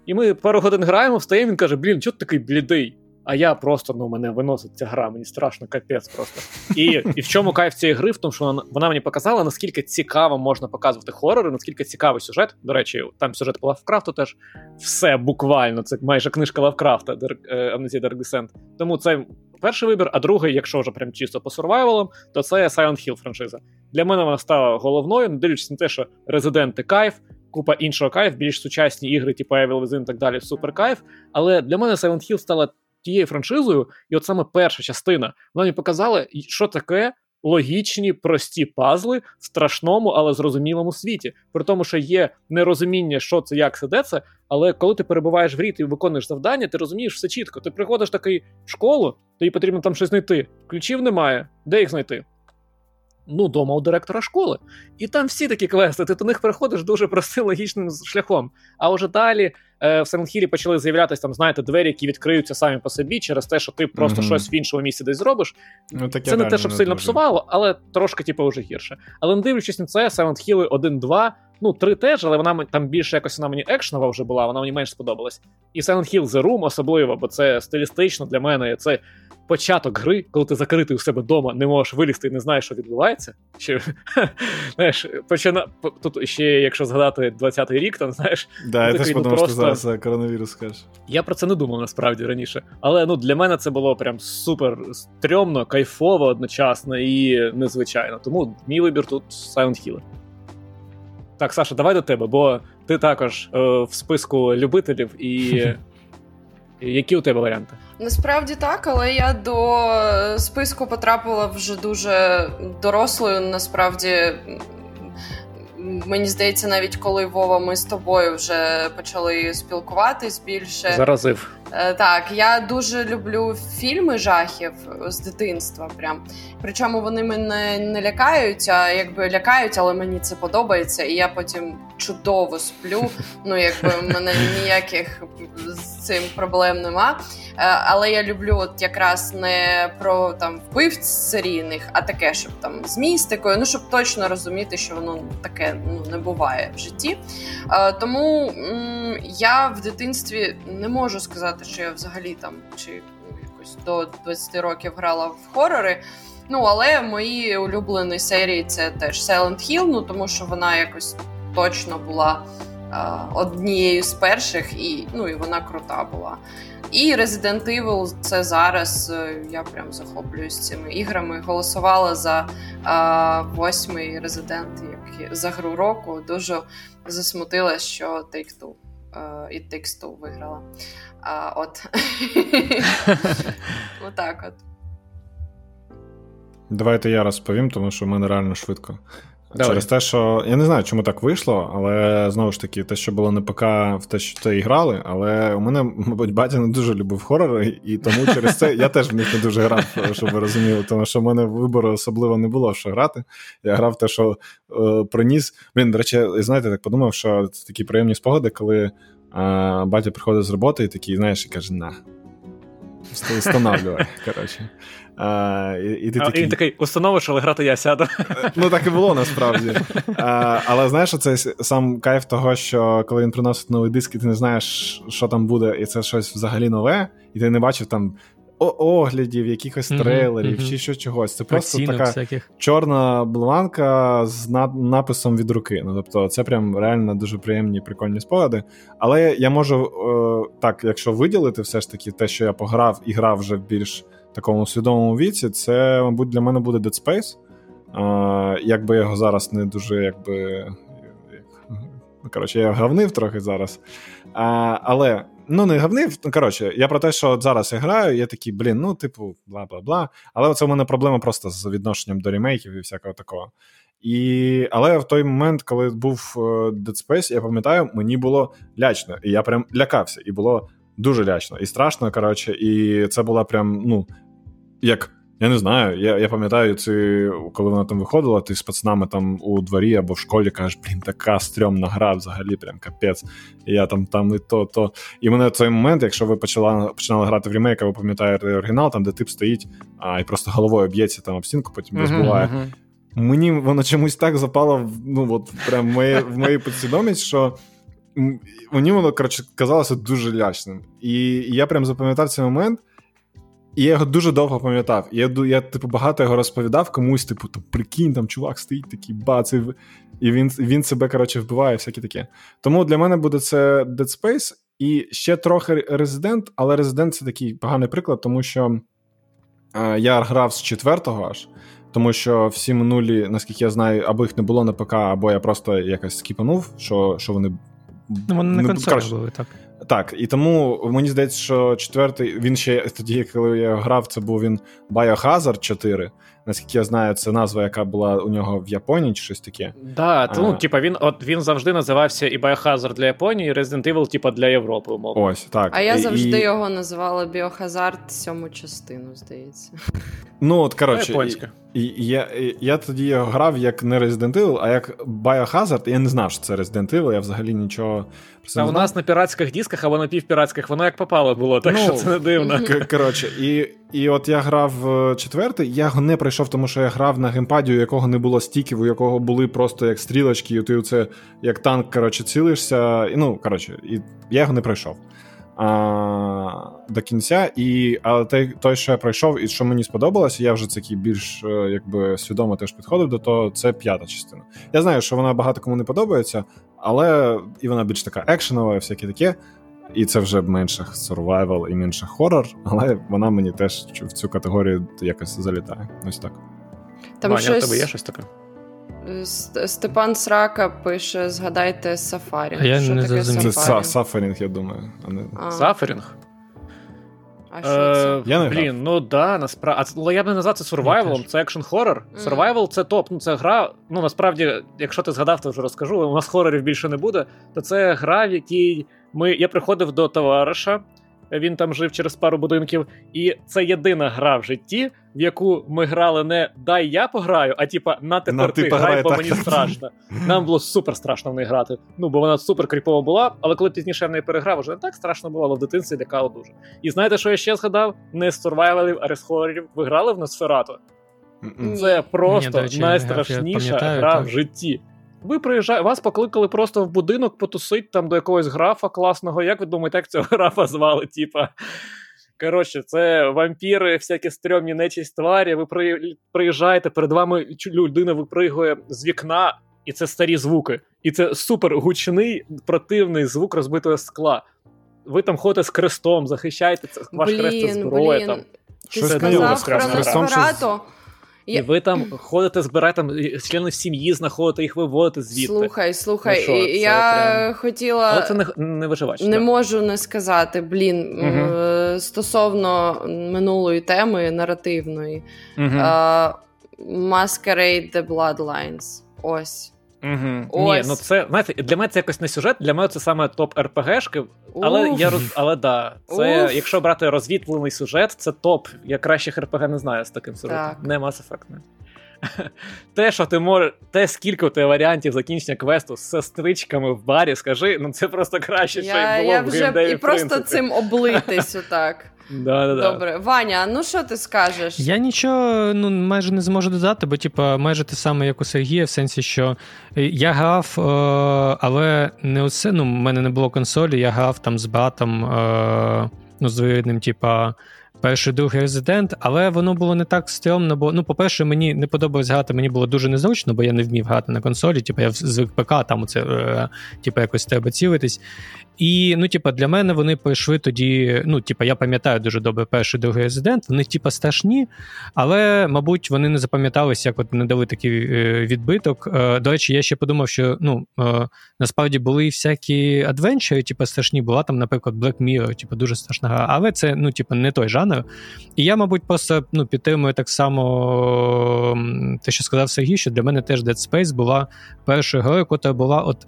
І ми пару годин граємо, встаємо, він каже: Блін, чого ти такий блідий? А я просто ну мене виносить ця гра, мені страшно, капець просто. І і в чому кайф цієї гри? В тому, що вона вона мені показала, наскільки цікаво можна показувати хорори, наскільки цікавий сюжет. До речі, там сюжет по Лавкрафту теж все буквально. Це майже книжка Лавкрафта Amnesia Dark Descent. Тому це перший вибір, а другий, якщо вже прям чисто по сурвайвалам, то це Silent Hill франшиза. Для мене вона стала головною, не дивлячись на те, що резиденти кайф купа іншого кайф, більш сучасні ігри, типу Evil Within і так далі, супер кайф. Але для мене Silent Hill стала тією франшизою, і от саме перша частина вона мені показала, що таке. Логічні, прості пазли в страшному, але зрозумілому світі. При тому, що є нерозуміння, що це, як це, де це. Але коли ти перебуваєш в рі, і виконуєш завдання, ти розумієш все чітко. Ти приходиш такий в школу, тобі потрібно там щось знайти. Ключів немає. Де їх знайти? Ну, дома у директора школи. І там всі такі квести, ти до них приходиш дуже простим логічним шляхом. А вже далі е, в Сенгхілі почали з'являтися там, знаєте, двері, які відкриються самі по собі через те, що ти просто mm-hmm. щось в іншому місці десь зробиш. Ну, таке це не те, щоб сильно дуже. псувало, але трошки, типу, вже гірше. Але не дивлячись на це, Silent Hill 1-2. Ну, три теж, але вона там більше якось вона мені екшнова вже була, вона мені менш сподобалась. І Silent Hill The Room особливо, бо це стилістично для мене. Це початок гри, коли ти закритий у себе вдома, не можеш вилізти і не знаєш, що відбувається. Чи, знаєш, почина... Тут ще, якщо згадати 20-й рік, там знаєш. Да, я теж подумав, ну, просто... що зараз коронавірус скажеш. Я про це не думав насправді раніше. Але ну, для мене це було прям супер стрьомно, кайфово одночасно і незвичайно. Тому мій вибір тут Silent Hill. Так, Саша, давай до тебе, бо ти також е, в списку любителів і. Які у тебе варіанти? Насправді так, але я до списку потрапила вже дуже дорослою. Насправді, мені здається, навіть коли Вова, ми з тобою вже почали спілкуватись більше. Заразив. Е, так, я дуже люблю фільми жахів з дитинства. Прям причому вони мене не лякають, а якби лякають, але мені це подобається, і я потім чудово сплю. Ну якби в мене ніяких з цим проблем нема. Е, але я люблю от якраз не про там вбивць серійних, а таке, щоб там з містикою, ну щоб точно розуміти, що воно таке ну не буває в житті. Е, тому я в дитинстві не можу сказати, що я взагалі там чи ну, якось до 20 років грала в хорори. Ну, але мої улюблені серії це теж Silent Hill, ну тому що вона якось точно була а, однією з перших, і ну, і вона крута була. І Resident Evil це зараз е, я прям захоплююсь цими іграми. Голосувала за а, восьмий Resident як за гру року. Дуже засмутила, що Take-Two і Take-Two виграла. А, От Отак от. Давайте я розповім, тому що в мене реально швидко. Давай. Через те, що я не знаю, чому так вийшло, але знову ж таки, те, що було на ПК, в те, що це і грали, але у мене, мабуть, батя не дуже любив хорори, і тому через це я теж в них не дуже грав, щоб ви розуміли, тому що в мене вибору особливо не було, що грати. Я грав те, що е, приніс. Блін, до речі, знаєте, так подумав, що це такі приємні спогади, коли е, батя приходить з роботи і такий, знаєш, і каже: на. Встановлювай, коротше. А, і, і ти такий... Він такий установиш, але грати я сяду. Ну так і було насправді. А, Але знаєш, це сам кайф того, що коли він приносить новий диск, і ти не знаєш, що там буде, і це щось взагалі нове, і ти не бачив там. Оглядів, якихось трейлерів mm-hmm. чи що чогось. Це просто така всяких. чорна бланка з написом від руки. Ну тобто, це прям реально дуже приємні прикольні спогади. Але я можу е, так, якщо виділити все ж таки те, що я пограв і грав вже в більш такому свідомому віці, це, мабуть, для мене буде Dead Space. А, Якби я його зараз не дуже якби. Ну, коротше, я гавнив трохи зараз. А, Але ну не гавнив. Ну, коротше, я про те, що от зараз я граю, я такий, блін, ну, типу, бла бла бла. Але це в мене проблема просто з відношенням до ремейків і всякого такого. І... Але в той момент, коли був е, Dead Space, я пам'ятаю, мені було лячно, і я прям лякався, і було дуже лячно і страшно. коротше, І це була прям, ну, як. Я не знаю, я я пам'ятаю, ці, коли вона там виходила, ти з пацанами там у дворі або в школі кажеш, блін, така стрьомна гра взагалі, прям капець. І я там там і то, то. І мене цей момент, якщо ви почали починали грати в ремейк, а ви пам'ятаєте оригінал, там де тип стоїть а, і просто головою б'ється там об стінку, потім розбиває. Uh-huh, uh-huh. Мені воно чомусь так запало ну, от прям в моє, в мою підсвідомість, що мені воно коротше, казалося дуже лячним. І я прям запам'ятав цей момент. І я його дуже довго пам'ятав. Я, я типу, багато його розповідав комусь, типу, там, прикинь, там чувак стоїть такий, бац, і, він він себе коротше, вбиває, всяке таке. Тому для мене буде це Dead Space і ще трохи Resident, але Resident це такий поганий приклад, тому що е, я грав з четвертого аж. Тому що всі минулі, наскільки я знаю, або їх не було на ПК, або я просто якось скіпанув, що що вони. Ну, вони на консолі були, так. Так, і тому мені здається, що четвертий він ще тоді, коли я грав, це був він Biohazard 4. Наскільки я знаю, це назва, яка була у нього в Японії, чи щось таке. Да, ну, типа він от він завжди називався і Biohazard для Японії, і Resident Evil, типа для Європи, умовно. Ось так. А я і, завжди і... його називала Biohazard сьому частину, здається. Ну, от коротше, японська. І, і, я і, я тоді його грав як не Resident Evil, а як Biohazard. Я не знав, що це Resident Evil, я взагалі нічого А у нас на піратських дисках або на півпіратських, воно як попало було, так ну, що це не дивно. К- коротше, і і от я грав четвертий, я його не пройшов, тому що я грав на геймпаді, у якого не було стіків, у якого були просто як стрілочки, і ти це як танк коротше, цілишся. І, ну, коротше, і я його не пройшов а, до кінця. І, Але той, той, що я пройшов, і що мені сподобалося, я вже такий більш е, якби свідомо теж підходив до того, це п'ята частина. Я знаю, що вона багато кому не подобається, але і вона більш така екшенова, і всяке таке. І це вже менше survival і менше хоррор, але вона мені теж в цю категорію якось залітає. Ось так. Там Ваня, щось... у тебе є щось таке? Степан Срака пише: згадайте Suffering. Я Що не таке Це Suffering, я думаю. А не... А. Suffering? А що це? Е, я не Блін, ну да, насправді. Але я б не назвав це сурвайвалом, це action horror. Survival це топ. Ну, це гра. Ну насправді, якщо ти згадав, то вже розкажу. У нас хорорів більше не буде. То це гра, в якій ми. Я приходив до товариша. Він там жив через пару будинків, і це єдина гра в житті, в яку ми грали не дай я пограю, а типа на тепер на, ти грай, бо мені страшно. Нам було супер страшно в неї грати. Ну бо вона супер кріпова була, але коли пізніше в неї переграв, вже не так страшно було, але в дитинстві лякало дуже. І знаєте, що я ще згадав? Не з сурвайвалів, а з хорорів. Ви грали в Носферату? Це просто Ні, найстрашніша гра так. в житті. Ви приїжджаєте, вас покликали просто в будинок потусить там до якогось графа класного. Як ви думаєте, як цього графа звали? Типа. Коротше, це вампіри, всякі стрьомні нечість тварі. Ви приїжджаєте, перед вами людина випригує з вікна, і це старі звуки. І це супер гучний, противний звук розбитого скла. Ви там ходите з крестом, захищаєте це, ваш блін, хрест це зброя. Блін. Там. Ти Щось сказав про Носферату, і ви там ходите, збираєте там членів сім'ї, знаходите їх виводите звідти. Слухай, слухай, ну, що, я прям... хотіла. Але це не не виживач. Не так. можу не сказати, блін, угу. стосовно минулої теми наративної. Угу. Uh, Masquerade The Bloodlines. Ось. Угу. Ні, ну це знаєте, для мене це якось не сюжет, для мене це саме топ РПГшки. Але Уф. я роз... але да, це Уф. якщо брати розвітлений сюжет, це топ. Я кращих РПГ не знаю з таким сюжетом. Так. Не Mass Effect, не. Те, що ти можеш, те, скільки у тебе варіантів закінчення квесту з сестричками в барі, скажи, ну це просто краще, що й було я в вже І просто цим облитись отак. Да, да, да. Добре, Ваня, ну що ти скажеш? Я нічого ну, майже не зможу додати, бо типа, майже те саме, як у Сергія, в сенсі, що я грав, е, але не усе. Ну, в мене не було консолі, я грав там з братом, е, ну, з вирідним, типа перший другий резидент, але воно було не так стрьомно, бо, ну, по-перше, мені не подобалось грати, мені було дуже незручно, бо я не вмів грати на консолі. Типу, я звик ПК, там оце, е, типу, якось треба цілитись. І ну, типу, для мене вони пройшли тоді. Ну, типу, я пам'ятаю дуже добре перший другий резидент. Вони, типу, страшні, але, мабуть, вони не запам'яталися, як от не дали такий е, відбиток. Е, до речі, я ще подумав, що ну, насправді були всякі адвенчери, типу, страшні. Була там, наприклад, Black Mirror, типу, дуже страшна гра. Але це, ну, типу, не той жанр. І я, мабуть, просто ну, підтримую так само те, що сказав Сергій, що для мене теж Dead Space була першою грою, яка була от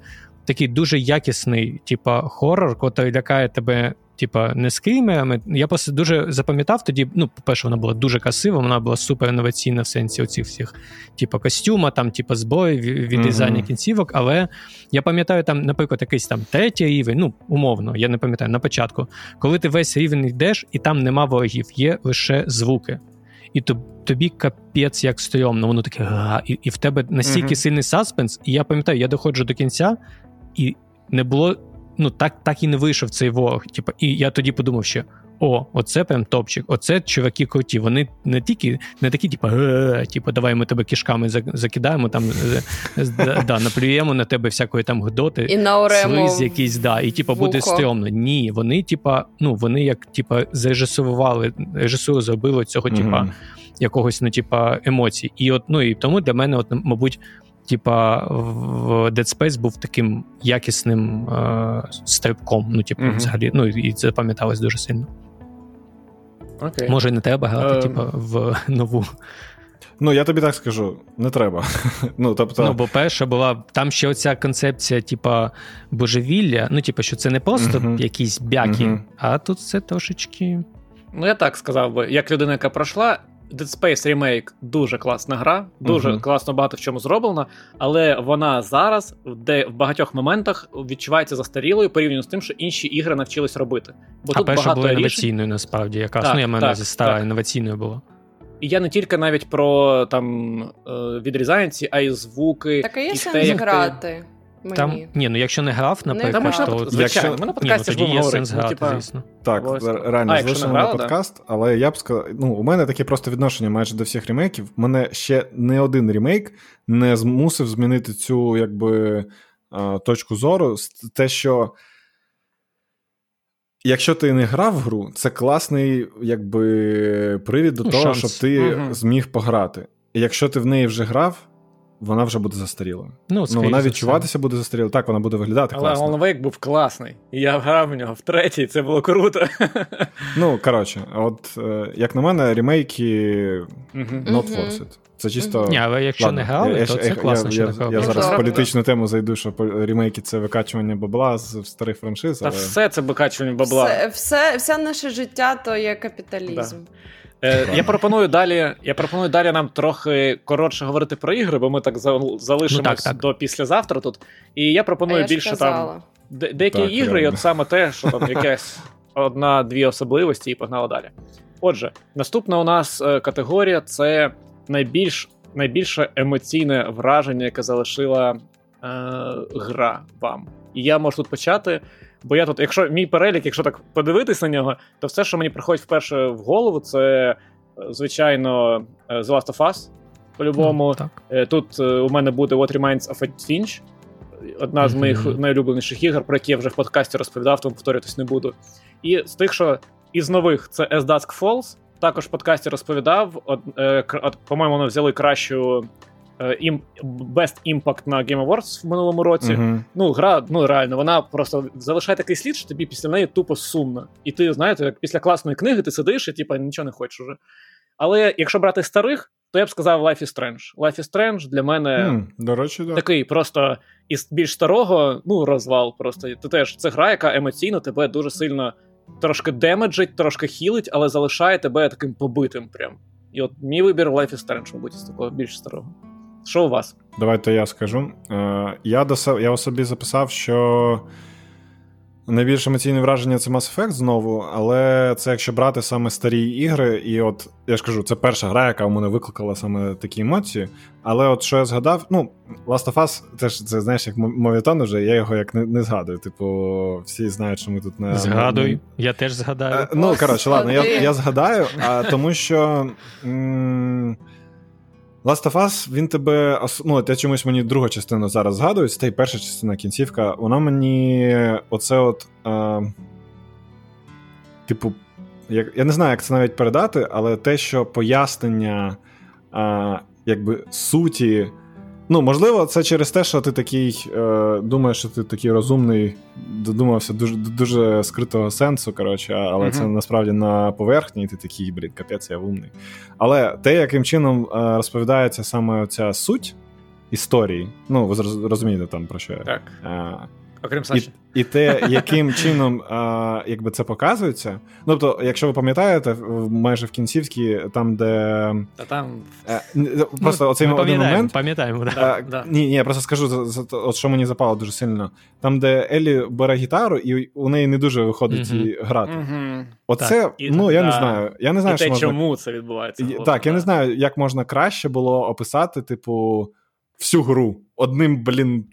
такий дуже якісний, типа хорор, який лякає тебе типа, не скрімерами. Я просто дуже запам'ятав тоді. Ну, по-перше, вона була дуже красива, вона була супер інноваційна в сенсі оцих всіх, типа, костюма, там, типа, зброї, від дизайну кінцівок. Але я пам'ятаю, там, наприклад, якийсь там третій рівень, ну, умовно, я не пам'ятаю, на початку, коли ти весь рівень йдеш, і там нема ворогів, є лише звуки. І тобі капець як стрьомно, воно таке, і і в тебе настільки uh-huh. сильний саспенс, і я пам'ятаю, я доходжу до кінця, і не було ну так так і не вийшов цей ворог. Типу, і я тоді подумав, що о, оце прям топчик, оце чуваки круті. Вони не тільки не такі, типу, типу, давай ми тебе кишками закидаємо, там да, наплюємо на тебе всякої там гдоти, і слиз якийсь, да, і типу, буде стрьомно. Ні, вони, типа, ну вони як типа зарежисували, режисуру зробили цього, типа, якогось, ну, типа, емоцій. І от, ну і тому для мене, от, мабуть. Типа в Dead Space був таким якісним е, стрибком. Ну, типу, mm-hmm. взагалі, ну і це пам'яталось дуже сильно. Okay. Може, не треба грати, um... типу, в нову. Ну, я тобі так скажу, не треба. Ну, тобто... Ну, бо перша була там ще оця концепція, типа, божевілля. Ну, типу, що це не просто uh-huh. якісь бяки, uh-huh. а тут це трошечки. Ну, я так сказав би, як людина, яка пройшла, Dead Space Remake дуже класна гра, дуже uh-huh. класно багато в чому зроблена, але вона зараз, де в багатьох моментах відчувається застарілою порівняно з тим, що інші ігри навчились робити. Бо а тут перша багато була інноваційною, рішень... насправді, якраз так, ну, я мене зі стара інноваційною була. І я не тільки навіть про там е, відрізанці, а й звуки. Так, а є сенс грати. Мені. Там, ні, ну якщо не грав, наприклад, не, то... Звичайно, ми на подкасті ні, ну, тоді є сенс грати, ну, звісно. Так, реально, залишимо на подкаст, да? але я б сказав, ну, у мене таке просто відношення майже до всіх ремейків. Мене ще не один ремейк не змусив змінити цю, якби, точку зору. Те, що якщо ти не грав в гру, це класний, якби, привід до ну, того, шанс. щоб ти угу. зміг пограти. І якщо ти в неї вже грав, вона вже буде застарілою. Ну, ну Вона відчуватися буде застарілою. Так, вона буде виглядати Але класно. Але Wake був класний. І я грав в нього втретій, це було круто. Ну, коротше, от е, як на мене, ремейки not forced. Це чисто. Ні, але якщо Ладно, не грали, я, то це класно. Я, я, я зараз в політичну тему зайду, що ремейки це викачування бабла з старих франшиз. Але... Все це викачування бабла. Все, все, все наше життя то є капіталізм. Да. Е, Я пропоную далі Я пропоную далі нам трохи коротше говорити про ігри, бо ми так залишимось ну, так, так. до післязавтра тут. І я пропоную я більше там де- деякі так, ігри, і от саме те, що там якась одна-дві особливості, і погнали далі. Отже, наступна у нас е, категорія це найбільш найбільше емоційне враження, яке залишила е, гра вам. І я можу тут почати. Бо я тут, якщо мій перелік, якщо так подивитись на нього, то все, що мені приходить вперше в голову, це е, звичайно е, The Last of Us. По-любому, mm, тут у мене буде What Reminds of a Finch, одна з моїх mm-hmm. найулюбленіших ігор, про які я вже в подкасті розповідав, тому повторюватись не буду. І з тих, що із нових, це As Dusk Falls. Також в подкасті розповідав. От, е, По-моєму, вони взяли кращу Best Impact на Game Awards в минулому році. Uh-huh. Ну, гра, ну реально, вона просто залишає такий слід, що тобі після неї тупо сумно. І ти, знаєте, як після класної книги ти сидиш і типу, нічого не хочеш уже. Але якщо брати старих, то я б сказав Life is Strange. Life is Strange для мене mm, до речі, да. такий просто із більш старого, ну, розвал. Просто ти теж це гра, яка емоційно тебе дуже сильно трошки демеджить, трошки хілить, але залишає тебе таким побитим. прям. І от мій вибір Life is Strange, мабуть, з такого більш старого. Що у вас? Давайте я скажу. Е, я до я собі записав, що найбільш емоційне враження це Mass Effect знову, але це якщо брати саме старі ігри, і от я ж кажу, це перша гра, яка у мене викликала саме такі емоції. Але от що я згадав, ну, Last of Us, це ж це знаєш, як мовітон вже, я його як не, не згадую. Типу, всі знають, що ми тут не згадуй. Я теж згадаю. А, е, ну, коротше, ладно, я я згадаю, а, тому що. М- Last of Us, він тебе. Ну, я чомусь мені друга частина зараз згадується, та й перша частина кінцівка, вона мені оце от. Е, Типу, я, я не знаю, як це навіть передати, але те, що пояснення е, якби суті Ну, можливо, це через те, що ти такий е, думаєш, що ти такий розумний, додумався дуже дуже скритого сенсу, коротше, але uh-huh. це насправді на поверхні, і ти такий, блін, капець, я умний. Але те, яким чином е, розповідається саме ця суть історії, ну, ви розумієте там про що я. Так. Е, Окрім Саші. І, і те, яким чином а, якби це показується. Ну, тобто, якщо ви пам'ятаєте, майже в кінцівській, там, де. Та там... А, е, просто ну, оцей один момент. Пам'ятаємо, да. А, да. Ні, ні, я просто скажу, от що мені запало дуже сильно. Там, де Елі бере гітару, і у неї не дуже виходить mm грати. mm Оце, так. ну, я да. не знаю. Я не знаю, і що те, можна... чому це відбувається. І, так, я не знаю, як можна краще було описати, типу, всю гру одним, блін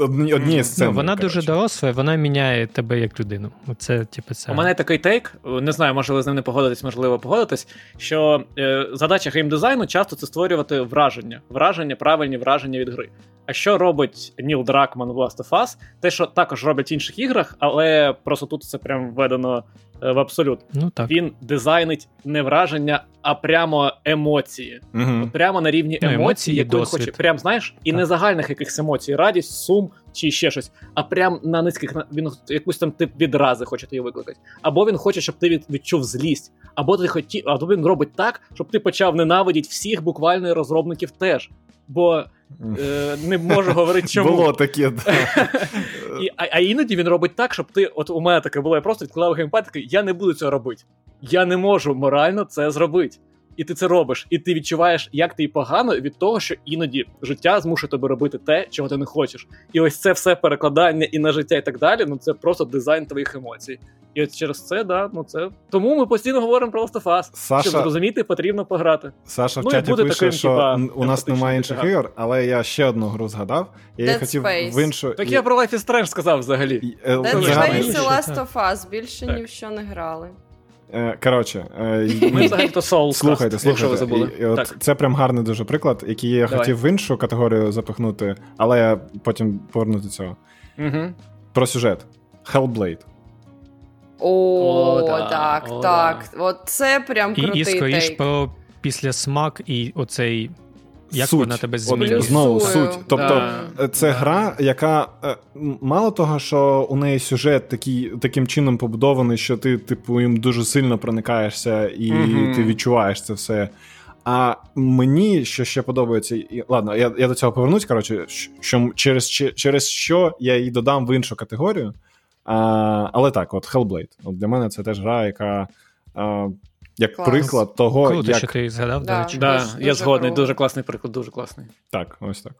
одні, однієї сцени. Ну, вона коротше. дуже доросла, вона міняє тебе як людину. Це, типу, це... У мене такий тейк, не знаю, можливо, з ним не погодитись, можливо, погодитись, що е, задача геймдизайну часто це створювати враження. Враження, правильні враження від гри. А що робить Ніл Дракман в Last of Us? Те, що також роблять в інших іграх, але просто тут це прям введено в абсолют. Ну, так. Він дизайнить не враження, а прямо емоції. Угу. Прямо на рівні ну, емоцій, яку він хоче. Прям знаєш, і так. не загальних якихось емоцій, радість, сум чи ще щось, а прям на низьких він якусь там тип відрази хоче її викликати. Або він хоче, щоб ти відчув злість, або ти хотів, або він робить так, щоб ти почав ненавидіти всіх буквально розробників теж. Бо е, не можу говорити, чому. Було таке, да. І, а, а іноді він робить так, щоб ти. От у мене таке було, я просто відклав геймпад, такий, я не буду цього робити. Я не можу морально це зробити. І ти це робиш, і ти відчуваєш, як ти погано від того, що іноді життя змушує тебе робити те, чого ти не хочеш. І ось це все перекладання і на життя, і так далі. Ну це просто дизайн твоїх емоцій. І от через це, да, ну це тому ми постійно говоримо про Last of Us. Саша... Щоб зрозуміти, потрібно пограти. Саша в ну, чаті пише, таким, що типа, у нас немає інших ігор, але я ще одну гру згадав. І я хотів в іншу. Так я про Life is Strange сказав взагалі. Е, Dead Space і Last of Us більше ні в що не грали. Е, коротше, е, ми взагалі то Soulcast, слухайте, слухайте. Ви забули. І, і от Це прям гарний дуже приклад, який я Давай. хотів в іншу категорію запихнути, але я потім поверну до цього. Угу. Про сюжет. Hellblade. О, О так, О, так. Да. От це прям крутий І, і скоріш про після смак і оцей як суть. вона тебе змінює? Знову суть. Тобто, да. це да. гра, яка е, мало того, що у неї сюжет такий, таким чином побудований, що ти, типу, їм дуже сильно проникаєшся і mm ти відчуваєш це все. А мені що ще подобається, і ладно, я я до цього повернусь. Коротше, що через через що я її додам в іншу категорію. А, Але так, от Hellblade. От Для мене це теж гра, яка а, як Клас. приклад того, Круто, як... що ти згадав, да, до речі. Да, дуже, Я згодний, круто. дуже класний приклад, дуже класний. Так, ось так.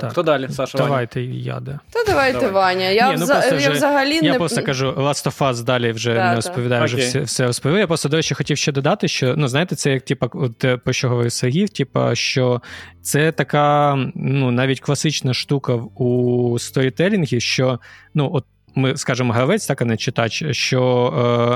Так, Хто далі? Саша Давайте Ваня? я, да. Та давайте Давай. Ваня. Я, Ні, ну, вза... я взагалі не... Я просто кажу, Last of Us далі вже да, не розповідаю, вже все, все розповів. Я просто, до речі, хотів ще додати, що, ну, знаєте, це як, типа, от, про що говорив Сергій, типа, що це така, ну, навіть класична штука у сторітелінгі, що, ну, от ми скажемо гравець, так а не читач, що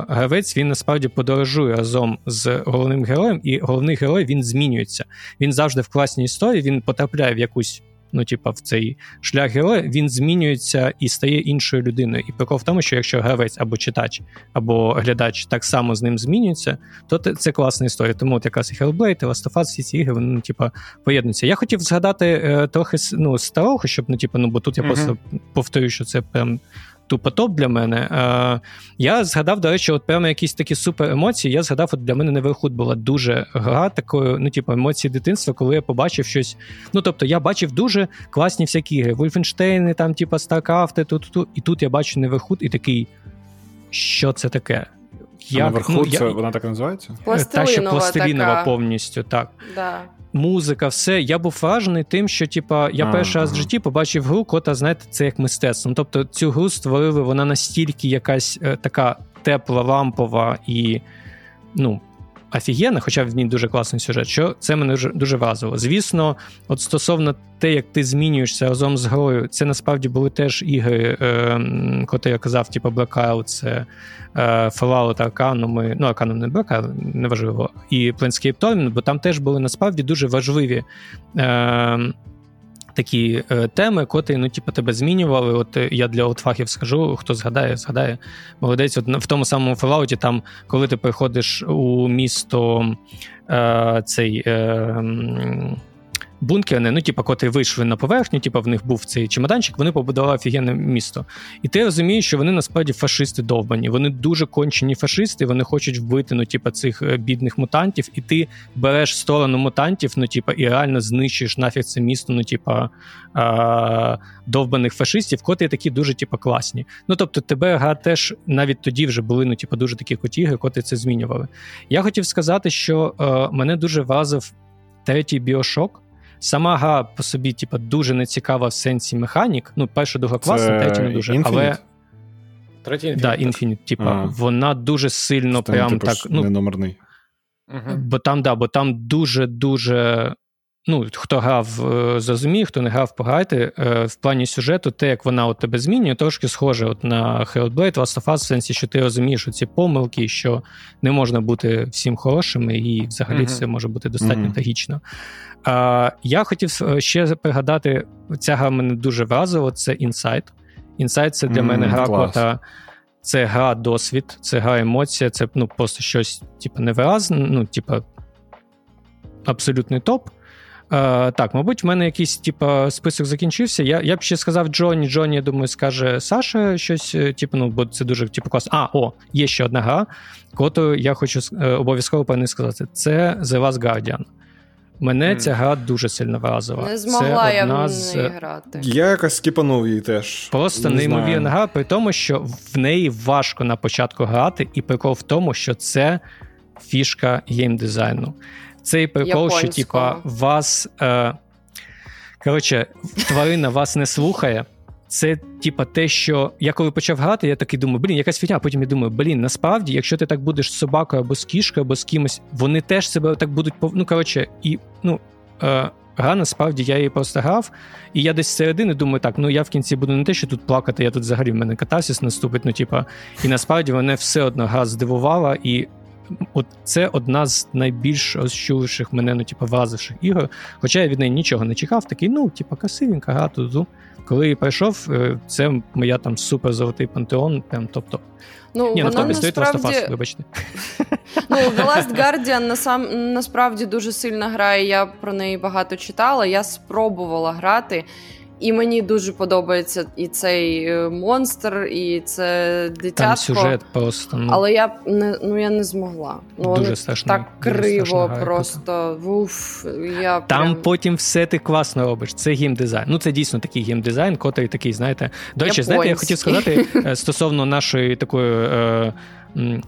е, гравець він насправді подорожує разом з головним героєм, і головний герой він змінюється. Він завжди в класній історії, він потрапляє в якусь. Ну, типа, в цей шлях героя він змінюється і стає іншою людиною. І прикол в тому, що якщо гравець або читач, або глядач так само з ним змінюється, то це класна історія. Тому от якраз і Hellblade, і Last of Us, всі ці ігри, вони ну, типа, поєднуються. Я хотів згадати е, трохи ну, старого, щоб ну, типа, ну, бо тут я uh-huh. просто повторю, що це прям тупо топ для мене. Е, Я згадав, до речі, от прямо якісь такі супер емоції. Я згадав, от для мене Неверхуд була дуже гра такою, ну, типу, емоції дитинства, коли я побачив щось. Ну, тобто, я бачив дуже класні всякі ігри. Вольфенштейни, там, типу, Старкрафти, тут, тут, і тут я бачу Неверхуд і такий, що це таке? Як, а наверху ну, це я... вона так називається? Пластилинова Та, що пластилінова така. повністю, так. Да музика, все. Я був вражений тим, що типа я перший раз в житті побачив гру, кота, знаєте, це як мистецтво. Тобто цю гру створили вона настільки якась е, така тепла, лампова і ну, офігенна, хоча в ній дуже класний сюжет, що це мене дуже, вразило. Звісно, от стосовно те, як ти змінюєшся разом з грою, це насправді були теж ігри, е, коли я казав, типу Blackout, це е, Fallout, Arcanum, ну, Arcanum не Blackout, неважливо, і Planescape Torment, бо там теж були насправді дуже важливі. Е, Такі е, теми, котрі ну, типу, тебе змінювали. От е, я для отфахів скажу, хто згадає, згадає. Молодець, от в тому самому Fallout, там, коли ти приходиш у місто е, цей. Е, бункерне, ну, типу, котрі вийшли на поверхню, типу, в них був цей чемоданчик, вони побудували офігенне місто. І ти розумієш, що вони насправді фашисти довбані. Вони дуже кончені фашисти, вони хочуть вбити ну, типу, цих е, бідних мутантів, і ти береш сторону мутантів, ну, типу, і реально знищуєш нафіг це місто, ну, типу, довбаних фашистів, котрі такі дуже, типу, класні. Ну, тобто, тебе гра теж навіть тоді вже були ну, типу, дуже такі котіги, котрі це змінювали. Я хотів сказати, що е, мене дуже вразив третій біошок. Сама гра по собі, типу, дуже нецікава в сенсі механік. Ну, перша друга класна, третя не дуже. Infinite? Але Третій Infinite. Да, Infinite, типа, вона дуже сильно Там, прям типу, так. ну, не номерний. Угу. Бо там, да, бо там дуже-дуже. Ну, хто грав, е, зрозуміє, хто не грав, пограйте. Е, в плані сюжету, те, як вона от тебе змінює, трошки схоже от на Hellblade, Last of Us, в сенсі, що ти розумієш ці помилки, що не можна бути всім хорошими, і взагалі mm-hmm. все може бути достатньо mm-hmm. трагічно. А, Я хотів е, ще пригадати, ця гра мене дуже вразила, це Inside. Inside — це для mm-hmm, мене гра, кота. Це гра досвід, це гра емоція, це ну, просто щось, типу, невиразне, ну, типу, абсолютний топ. Е, Так, мабуть, в мене якийсь типу, список закінчився. Я я б ще сказав Джоні. Джоні, я думаю, скаже Саша щось, е, типу, ну, бо це дуже типу, класно. А, о, є ще одна гра, коту я хочу е, обов'язково певне сказати. Це The Last Guardian. Мене mm. ця гра дуже сильно вразила. Не змогла це я в з... неї грати. Я якось скіпанув її теж. Просто не неймовірна гра, при тому, що в неї важко на початку грати, і прикол в тому, що це фішка геймдизайну цей прикол, що типа вас. Е, Коротше, тварина вас не слухає. Це, типа, те, що я коли почав грати, я такий думаю, блін, якась фігня, потім я думаю, блін, насправді, якщо ти так будеш з собакою або з кішкою, або з кимось, вони теж себе так будуть Ну, коротше, і ну, е, гра, насправді, я її просто грав, і я десь середини думаю, так, ну я в кінці буду не те, що тут плакати, я тут взагалі в мене катавсіс наступить. Ну, типа, і насправді мене все одно гра здивувала, і от це одна з найбільш розчуливших мене, ну, типу, вразивших ігор. Хоча я від неї нічого не чекав, такий, ну, типу, красивенька, гра тузу. Коли я прийшов, е, це моя там супер золотий пантеон, прям топ-топ. Ну, Ні, на тобі стоїть насправді... Last вибачте. Ну, The Last Guardian насам... насправді дуже сильна гра, і я про неї багато читала. Я спробувала грати. І мені дуже подобається і цей е, монстр, і це дитятко. Там сюжет просто. Ну, Але я не ну я не змогла. Ну, Дуже страшно. Так криво, просто уф, я Там прям... потім все ти класно робиш. Це геймдизайн. Ну це дійсно такий геймдизайн, котрий такий, знаєте. До речі, знаєте, я хотів сказати е, стосовно нашої такої. Е,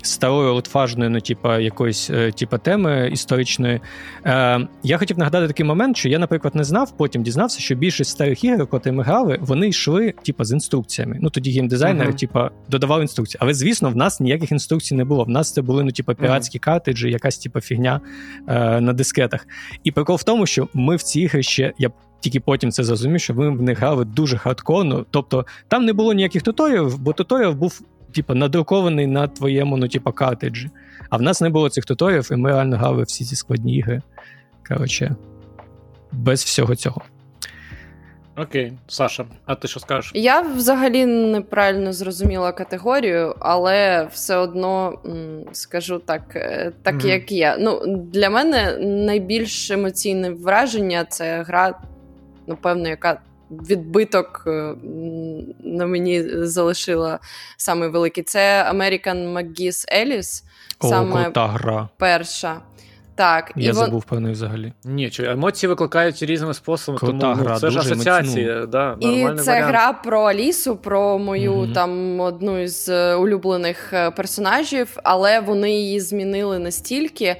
старою олдфажною, ну, типа, якоїсь е, типа, теми історичної. Е, Я хотів нагадати такий момент, що я, наприклад, не знав, потім дізнався, що більшість старих ігор, коли ми грали, вони йшли типа, з інструкціями. Ну тоді геймдизайнери uh-huh. типа, додавали інструкції. Але, звісно, в нас ніяких інструкцій не було. В нас це були ну, типа, піратські uh-huh. картриджі, якась типа, фігня е, на дискетах. І прикол в тому, що ми в ці ігри ще. я тільки потім це зрозумів, що ми в них грали дуже хардкорно. Тобто там не було ніяких туторіалів, бо туторіал був типу, надрукований на твоєму ну, типу, картриджі. А в нас не було цих туторів, і ми реально грали всі ці складні ігри. Коротше, без всього цього. Окей, Саша, а ти що скажеш? Я взагалі неправильно зрозуміла категорію, але все одно скажу так, е, так mm-hmm. як є. Ну, Для мене найбільш емоційне враження це гра, напевно, яка відбиток е, на мені залишила саме великий. Це American McGee's Alice. О, саме крута гра. перша. Так, Я і забув про неї взагалі. Ні, чи емоції викликають різними способами, Крута тому ну, гра, це ж асоціації. Да, І це варіант. гра про Алісу, про мою mm там одну із е, улюблених е, персонажів, але вони її змінили настільки,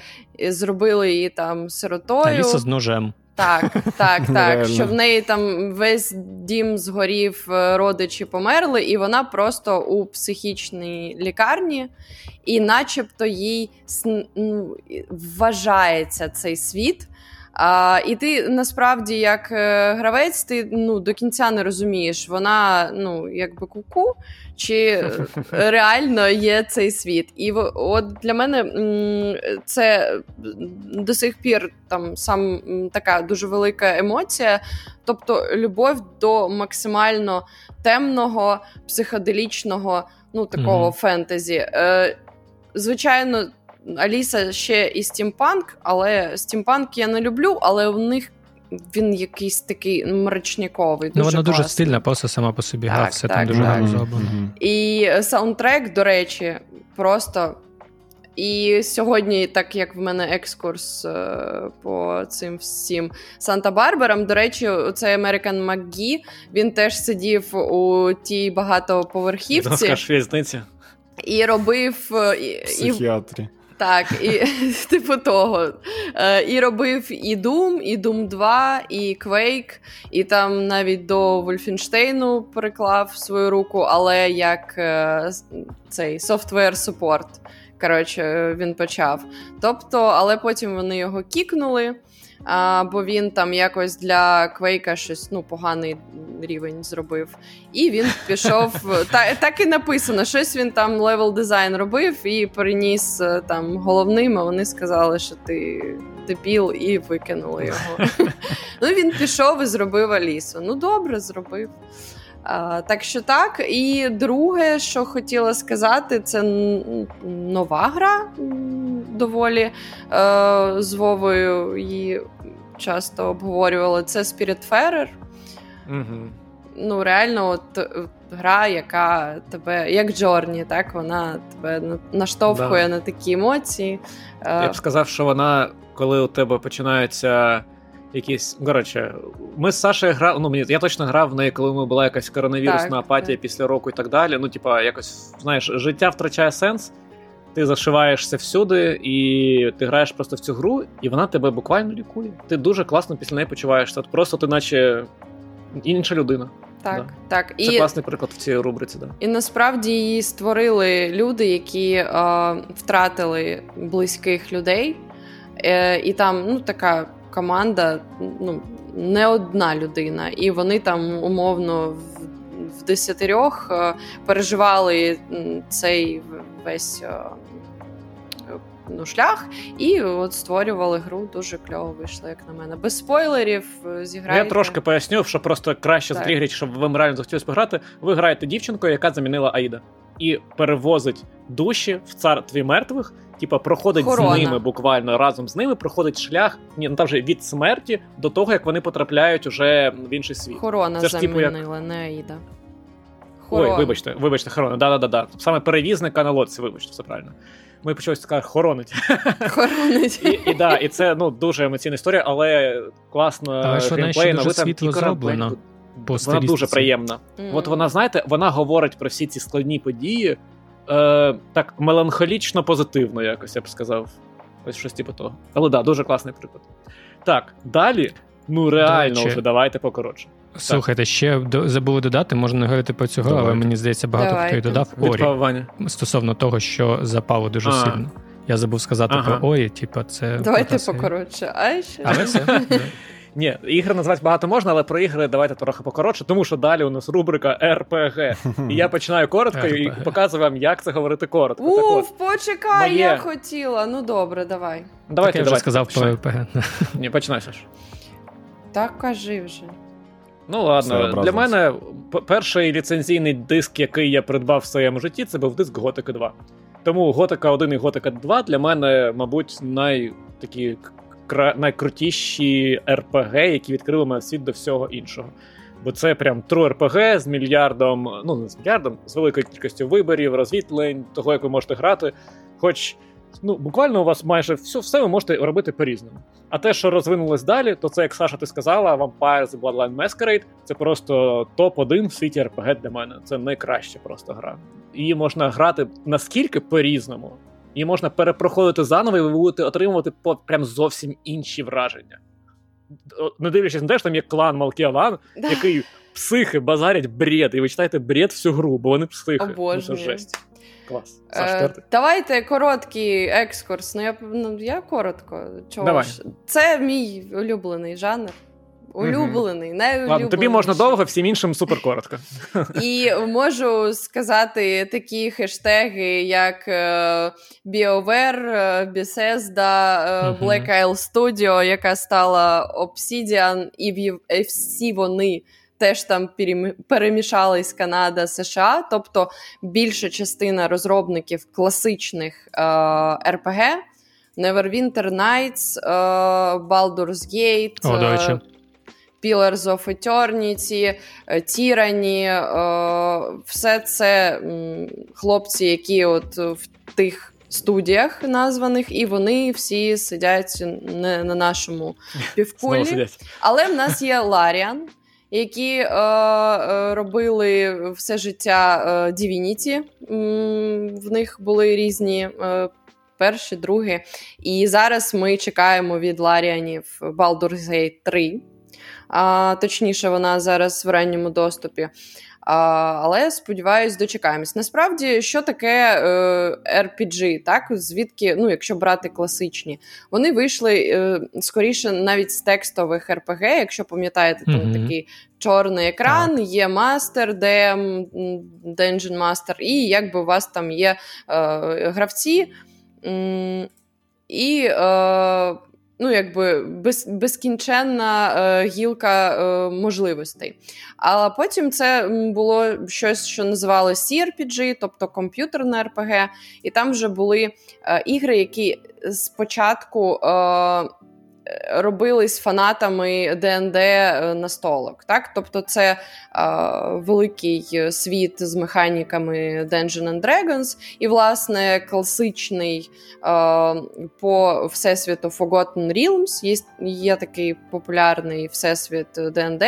зробили її там сиротою. Аліса з ножем. Так, так, так. Що в неї там весь дім згорів, е, родичі померли, і вона просто у психічній лікарні, і начебто їй сн вважається цей світ. А, І ти насправді, як е, гравець, ти ну, до кінця не розумієш, вона ну, якби куку, чи реально є цей світ. І от для мене це до сих пір там сам така дуже велика емоція, тобто любов до максимально темного, психоделічного, ну такого mm-hmm. фентезі. Е, Звичайно. Аліса ще і стімпанк, але стімпанк я не люблю, але у них він якийсь такий мрачніковий. Ну, вона дуже стильна, просто сама по собі. Так, все так, там дуже гарно зроблено. І саундтрек, до речі, просто. І сьогодні, так як в мене екскурс е, по цим всім Санта-Барбарам, до речі, цей American McGee, він теж сидів у тій багатоповерхівці. І робив е, Психіатрі. Так, і типу того. Е, І робив і Doom, і Doom 2, і Quake, і там навіть до Wolfenstein переклав свою руку, але як е, цей software support. Коротше, він почав. Тобто, але потім вони його кікнули. А, бо він там якось для Квейка щось ну, поганий рівень зробив. І він пішов. та, так і написано, щось він там level design робив і переніс е, там головним, а вони сказали, що ти дебіл, і викинули його. Ну він пішов і зробив Алісу. Ну, добре, зробив. А, Так що так. І друге, що хотіла сказати, це нова гра доволі е, з Вовою її часто обговорювали. Це Spiritfarer. Угу. Ну, реально, от е, гра, яка тебе, як Джорні, так, вона тебе наштовхує да. на такі емоції. Я б сказав, що вона, коли у тебе починаються якісь. Коротше, ми з Сашею грали. Ну, мені я точно грав в неї, коли ми була якась коронавірусна так, апатія так. після року і так далі. Ну, типа, якось, знаєш, життя втрачає сенс. Ти зашиваєшся всюди, і ти граєш просто в цю гру, і вона тебе буквально лікує. Ти дуже класно після неї почуваєшся. Просто ти, наче інша людина. Так, да. так. Це і, класний приклад в цій рубриці. Да. І насправді її створили люди, які е, втратили близьких людей. Е, І там ну, така команда, ну, не одна людина, і вони там умовно в, десятирьох е, переживали цей весь. Е, ну, шлях, і от створювали гру. Дуже кльово вийшло, як на мене. Без спойлерів е, зіграйте. Я трошки поясню, що просто краще стрігріть, щоб ви реально захотілося пограти. Ви граєте дівчинкою, яка замінила Аїда, і перевозить душі в царстві мертвих. Типа проходить Хорона. з ними буквально разом з ними проходить шлях ні, ну там вже від смерті до того, як вони потрапляють уже в інший світ. Хорона Це ж, типу, замінила, як... не Аїда. Хорон. Ой, вибачте, вибачте, Хорона. Да-да-да. Саме перевізника на лодці, вибачте, все правильно ми почали сказати хоронить. Хоронить. І і, да, і це ну, дуже емоційна історія, але класно дуже світло зроблено. Вона дуже приємна. Mm. От вона, знаєте, вона говорить про всі ці складні події е, так меланхолічно позитивно, якось я б сказав. Ось щось типу того. Але да, дуже класний приклад. Так, далі, ну реально, вже давайте покоротше. Слухайте, ще забули додати, можна не говорити про цього, Давайте. але мені здається, багато Давайте. хто й додав Орі стосовно того, що запало дуже а. сильно. Я забув сказати ага. про Орі, типу, це. Давайте покоротше. А ще. Але все. Ні, ігри назвати багато можна, але про ігри давайте трохи покоротше, тому що далі у нас рубрика РПГ. І я починаю коротко і показую вам, як це говорити коротко. Уф, почекай, моє... я хотіла. Ну добре, давай. Давайте, так я вже сказав про РПГ. Ні, починай, Саш. Так кажи вже. Ну ладно, для мене перший ліцензійний диск, який я придбав в своєму житті, це був диск Готика 2. Тому Готика 1 і Готика 2 для мене, мабуть, най, такі кра... найкрутіші РПГ, які відкрили мене світ до всього іншого. Бо це прям true РПГ з мільярдом, ну не з мільярдом, з великою кількістю виборів, розвітлень, того, як ви можете грати. Хоч ну, буквально у вас майже все все ви можете робити по-різному. А те, що розвинулось далі, то це, як Саша, ти сказала, Vampire The Bloodline Masquerade це просто топ-1 в світі RPG для мене. Це найкраща просто гра. Її можна грати наскільки по-різному, її можна перепроходити заново, і ви будете отримувати по прям зовсім інші враження. Не дивлячись на те, що там є клан Малкіалан, який психи базарять бред, і ви читаєте бред всю гру, бо вони психи. Ну, це жесть. Клас. Саш, е, Давайте короткий екскурс. Ну я ну, я коротко. Чого Давай. ж? Це мій улюблений жанр. Улюблений, найулюблений. Ладно, тобі можна довго, всім іншим супер коротко. І можу сказати такі хештеги, як е, BioWare, е, Bethesda, е, Black Isle Studio, яка стала Obsidian, і всі вони теж там перемішались Канада, США, тобто більша частина розробників класичних е, RPG, Neverwinter Nights, е, Baldur's Gate, О, е, Pillars of Eternity, Tyranny, е, все це хлопці, які от в тих студіях названих, і вони всі сидять не на нашому півкулі. Але в нас є Ларіан, які е, е, робили все життя е, Divinity. В них були різні е, перші, другі. І зараз ми чекаємо від Ларіанів Baldur's Gate 3. А, точніше, вона зараз в ранньому доступі. А, Але сподіваюсь, дочекаємось. Насправді, що таке е, RPG, так? Звідки, ну, якщо брати класичні, вони вийшли е, скоріше навіть з текстових RPG, якщо пам'ятаєте, там mm-hmm. такий чорний екран, так. є мастер, де Dungeon Master, і якби у вас там є е, гравці. М- і е, ну, якби без, безкінченна е, гілка е, можливостей. А потім це було щось, що називали CRPG, тобто комп'ютерне RPG, і там вже були е, ігри, які спочатку. Е, робились фанатами ДНД е, настолок. Так? Тобто це е, великий світ з механіками Dungeons and Dragons, і, власне, класичний е, по всесвіту Forgotten Realms, є, є такий популярний всесвіт ДНД.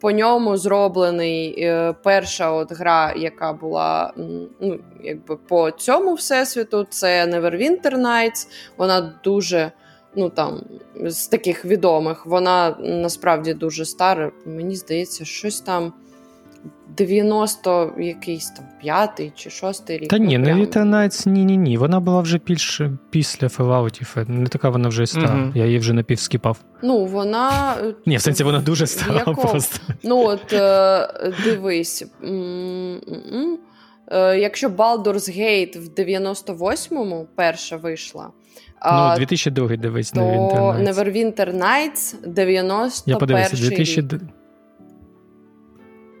По ньому зроблений е, перша от гра, яка була ну, якби по цьому всесвіту, це Neverwinter Nights. Вона дуже ну там з таких відомих, вона насправді дуже стара. Мені здається, щось там 90 якийсь там п'ятий чи шостий рік. Та ні, не Nights, ні ні ні Вона була вже більш після Fallout. Не така вона вже стара. Mm-hmm. Я її вже напівскіпав. Ну, вона. Ні, в сенсі вона дуже стара. просто. Ну, от е, дивись. Е, якщо Baldur's Gate в 98-му перша вийшла, Ну, 2002 дивись то Neverwinter Nights 91 Я подивився, 2000... рік.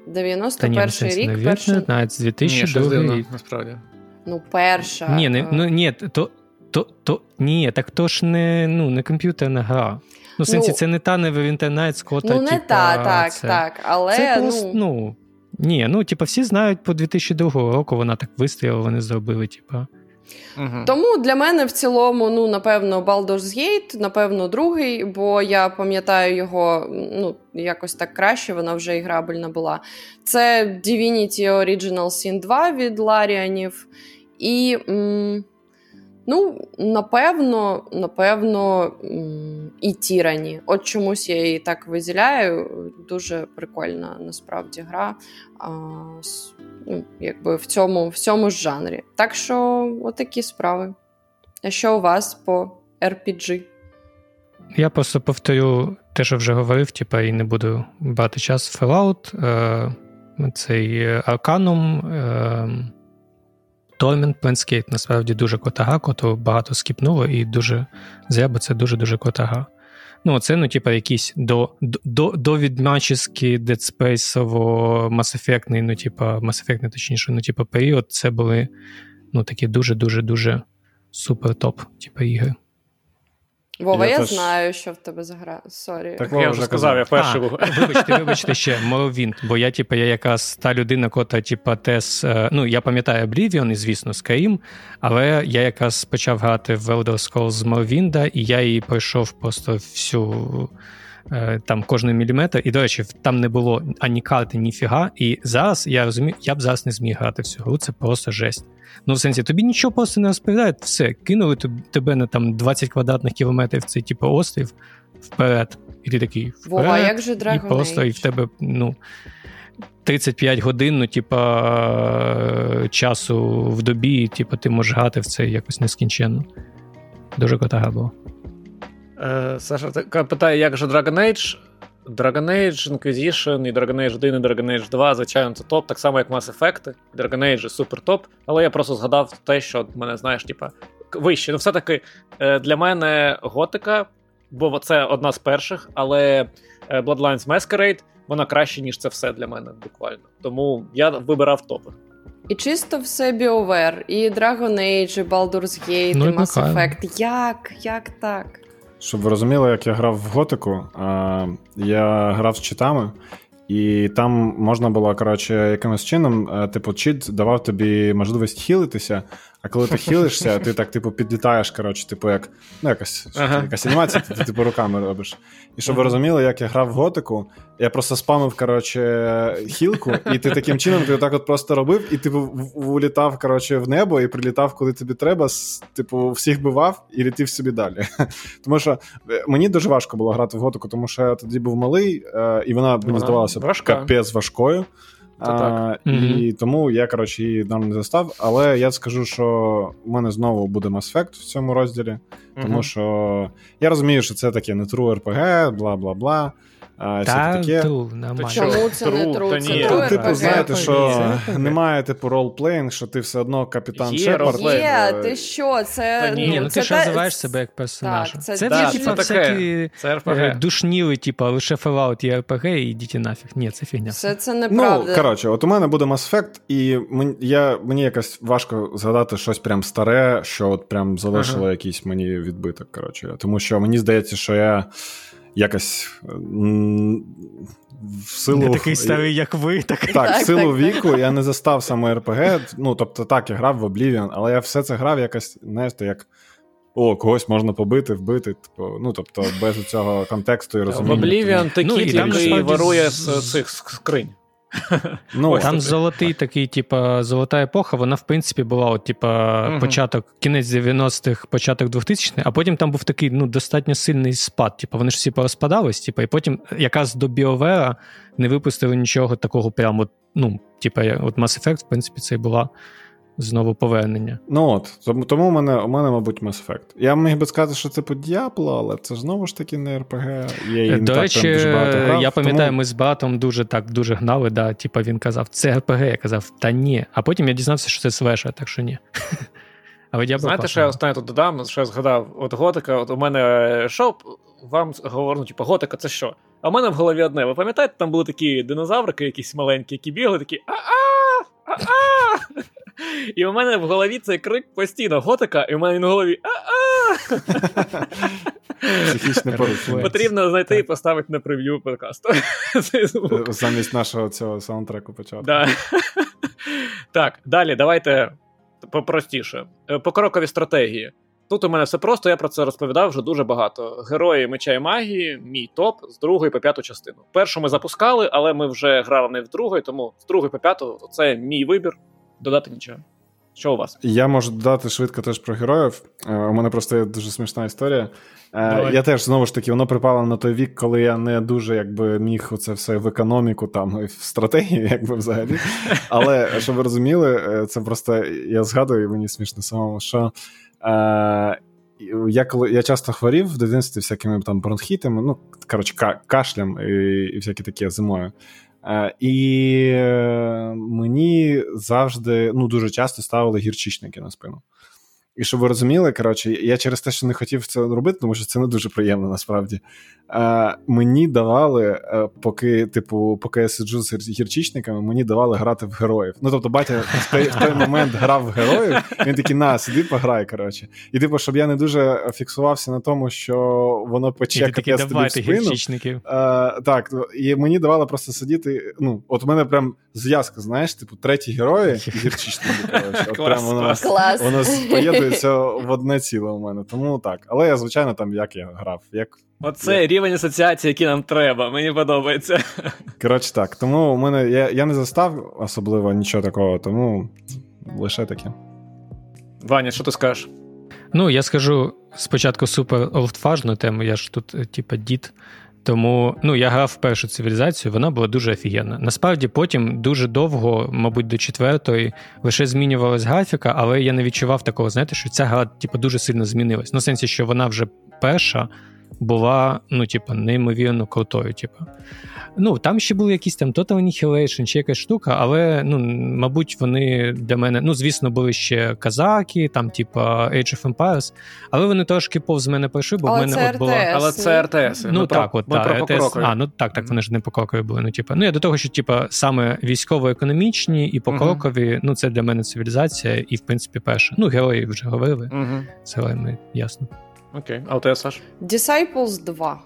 91 рік. Neverwinter Nights, 2002 рік. насправді. Ну, перша. Ні, не, ну, ні, то, то, то, ні, так то ж не, ну, не комп'ютерна гра. Ну, в сенсі, ну, це не та Neverwinter Nights, кота, Ну, не типа, та, так, це, так, але, це просто, ну... ну... Ні, ну, типа, всі знають по 2002 року вона так вистрілила, вони зробили, типа. Угу. Тому для мене в цілому, ну, напевно, Baldur's Gate, напевно, другий, бо я пам'ятаю його ну, якось так краще, вона вже і грабельна була. Це Divinity Original Sin 2 від Ларіанів. І. М- Ну, напевно, напевно, і Тірані. От чомусь я її так виділяю. Дуже прикольна насправді гра. А, ну, якби в цьому в цьому ж жанрі. Так що, отакі справи. А що у вас по RPG? Я просто повторю те, що вже говорив, типа, і не буду брати час Fallout, е, цей Arcanum, е, Torment Planescape насправді дуже котага, кото багато скіпнуло, і дуже зря, це дуже-дуже котага. Ну, це, ну, типа, якісь до до, до відмачески Dead Space, Mass Effect, ну, типа, Effect, точніше, ну, типа, період, це були ну, такі дуже-дуже-дуже супер топ, типа, ігри. Вова, я, я теж... знаю, що в тебе за гра. Сорі. Так я вже сказав, я перший. Вибачте, вибачте ще, Morrowind, бо я, типу, я якраз та людина, кота, типу, тес. Е, ну, я пам'ятаю Oblivion і, звісно, Skyrim, але я якраз почав грати в Elder Scrolls з Morrowind, і я її пройшов просто всю. Е, там кожний міліметр, і, до речі, там не було ані карти, ні фіга. І зараз я розумію, я б зараз не зміг грати гру, це просто жесть. Ну, в сенсі, тобі нічого просто не розповідають, все, кинули тебе на там 20 квадратних кілометрів цей типу острів вперед. І ти такий вперед, Вова, як же Dragon і просто Age? і в тебе, ну. 35 годин, ну, типа, часу в добі, типа, ти можеш грати в це якось нескінченно. Дуже кота було. Е, Саша питає, як же Dragon Age? Dragon Age, Inquisition, і Dragon Age 1, і Dragon Age 2, звичайно, це топ, так само, як Mass Effect. Dragon Age супер топ. Але я просто згадав те, що мене, знаєш, типа, вище. Ну, все-таки е, для мене готика, бо це одна з перших, але е, Bloodlines Masquerade, вона краще, ніж це все для мене, буквально. Тому я вибирав топи. І чисто все BioWare, і Dragon Age, і Baldur's Gate, ну, і Mass Effect. Як? Як так? Щоб ви розуміли, як я грав в готику, я грав з читами, І там можна було, коротше, якимось чином, е, типу, чит давав тобі можливість хілитися, а коли ти хілишся, ти так, типу, підлітаєш, коротше, типу, як ну, якась ага. якась анімація, ти типу руками робиш. І щоб ви розуміли, як я грав в готику, я просто спамив, коротше, хілку, і ти таким чином ти отак от просто робив, і типу улітав, коротше, в небо і прилітав, куди тобі треба, типу, всіх бивав і літів собі далі. Тому що е, мені дуже важко було грати в готику, тому що я тоді був малий, е, і вона мені здавалася капець важкою. А, І mm-hmm. тому я, коротше, її нам не застав. Але я скажу, що в мене знову буде Mass Effect в цьому розділі, тому mm-hmm. що я розумію, що це таке не true RPG, бла бла бла. А, Та, таке. Тру, Чому це не тру? Це ні. Тру, типу, знаєте, що немає типу ролплейнг, що ти все одно капітан Шепард. Є, ти що, це... Ні, ну ти ж називаєш себе як персонаж. Так, це це да, типу, всякі е, душніли, типу, лише Fallout і RPG, і йдіть нафіг. Ні, це фігня. Це, це неправда. Ну, коротше, от у мене буде Mass Effect, і мені, я, мені якось важко згадати щось прям старе, що от прям залишило ага. якийсь мені відбиток, коротше. Тому що мені здається, що я якось в силу... Не такий старий, як ви. Так, так, так в силу так, віку я не застав саме РПГ. Ну, тобто, так, я грав в Oblivion, але я все це грав якось, знаєте, як. О, когось можна побити, вбити. Типу, ну, тобто, без цього контексту і розуміння. В Oblivion такий, ну, який ворує з цих скринь. Ну, Там золотий такий, типа, золота епоха, вона, в принципі, була от, типа, угу. початок, кінець 90-х, початок 2000-х, а потім там був такий ну, достатньо сильний спад. Типа, вони ж всі порозпадались, типа, і потім якраз до Біовера не випустили нічого такого, прямо, ну, типа, от Mass Effect, в принципі, це і була знову повернення. Ну от, тому у мене, у мене, мабуть, Mass Effect. Я міг би сказати, що це по Діабло, але це знову ж таки не RPG. Я До так, речі, дуже грав, я пам'ятаю, тому... ми з братом дуже так дуже гнали. да, Типа він казав, це RPG, я казав, та ні. А потім я дізнався, що це свеша, так що ні. Але Знаєте, що я останнє тут додам, що я згадав, от готика, от у мене що вам говорю, ну, типу, готика це що? А в мене в голові одне. Ви пам'ятаєте, там були такі динозаврики, якісь маленькі, які бігли, такі а-а! А-а! І у мене в голові цей крик постійно готика, і у мене на голові а-а! Потрібно знайти і поставити на прев'ю подкасту. Замість нашого цього саундтреку початку. Так, далі, давайте попростіше. Е, покрокові стратегії. Тут у мене все просто, я про це розповідав вже дуже багато. Герої меча і магії, мій топ з другої по п'яту частину. Першу ми запускали, але ми вже грали не в другої, тому з другої по п'яту це мій вибір додати нічого. Що у вас? Я можу додати швидко теж про героїв. Е, у мене просто є дуже смішна історія. Е, Давай. Я теж знову ж таки, воно припало на той вік, коли я не дуже якби міг оце все в економіку, там і в стратегію, якби взагалі. Але щоб ви розуміли, е, це просто я згадую, і мені смішно самому, що. Я коли я часто хворів в дитинстві всякими там бронхітами, ну коротше, кашлям і і всякі такі зимою. Е, і е, мені завжди ну дуже часто ставили гірчичники на спину. І щоб ви розуміли, коротше, я через те, що не хотів це робити, тому що це не дуже приємно насправді. А, Мені давали, е, поки, типу, поки я сиджу з гірчичниками, мені давали грати в героїв. Ну тобто, батя в той, в той момент грав в героїв, він такий, на, сиди, пограй. коротше. І типу, щоб я не дуже фіксувався на тому, що воно пече капець тобі в спину. А, Так, і мені давали просто сидіти. Ну, от у мене прям зв'язка, знаєш, типу, треті герої і гірчичники. коротше. От прям воно, воно поєднується в одне ціле у мене. Тому так. Але я, звичайно, там як я грав. як Оце як... рівень асоціації, який нам треба, мені подобається. Коротше так, тому у мене я я не застав особливо нічого такого, тому лише таке. Ваня, що ти скажеш? Ну, я скажу спочатку супер олдфажну тему, я ж тут, е, типа, дід. Тому ну, я грав в першу цивілізацію, вона була дуже офігенна. Насправді, потім дуже довго, мабуть, до четвертої, лише змінювалась графіка, але я не відчував такого, знаєте, що ця гра типу, дуже сильно змінилась. Ну, в сенсі, що вона вже перша була, ну, типу, неймовірно крутою. Типу. Ну, там ще були якісь там Total Annihilation, ще якась штука, але, ну, мабуть, вони для мене, ну, звісно, були ще казаки, там, типа Age of Empires, але вони трошки повз мене пройшли, бо але в мене це от була. Але це РТС. Ну, так, про, от, так, РТС. А, ну так, так, вони ж не покрокові були. Ну, типу. ну, я до того, що, типа, саме військово-економічні і покрокові, uh-huh. ну, це для мене цивілізація, і, в принципі, перше. Ну, герої вже говорили. Uh-huh. Героями, ясно. Окей, а у тебе, Саш? Disciples 2.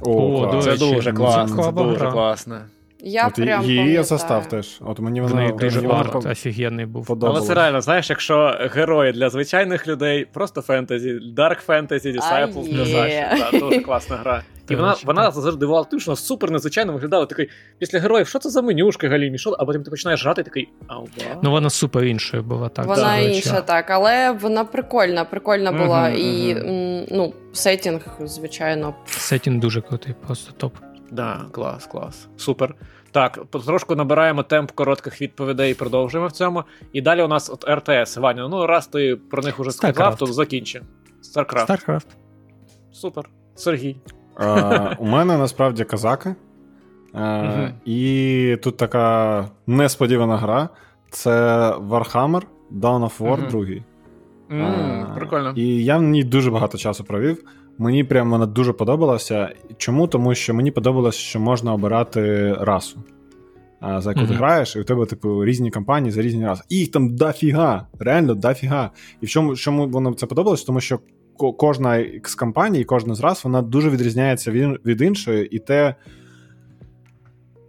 О, О це дуже класно. Це дуже класно. Я От прям її я застав теж. От мені вона дуже багато офігенний був. Але це реально, знаєш, якщо герої для звичайних людей, просто фентезі, Dark Fantasy, Disciples для. Саші. Дуже класна гра. І вона, Точно. вона завжди дивувала тим, що вона супер незвичайно виглядала. Такий, після героїв, що це за менюшки галімі? Що? А потім ти починаєш грати, і такий, ау. Ну, вона супер іншою була, так. Вона до інша, так, але вона прикольна, прикольна була. Мгм, і м, ну, сетінг, звичайно. Сетінг дуже крутий, просто топ. Да, клас, клас. Супер. Так, потрошку набираємо темп коротких відповідей і продовжуємо в цьому. І далі у нас от РТС. Ваня, ну раз ти про них уже сказав, то закінчи. StarCraft. StarCraft. Супер. Сергій. Е, У мене насправді казаки. Е, І тут така несподівана гра. Це Warhammer Dawn of War 2. М, Е, Прикольно. І я в ній дуже багато часу провів. Мені прям вона дуже подобалася. Чому? Тому що мені подобалось, що можна обирати расу. За яку ти граєш, і у тебе, типу, різні кампанії за різні раси. І їх там дофіга, реально дофіга. І в чому, чому воно це подобалось? Тому що кожна з компаній, кожна з рас, вона дуже відрізняється від, від іншої, і те,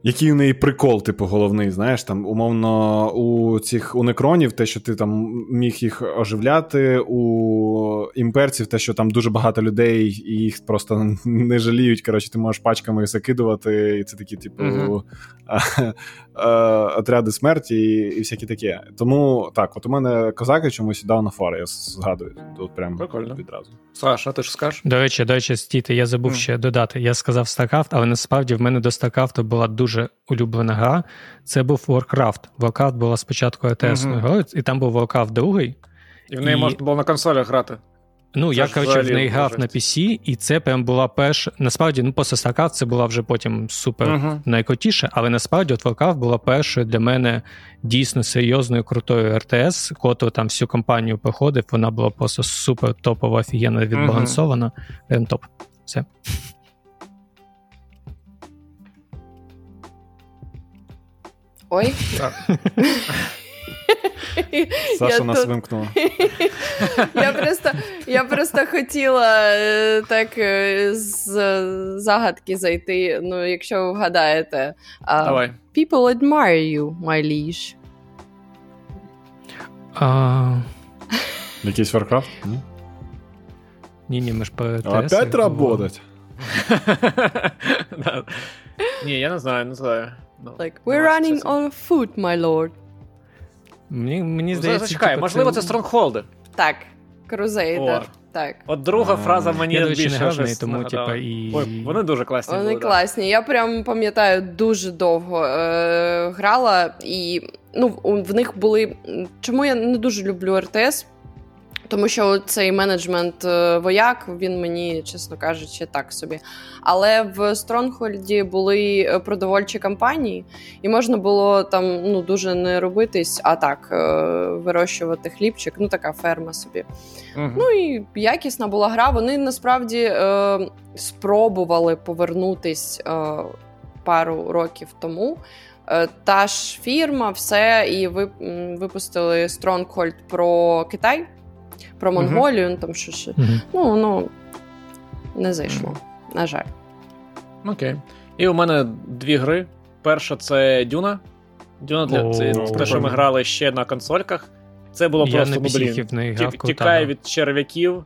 який у неї прикол, типу, головний, знаєш, там, умовно, у цих у некронів, те, що ти там міг їх оживляти, у імперців, те, що там дуже багато людей, і їх просто не жаліють. Коротше, ти можеш пачками закидувати, і це такі, типу, Мгм. Отряди смерті і, і всякі таке. Тому так, от у мене козаки чомусь Dawn of War, я згадую. Тут прям Прикольно. відразу. Саша, ти ж скажеш? До речі, до речі, стійте, я забув Мгм. ще додати. Я сказав StarCraft, але насправді в мене до StarCraft була дуже улюблена гра. Це був Warcraft. Warcraft була спочатку ets Мгм. грою, і там був Warcraft 2. І в неї І- можна було на консолях грати. Ну, Це я коротше в неї грав на PC, і це прям була перша. Насправді, ну, просто StarCraft це була вже потім супер Мгм. найкрутіше, але насправді от Warcraft була першою для мене дійсно серйозною крутою РТС, коту там всю кампанію проходив. Вона була просто супер топова, офігенно відбалансована. Прям топ. Все. Ой. Саша Я нас тут- вимкнула. Я просто, я просто хотіла е, так е, з загадки зайти. Ну, якщо ви вгадаєте. Давай. People admire you, my liege. А, Якийсь Warcraft? Ні? ні, ні, ми ж по РТС. Опять работать. Ні, я не знаю, не знаю. Ну, Like, we're running on foot, my lord. Мені, мені здається, Зачекай, типу, можливо, це стронгхолди. Так, Крузейдер. Так. От друга А, фраза мені Я, не більше грав щось тому, нагадала. типа, і. Ой, вони дуже класні Вони були. да. класні. Я прям пам'ятаю, дуже довго е, грала, і ну, в них були. Чому я не дуже люблю РТС? Тому що цей менеджмент е, вояк, він мені, чесно кажучи, так собі. Але в Стронгхольді були е, продовольчі кампанії, і можна було там ну, дуже не робитись, а так е, вирощувати хлібчик, ну така ферма собі. Мгм. Ну і якісна була гра. Вони насправді е, спробували повернутись е, пару років тому. Та ж фірма, все, і ви, випустили Stronghold про Китай, про. Монголію, ну, там що ще. Ну, воно не зайшло, на жаль. Окей. І у мене дві гри. Перша це Дюна. Дюна для це те, що ми грали ще на консольках. Це було Я просто блін. в неї ті- грав крута Тікай гра. від черв'яків,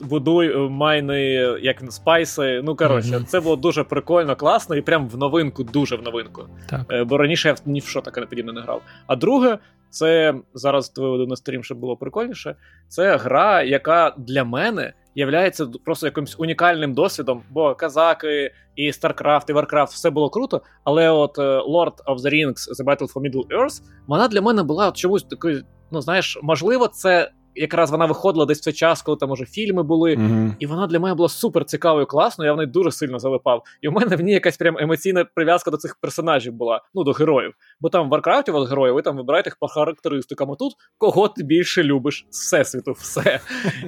будуй е, майни, як він, спайси. Ну коротше, це було дуже прикольно, класно і прям в новинку, дуже в новинку. Так. Е, Бо раніше я ні в що таке не подібне не грав. А друге, це зараз виведу на стрім, щоб було прикольніше. Це гра, яка для мене являється просто якимось унікальним досвідом, бо казаки і StarCraft, і Warcraft все було круто. Але от е, Lord of the Rings The Battle for Middle Earth, вона для мене була от чомусь такою, ну знаєш, можливо, це якраз вона виходила десь в цей час, коли там уже фільми були. Мгм. І вона для мене була супер цікавою, класною, я в неї дуже сильно залипав. І в мене в ній якась прям емоційна прив'язка до цих персонажів була, ну до героїв. Бо там в Варкрафті от герої, ви там вибираєте їх по характеристикам. А тут кого ти більше любиш з всесвіту, все.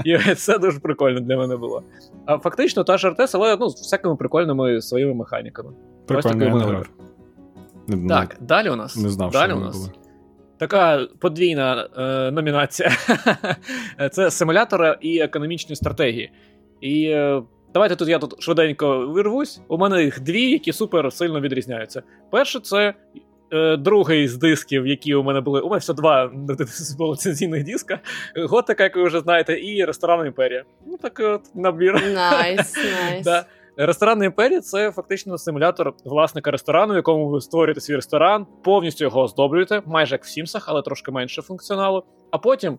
І це дуже прикольно для мене було. А фактично та ж РТС, але ну, з всякими прикольними своїми механіками. Прикольно, я не грав. Так, далі у нас. Не знав, що у нас. були. Така подвійна е, номінація. Це симулятори і економічні стратегії. І е, Давайте тут я тут швиденько вирвусь. У мене їх дві, які супер сильно відрізняються. Перше, це е, другий з дисків, які у мене були. У мене все два ліцензійних диска. Готика, як ви вже знаєте, і ресторан Імперія. Ну, так от набір. Nice, nice. Да. Ресторан Імперія це фактично симулятор власника ресторану, в якому ви створюєте свій ресторан, повністю його оздоблюєте, майже як в Сімсах, але трошки менше функціоналу. А потім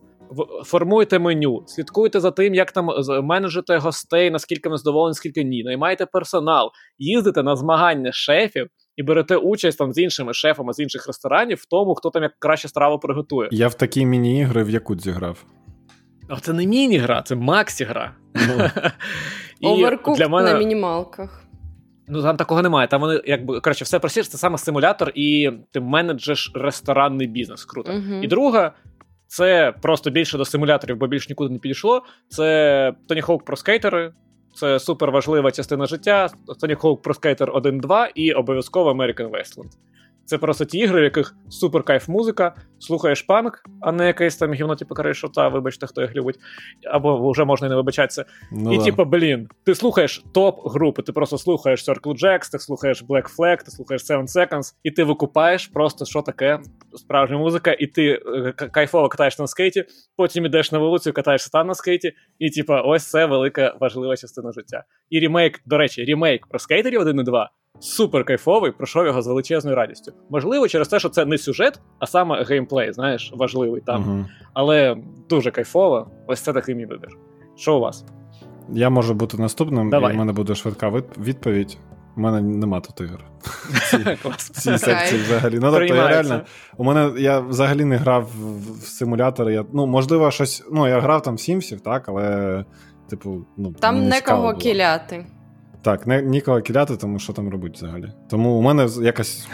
формуєте меню, слідкуєте за тим, як там менеджете гостей, наскільки вони задоволені, скільки ні. Наймаєте персонал, їздите на змагання шефів і берете участь там з іншими шефами з інших ресторанів в тому, хто там як краще страву приготує. Я в такі міні-ігри в Якудзі грав. А це не міні-гра, це максі-гра. Ну. Оверкуп для мене... на мінімалках. Ну там такого немає. Там вони якби коротше, все простіше, це саме симулятор, і ти менеджеш ресторанний бізнес. Круто. Uh-huh. І друга, це просто більше до симуляторів, бо більш нікуди не підійшло. Це Tony Hawk про скейтери. Це супер важлива частина життя. Tony Hawk Pro Skater 1.2 і обов'язково American Wasteland. Це просто ті ігри, в яких супер кайф музика, слухаєш панк, а не якесь там гівно, типу Каришота, вибачте, хто їх любить, або вже можна і не вибачатися. Ну, і да. типу, блін, ти слухаєш топ-групи, ти просто слухаєш Circle Jacks, ти слухаєш Black Flag, ти слухаєш Seven Seconds, і ти викупаєш просто, що таке справжня музика, і ти е, кайфово катаєш на скейті, потім ідеш на вулицю, катаєшся там на скейті, і типу, ось це велика важлива частина життя. І ремейк, до речі, ремейк про скейтерів 1 і 2 супер кайфовий, пройшов його з величезною радістю. Можливо, через те, що це не сюжет, а саме геймплей, знаєш, важливий там. uh Але дуже кайфово. Ось це такий мій вибір. Що у вас? Я можу бути наступним, Давай. і в мене буде швидка відповідь. У мене нема тут ігор. Ці секції взагалі. Ну, тобто, я реально, У мене я взагалі не грав в симулятори. Я, Ну, можливо, щось. Ну, я грав там в Сімсів, так, але, типу, ну. Там некого кіляти. Так, не, ніколи кидати, тому що там робить взагалі. Тому у мене якось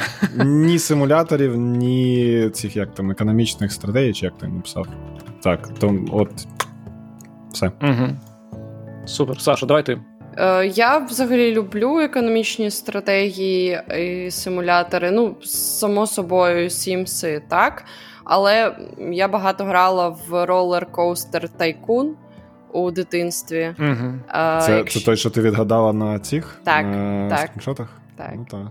ні симуляторів, ні цих як там економічних стратегій, чи як ти написав. Так, то от все. Угу. Супер. Саша, давай ти. Е, я взагалі люблю економічні стратегії і симулятори. Ну, само собою, Сімси, так. Але я багато грала в Roller Coaster Tycoon у дитинстві. Угу. А, Це якщо... це той, що ти відгадала на цих так, на так. скріншотах? Так. Ну, так.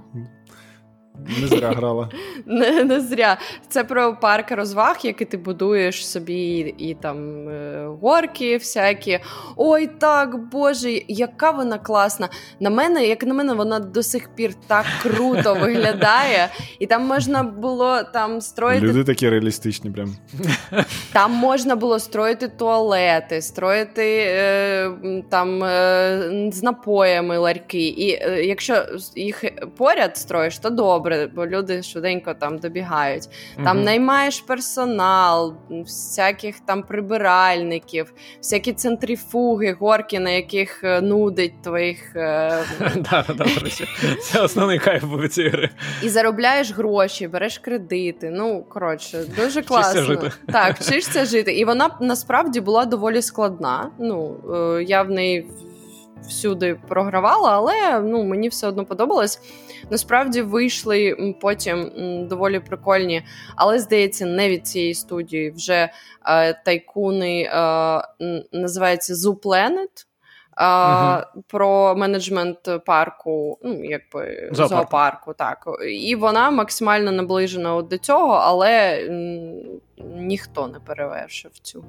Не зря грала. Не не зря. Це про парк розваг, який ти будуєш собі, і там е, горки всякі. Ой, так, Боже, яка вона класна. На мене, як на мене, вона до сих пір так круто виглядає. І там можна було там строїти. Люди такі реалістичні, прям. Там можна було строїти туалети, строїти е, там е, з напоями ларьки. І е, якщо їх поряд строїш, то добре добре, бо люди швиденько там добігають. Там угу. наймаєш персонал, всяких там прибиральників, всякі центрифуги, горки, на яких е, нудить твоїх. Е, це основний кайф був цієї гри. І заробляєш гроші, береш кредити. Ну, коротше, дуже класно. жити. Так, вчишся жити. І вона насправді була доволі складна. Ну, е, я в неї всюди програвала, але ну, мені все одно подобалось. Насправді вийшли потім доволі прикольні, але здається, не від цієї студії. Вже е, тайкуни е, називається Zoo Planet. Uh, uh Про менеджмент парку, ну якби зоопарку. зоопарку, так і вона максимально наближена до цього, але ніхто не перевершив цю.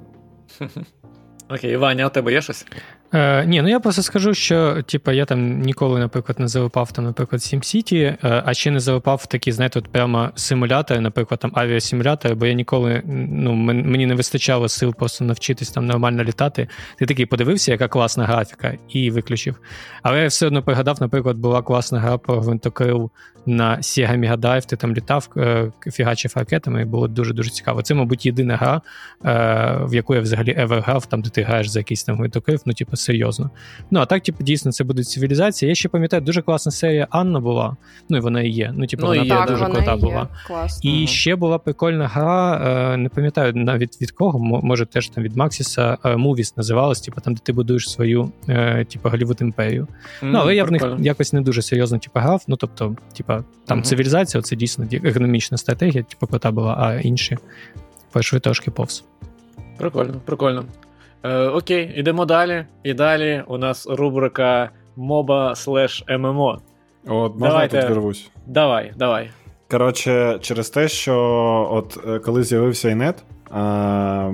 Окей, Ваня, у тебе є щось? Е, Ні, ну я просто скажу, що типу, я там ніколи, наприклад, не залипав там, наприклад, SimCity, е, а ще не залипав в такі, знаєте, от прямо симулятори, наприклад, там авіасимулятори, бо я ніколи ну, мені не вистачало сил просто навчитись там нормально літати. Ти такий подивився, яка класна графіка, і виключив. Але я все одно пригадав, наприклад, була класна гра про гвинтокрил на Sega Mega Drive, ти там літав, е, фігачив ракетами, і було дуже-дуже цікаво. Це, мабуть, єдина гра, е, в яку я взагалі ever грав, там, де ти граєш за якийсь там гвинтокрив, ну, типу, серйозно. Ну, а так, типу, дійсно, це буде цивілізація. Я ще пам'ятаю, дуже класна серія Анна була. Ну, і вона і є. Ну, типу, ну, вона є, так, дуже вона крута була. Класно. І ще була прикольна гра, е, не пам'ятаю навіть від кого, може теж там від Максіса Movies називалась, типу, там, де ти будуєш свою, типу, Голівуд імперію. Mm, ну, але я в них якось не дуже серйозно типу, грав. Ну, тобто, типу, там угу. цивілізація це дійсно економічна стратегія, типу кота була, а інші пішли трошки повз. Прикольно, прикольно. Е, Окей, ідемо далі. І далі у нас рубрика моба слеш ММО. От, можна Давайте. я тут вирвусь? Давай, давай. Коротше, через те, що от е, коли з'явився інет, а,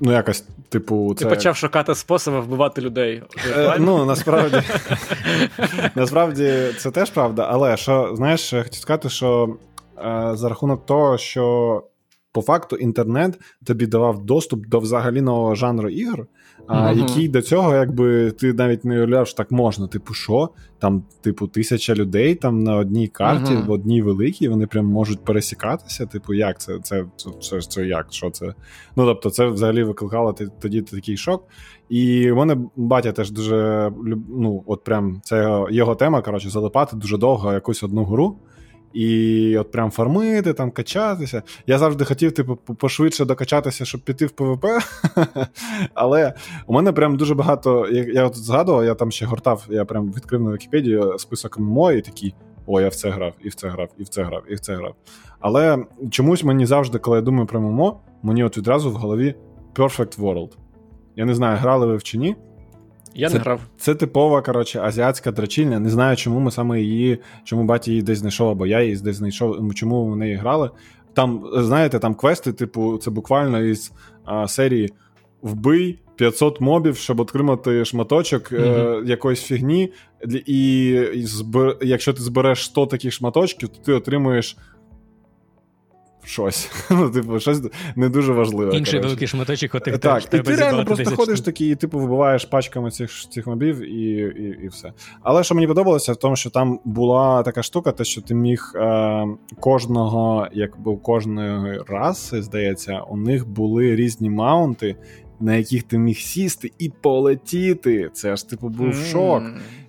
ну якось, типу, це. Ти почав шукати способи вбивати людей. Е, ну, насправді, насправді це теж правда, але що, знаєш, я хотів сказати, що е, за рахунок того, що по факту інтернет тобі давав доступ до взагалі нового жанру ігор, а, Мгм. який до цього, якби ти навіть не уявляв, що так можна. Типу, що? Там, типу, тисяча людей там на одній карті, Мгм. в одній великій, вони прям можуть пересікатися. Типу, як це? Це, це, це, це як? Що це? Ну, тобто, це взагалі викликало тоді такий шок. І в мене батя теж дуже ну, от прям це його, його тема, коротше, залипати дуже довго якусь одну гру. І от прям фармити, там качатися. Я завжди хотів, типу, пошвидше докачатися, щоб піти в ПВП. Але у мене прям дуже багато. Я, я от згадував, я там ще гортав, я прям відкрив на Вікіпедію список ММО і такий. О, я в це грав, і в це грав, і в це грав, і в це грав. Але чомусь мені завжди, коли я думаю про ММО, мені от відразу в голові Perfect World. Я не знаю, грали ви в чи ні. Я Це- не грав. Це типова, коротше, азіатська драчільня. Не знаю, чому ми саме її, чому батя її десь знайшов, або я її десь знайшов, чому ми в неї грали. Там, знаєте, там квести, типу, це буквально із а, серії Вбий 500 мобів, щоб отримати шматочок е, якоїсь фігні. І, і збер... якщо ти збереш 100 таких шматочків, то ти отримуєш. Щось. Ну, типу, щось не дуже важливе. Інший коротше. великий шматочок отих Так, теж і ти реально просто 10 ходиш такий, і типу вибиваєш пачками цих, цих мобів і, і, і все. Але що мені подобалося, в тому, що там була така штука, те, що ти міг е, кожного, якби у кожної раси, здається, у них були різні маунти, на яких ти міг сісти і полетіти. Це ж типу був шок.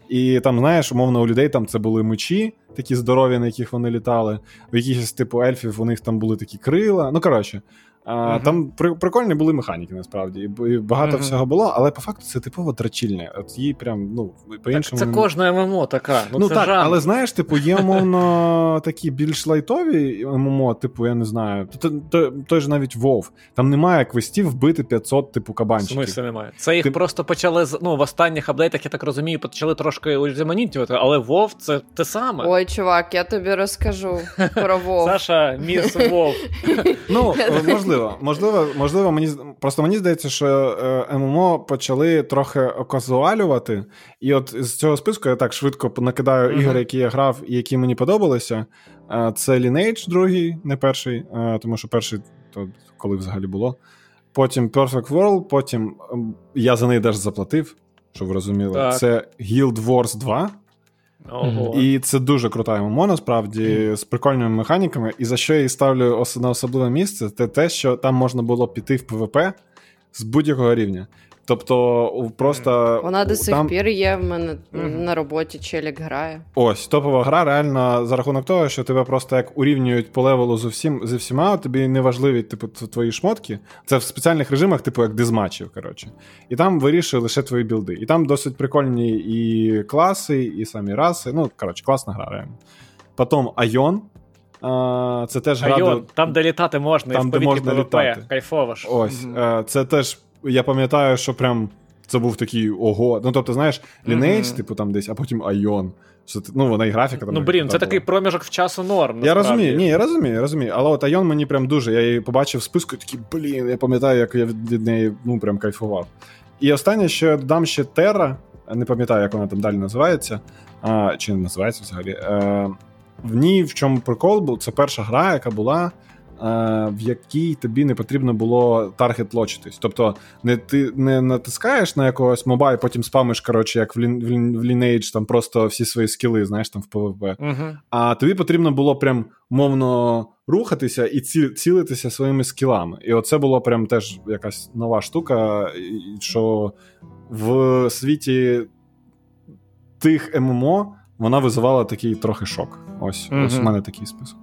І там, знаєш, умовно, у людей там це були мечі, такі здорові, на яких вони літали. У якихось типу ельфів у них там були такі крила. Ну, коротше, а, Мгм. там при, прикольні були механіки, насправді. І, багато всього було, але по факту це типово драчільне. От їй прям, ну, по-іншому. це кожна ММО така. Ну, Ну це так, жанр. але знаєш, типу, є умовно такі більш лайтові ММО, типу, я не знаю. Той ж навіть Вов. Там немає квестів вбити 500, типу, В кабанчиків. смислі немає. Це їх Ти- просто почали з- ну, в останніх апдейтах, я так розумію, почали трошки урізноманітнювати, але Вов це те саме. Ой, чувак, я тобі розкажу про Вов. Саша, міс Вов. Ну, е, можливо, можливо, можливо, мені просто мені здається, що е, ММО почали трохи оказуалювати. І от з цього списку я так швидко накидаю Мгм. ігри, які я грав і які мені подобалися. Е, Це Lineage, другий, не перший, е, тому що перший то коли взагалі було. Потім Perfect World, потім ем, я за неї теж заплатив, щоб ви розуміли. Так. Це Guild Wars 2. І це дуже крута ММО, насправді, з прикольними механіками. І за що я її ставлю на особливе місце, це те, що там можна було піти в ПВП з будь-якого рівня. Тобто, просто Вона до сих там, пір є в мене Мгм. на роботі челік грає. ось топова гра, реально за рахунок того, що тебе просто як урівнюють по левелу з усім зі всіма, тобі не важливі, типу, твої шмотки. Це в спеціальних режимах, типу як дизматчів, коротше. І там вирішує лише твої білди. І там досить прикольні і класи, і самі раси. Ну, коротше, класна гра, реально. Потім Айон. Це теж гра. Айон, де- там, де літати можна, Там, і в де можна ПВП. літати. Кайфово ж. Ось, е, це теж, я пам'ятаю, що прям це був такий ого. Ну, тобто, знаєш, Lineage, Мгм. типу там десь, а потім Айон. Ну, вона і графіка там. Ну, блін, це була. такий проміжок в часу норм. Я розумію, ні, я розумію, я розумію. Але от Айон мені прям дуже. Я її побачив в списку, і такий, блін, я пам'ятаю, як я від неї ну, прям кайфував. І останнє, що я додам ще Терра, не пам'ятаю, як вона там далі називається, а, чи не називається взагалі. Е, в ній в чому прикол був, це перша гра, яка була. Е, В якій тобі не потрібно було таргет лочитись. Тобто, не ти не натискаєш на якогось моба і потім спамиш, коротше, як в, в, Lin- в Lineage, там просто всі свої скіли, знаєш, там в PvP. Мгм. А тобі потрібно було прям мовно рухатися і ці, цілитися своїми скілами. І оце було прям теж якась нова штука, що в світі тих ММО вона визивала такий трохи шок. Ось, ось у мене такий список.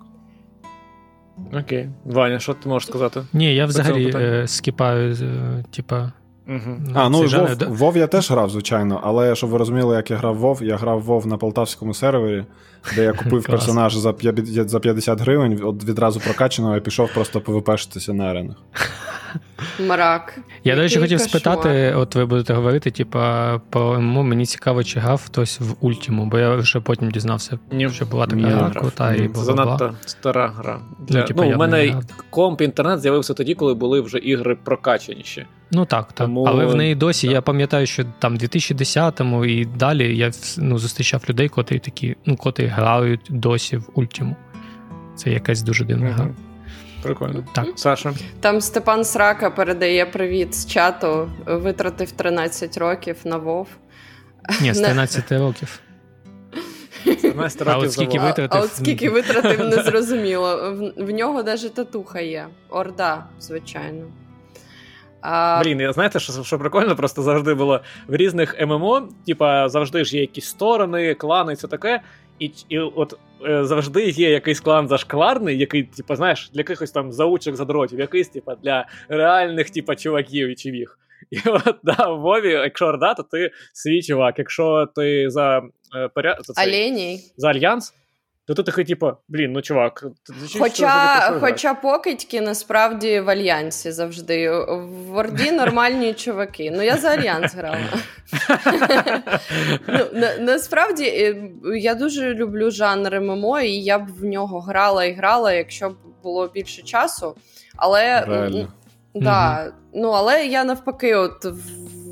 Окей. Ваня, що ти можеш сказати? Ні, я взагалі е, скіпаю, е, типа. Угу. А, ну жанр, Вов, да. Вов я теж грав, звичайно, але щоб ви розуміли, як я грав Вов, я грав Вов на полтавському сервері, де я купив персонажа за 50 за 50 гривень, от відразу прокачаного і пішов просто ПВПшитися на аренах. Мрак. Я, до речі, хотів спитати: от ви будете говорити, типа, по ММО, мені цікаво, чи грав хтось в Ультіму, бо я вже потім дізнався, Ні. що була така гра крута і була. Занадто стара гра. Ну, типа, ну, я у мене комп інтернет з'явився тоді, коли були вже ігри прокачаніші. Ну так, так. Тому- Але в неї досі, так. я пам'ятаю, що там 2010-му і далі я ну, зустрічав людей, котрі такі, ну, котрі грають досі в Ультіму. Це якась дуже дивна гра. Прикольно. Так. Саша. Там Степан Срака передає привіт з чату. Витратив 13 років на Вов. Ні, з Не. 13 років. 17 А років от скільки. А, витратив? а от скільки витратив, не зрозуміло. В, в нього навіть татуха є. Орда, звичайно. А, Блін, я знаєте, що, що прикольно, просто завжди було в різних ММО, типа завжди ж є якісь сторони, клани і все таке. І, і от е, завжди є якийсь клан зашкварний, який, типа, знаєш, для якихось там заучок задротів, якийсь, типа, для реальних, типа, чуваків і чувіх. І от да, в Вові, якщо Орда, то ти свій чувак. Якщо ти за, е, за, цей- за альянс, то ти такий, типа, блін, ну чувак, ти зачем Хоча, хоча покидьки насправді в альянсі завжди. В Орді нормальні чуваки. Ну я за альянс грала. ну, на, насправді е, я дуже люблю жанр ММО, і я б в нього грала і грала, якщо б було більше часу. Але. Да, ну але я навпаки, от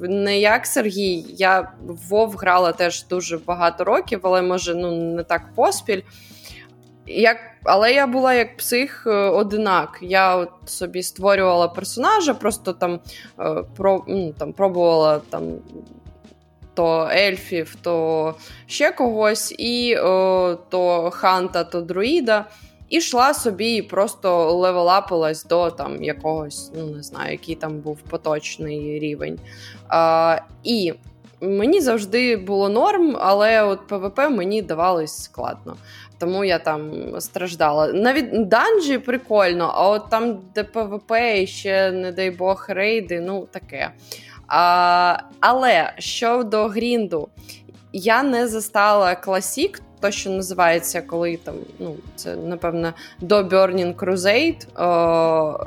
не як Сергій, я в Вов грала теж дуже багато років, але може ну не так поспіль. Як, але я була як псих е, одинак. Я от собі створювала персонажа, просто там, е, про, ну, там пробувала там. То ельфів, то ще когось, і о, то ханта, то друїда. І йшла собі і просто левелапилась до там якогось, ну не знаю, який там був поточний рівень. А, і мені завжди було норм, але от ПВП мені давалось складно. Тому я там страждала. Навіть данжі прикольно, а от там, де ПВП і ще, не дай Бог, рейди, ну таке. А, але щодо грінду, я не застала класік, то, що називається, коли там, ну, це, напевно, до Burning Crusade о,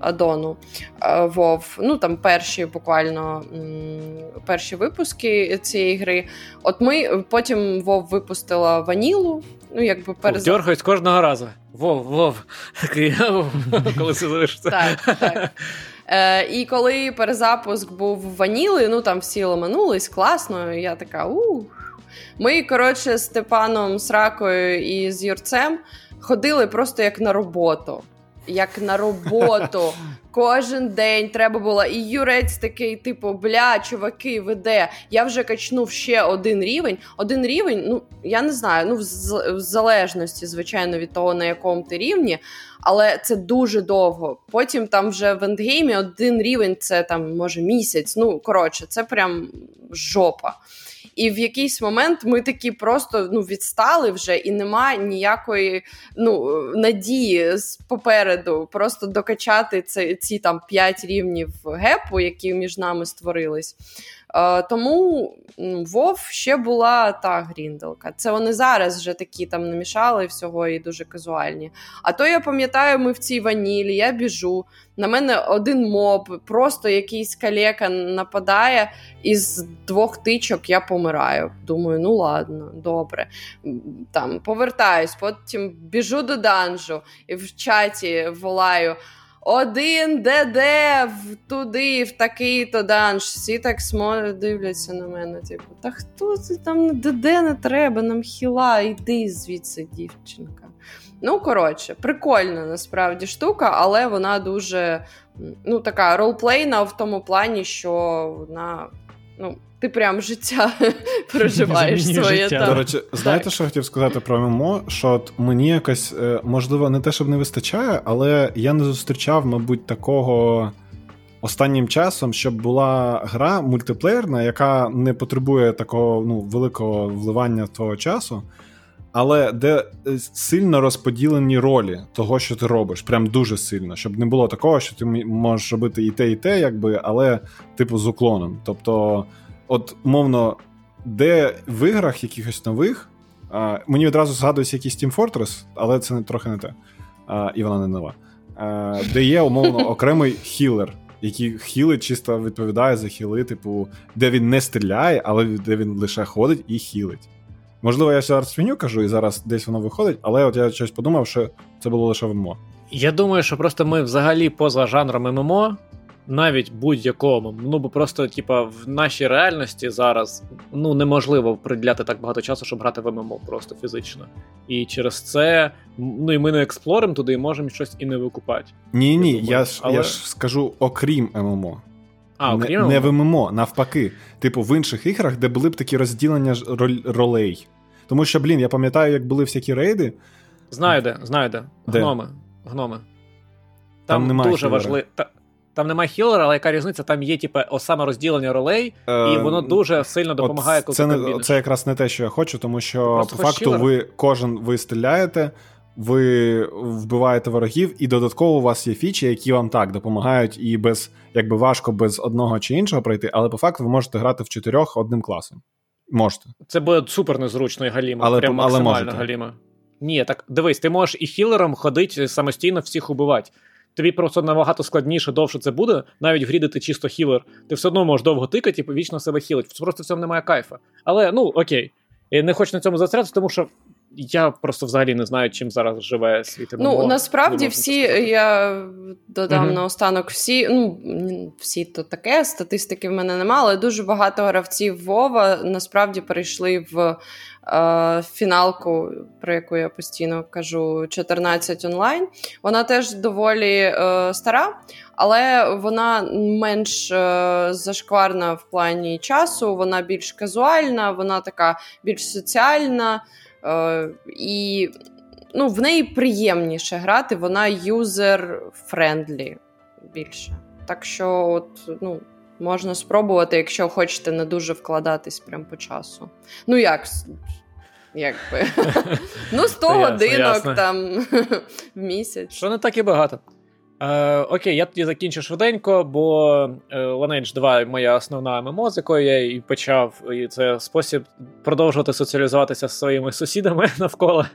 Адону е, Вов. Ну, там перші буквально м, перші випуски цієї гри. От ми потім Вов випустила ванілу. Ну, якби перез... Дергають кожного разу. Вов, вов. Коли це залишиться. Так, так. Е, і коли перезапуск був ваніли, ну там всі ламанулись, класно. і Я така у. Ми, коротше, з Степаном Сракою і з Юрцем ходили просто як на роботу. Як на роботу. Кожен день треба було. І Юрець такий, типу, бля, чуваки, веде. Я вже качнув ще один рівень. Один рівень, ну я не знаю, ну в, з- в залежності, звичайно, від того, на якому ти рівні, але це дуже довго. Потім там вже в ендгеймі один рівень це там може місяць. Ну коротше, це прям жопа. І в якийсь момент ми такі просто ну, відстали вже, і нема ніякої ну, надії попереду просто докачати це, ці там п'ять рівнів гепу, які між нами створились. Е, тому Вов ще була та грінделка. Це вони зараз вже такі там намішали всього і дуже казуальні. А то я пам'ятаю, ми в цій ванілі, я біжу. На мене один моб, просто якийсь калека нападає, і з двох тичок я помираю. Думаю, ну ладно, добре. Там повертаюсь, потім біжу до данжу і в чаті волаю. Один ДД туди, в такий-то данж. Всі так смо дивляться на мене. Типу, та хто це там ДД не треба, нам хіла, йди звідси, дівчинка. Ну, коротше, прикольна насправді штука, але вона дуже ну, така ролплейна в тому плані, що вона. Ну, ти прям життя проживаєш своє життя. там. До речі, знаєте, Так. що хотів сказати про ММО? Що от мені якось, е, можливо, не те, щоб не вистачає, але я не зустрічав, мабуть, такого останнім часом, щоб була гра мультиплеєрна, яка не потребує такого ну, великого вливання твого часу, але де е, сильно розподілені ролі того, що ти робиш, прям дуже сильно, щоб не було такого, що ти можеш робити і те, і те, якби, але типу з уклоном. Тобто, от мовно, де в іграх якихось нових. А, мені відразу згадується якийсь Team Fortress, але це не, трохи не те. А, і вона не нова. е, де є умовно окремий хілер, який хілить, чисто відповідає за хіли, типу, де він не стріляє, але де він лише ходить і хілить. Можливо, я зараз свиню кажу, і зараз десь воно виходить, але от я щось подумав, що це було лише в ММО. Я думаю, що просто ми взагалі поза жанром ММО навіть будь-якому. Ну бо просто, типа, в нашій реальності зараз ну неможливо приділяти так багато часу, щоб грати в ММО просто фізично. І через це ну і ми не експлоримо туди і можемо щось і не викупати. Ні, ні, я, я ж Але... я ж скажу, окрім ММО. А, окрім не, не в ММО, навпаки. Типу, в інших іграх, де були б такі розділення ролей. Тому що, блін, я пам'ятаю, як були всякі рейди. Знаю де, знаю де. Де? Гноми. Гноми. Там, Там немає дуже важливо. Там немає хілера, але яка різниця? Там є типу, саме розділення ролей, е, і воно дуже сильно допомагає, коли це ти не це якраз не те, що я хочу, тому що по факту ви кожен ви стріляєте, ви вбиваєте ворогів, і додатково у вас є фічі, які вам так допомагають, і без якби важко без одного чи іншого пройти, але по факту ви можете грати в чотирьох одним класом. Можете. Це буде супер незручно і галімо. Але, прям максимально але галімо. Ні, так дивись, ти можеш і хілером ходити самостійно всіх убивати тобі просто набагато складніше, довше це буде, навіть в грі, де ти чисто хілер, ти все одно можеш довго тикати і вічно себе хілити. Просто в цьому немає кайфа. Але ну окей. Я не хочу на цьому застрятися, тому що. Я просто взагалі не знаю, чим зараз живе світ. Ну насправді всі я додам uh-huh. наостанок, всі, ну всі то таке, статистики в мене немає, але дуже багато гравців Вова насправді перейшли в Е, фіналку, про яку я постійно кажу, 14 онлайн. Вона теж доволі е, стара, але вона менш е, зашкварна в плані часу, вона більш казуальна, вона така більш соціальна і ну, в неї приємніше грати, вона user-friendly більше. Так що, от, ну, Можна спробувати, якщо хочете не дуже вкладатись прямо по часу. Ну як? Якби. Ну, 100 годинок там в місяць. Що не так і багато. Е, Окей, я тоді закінчу швиденько, бо е, Lineage 2 моя основна ММО, з якою я і почав, і це спосіб продовжувати соціалізуватися з своїми сусідами навколо.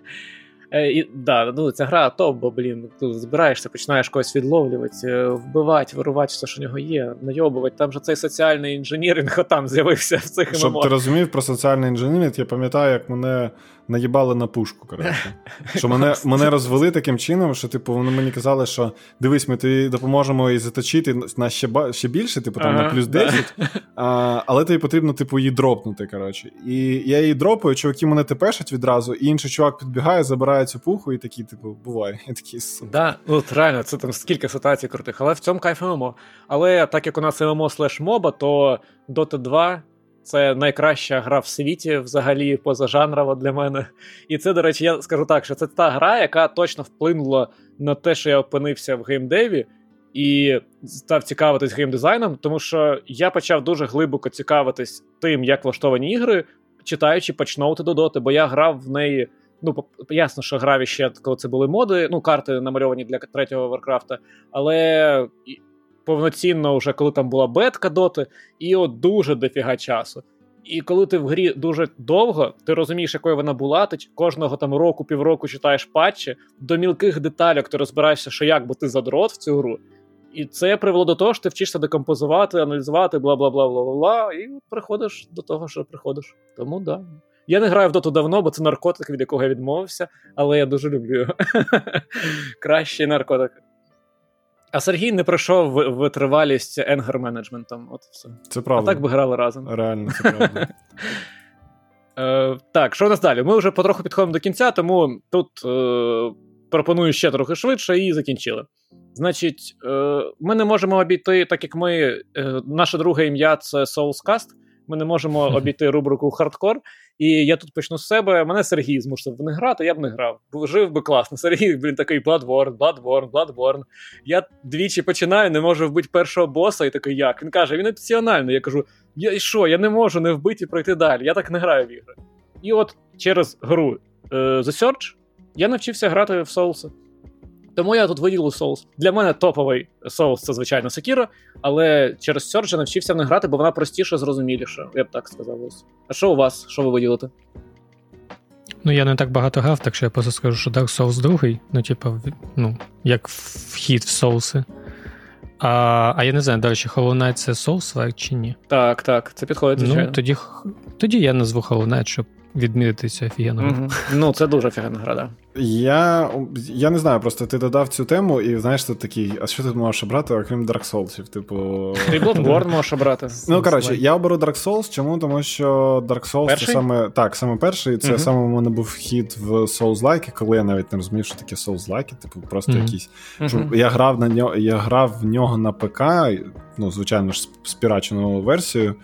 Е, і, да, ну, Ця гра топ, бо, блін, ти збираєшся, починаєш когось відловлювати, е, вбивати, вирувати все, що у нього є, найобувати. Там же цей соціальний інженіринг там з'явився в цих ММО. Щоб ти розумів про соціальний інженіринг, я пам'ятаю, як мене наїбали на пушку. коротше. Що мене мене розвели таким чином, що типу вони мені казали, що дивись, ми тобі допоможемо і заточити на ще ще більше, типу там ага, на плюс 10, а, але тобі потрібно, типу, її дропнути. коротше. І я її дропаю, чуваки мене тепешать відразу, і інший чувак підбігає, забирає цю пуху, і такий, типу, буває. Я такий. Да, ну реально, це там скільки ситуацій крутих, але в цьому кайф ММО. Але так як у нас MMO slash MOBA, то Dota 2 це найкраща гра в світі, взагалі, позажанрова для мене. І це, до речі, я скажу так, що це та гра, яка точно вплинула на те, що я опинився в геймдеві і став цікавитись геймдизайном, тому що я почав дуже глибоко цікавитись тим, як влаштовані ігри, читаючи патчноути до доти, бо я грав в неї. Ну, ясно, що грав іще, коли це були моди, ну, карти намальовані для третього Варкрафта, але повноцінно, вже коли там була бетка доти, і от дуже дофіга часу. І коли ти в грі дуже довго, ти розумієш, якою вона була, ти кожного там року, півроку читаєш патчі, до мілких деталек ти розбираєшся, що як бо ти задрот в цю гру. І це привело до того, що ти вчишся декомпозувати, аналізувати, бла бла бла бла бла і приходиш до того, що приходиш. Тому да. Я не граю в доту давно, бо це наркотик, від якого я відмовився, але я дуже люблю його. Кращий наркотик. А Сергій не пройшов витривалість енгер менеджментом. От все. Це правда. А так би грали разом. Реально, це правда. Е, Так, що у нас далі? Ми вже потроху підходимо до кінця, тому тут е, пропоную ще трохи швидше і закінчили. Значить, е, ми не можемо обійти, так як ми, е, наше друге ім'я це Soulscast, ми не можемо обійти рубрику хардкор. І я тут почну з себе. Мене Сергій змусив не грати, я б не грав. Жив би класно. Сергій, блін, такий Bloodborne, Bloodborne, Bloodborne. Я двічі починаю, не можу вбити першого боса, і такий як. Він каже, він опціональний. Я кажу: я і що, я не можу не вбити і пройти далі. Я так не граю в ігри. І от через гру е, The Search я навчився грати в Souls. Тому я тут виділив Souls. Для мене топовий Souls це, звичайно, Sekiro, але через Surge навчився не грати, бо вона простіша, зрозуміліша, я б так сказав. ось. А що у вас? Що ви виділите? Ну, я не так багато грав, так що я просто скажу, що Dark Souls 2, ну, типу, ну, як вхід в соуси. А а я не знаю, далі Hollow Knight це Souls-like чи ні? Так, так, це підходить. звичайно. Ну, Тоді тоді я назву Hollow Knight, щоб відмітити цю офігенну гру. Ну, це дуже офігенна гра, да. Я я не знаю, просто ти додав цю тему, і знаєш, ти такий, а що ти можеш обрати, окрім Dark Souls? Типу. Ти Bloodborne можеш обрати. Ну, коротше, я оберу Dark Souls. Чому? Тому що Dark Souls перший? це саме так, саме перший, це uh-huh. саме у мене був вхід в Souls-like, коли я навіть не розумів, що таке Souls-like, типу, просто uh-huh. якісь. Uh-huh. Я грав на нього, я грав в нього на ПК, ну, звичайно ж, спірачену версію.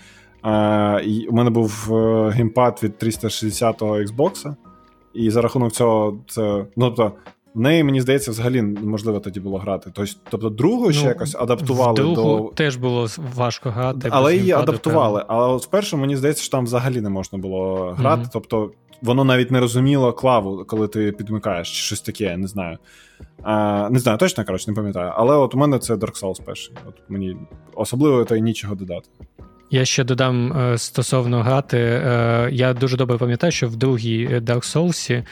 А, У мене був е, геймпад від 360-го Xbox, і за рахунок цього це. Ну, тобто, в неї, мені здається, взагалі неможливо тоді було грати. Тобто, другу ще ну, якось адаптували другу до. Теж було важко грати. Але її адаптували. Але от вперше мені здається, що там взагалі не можна було грати. Mm-hmm. Тобто, воно навіть не розуміло клаву, коли ти підмикаєш, чи щось таке, я не знаю. А, Не знаю, точно коротше, не пам'ятаю. Але от у мене це Dark Souls перший. От мені особливо то й нічого додати. Я ще додам е, стосовно грати. Е, я дуже добре пам'ятаю, що в другій Dark Souls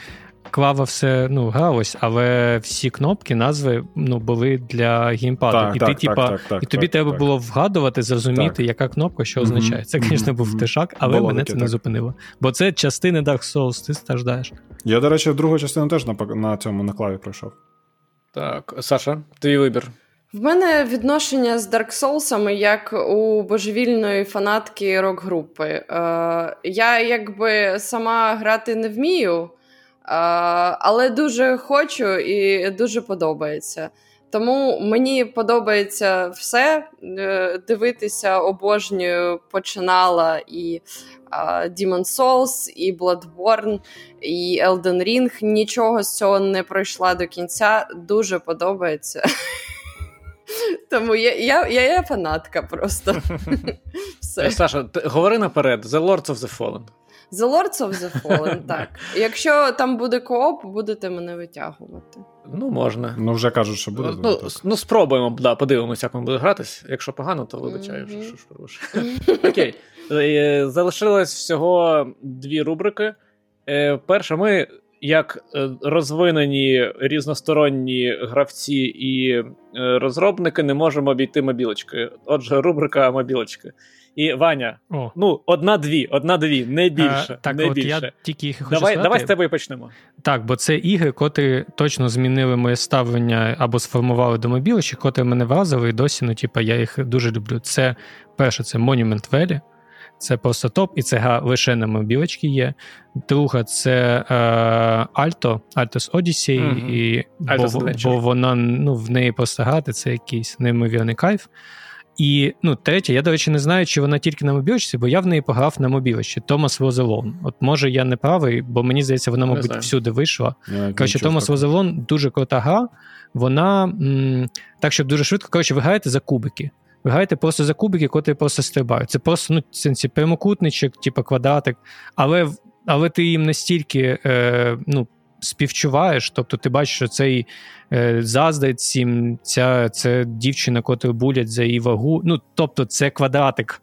клава все ну, гралось, але всі кнопки, назви ну, були для геймпаду. Так, і так, ти, типа, так, так, і тобі треба було вгадувати, зрозуміти, яка кнопка що означає. Це, звісно, був тишак, але Було мене це не зупинило. Бо це частини Dark Souls, ти страждаєш. Я, до речі, другу частину теж на на цьому на клаві пройшов. Так, Саша, твій вибір. В мене відношення з Dark Souls як у божевільної фанатки рок-групи. Е, Я якби сама грати не вмію, е, але дуже хочу і дуже подобається. Тому мені подобається все е, дивитися, обожнюю починала і е, Demon Souls, і Bloodborne, і Elden Ring. Нічого з цього не пройшла до кінця. Дуже подобається. Тому я я, я, я фанатка просто. Все. Саша, говори наперед: The Lords of the Fallen. The Lords of the Fallen, так. Якщо там буде кооп, будете мене витягувати. Ну, можна. Ну, вже кажуть, що буде. Ну, ну спробуємо, да, подивимося, як ми будемо гратись. Якщо погано, то вибачаю. Mm-hmm. Що, що, Окей. Е, залишилось всього дві рубрики. Е, перша, ми як е, розвинені різносторонні гравці і е, розробники не можемо обійти мобілочки. Отже, рубрика мобілочки. І Ваня, О. ну одна-дві, одна-дві, не більше. А, так, не от більше. я тільки їх хочу Давай сказати. давай з тебе і почнемо. Так, бо це ігри, котрі точно змінили моє ставлення або сформували до мобілочок, котрі мене вразили, і досі, ну, типа, я їх дуже люблю. Це перше, це Monument Valley. Це просто топ, і це гра лише на мобілочці є. Друга це е, Alto, Altos Odyssey, mm-hmm. і, бо, бо вона ну, в неї просто грати, це якийсь неймовірний кайф. І ну, третя, я, до речі, не знаю, чи вона тільки на мобілочці, бо я в неї пограв на мобілочці. Томас Возелон. От може я не правий, бо мені здається, вона, мабуть, всюди вийшла. Коротше, Томас Возелон дуже крута гра. Вона м- так, щоб дуже швидко, коротше, ви граєте за кубики. Ви граєте просто за кубики, котрі просто стрибають. Це просто ну, сенсі, прямокутничок, типу квадратик, але але ти їм настільки е, ну, співчуваєш, тобто ти бачиш, що цей е, заздрить цим, ця дівчина, котру булять за її вагу. Ну, тобто, це квадратик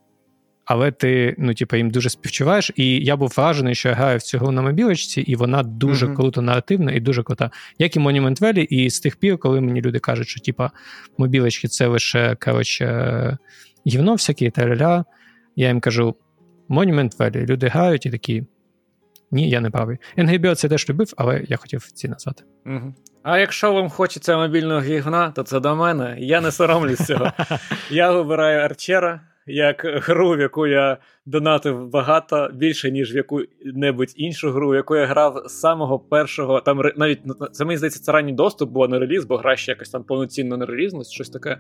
але ти ну, типу, їм дуже співчуваєш. І я був вражений, що я граю в цю гру на мобілочці, і вона дуже mm-hmm. круто наративна і дуже крута. Як і Monument Valley, і з тих пір, коли мені люди кажуть, що типа мобілочки це лише коротше, гівно всякі тараля, я їм кажу: Monument Valley, люди грають і такі. Ні, я не правий. Angry Birds я теж любив, але я хотів ці назвати. Угу. А якщо вам хочеться мобільного гігна, то це до мене. Я не соромлюсь цього. Я вибираю Арчера як гру, в яку я донатив багато більше, ніж в яку-небудь іншу гру, в яку я грав з самого першого. Там навіть ну, це мені здається, це ранній доступ, було на реліз, бо гра ще якось там повноцінно не релізнулась, щось таке.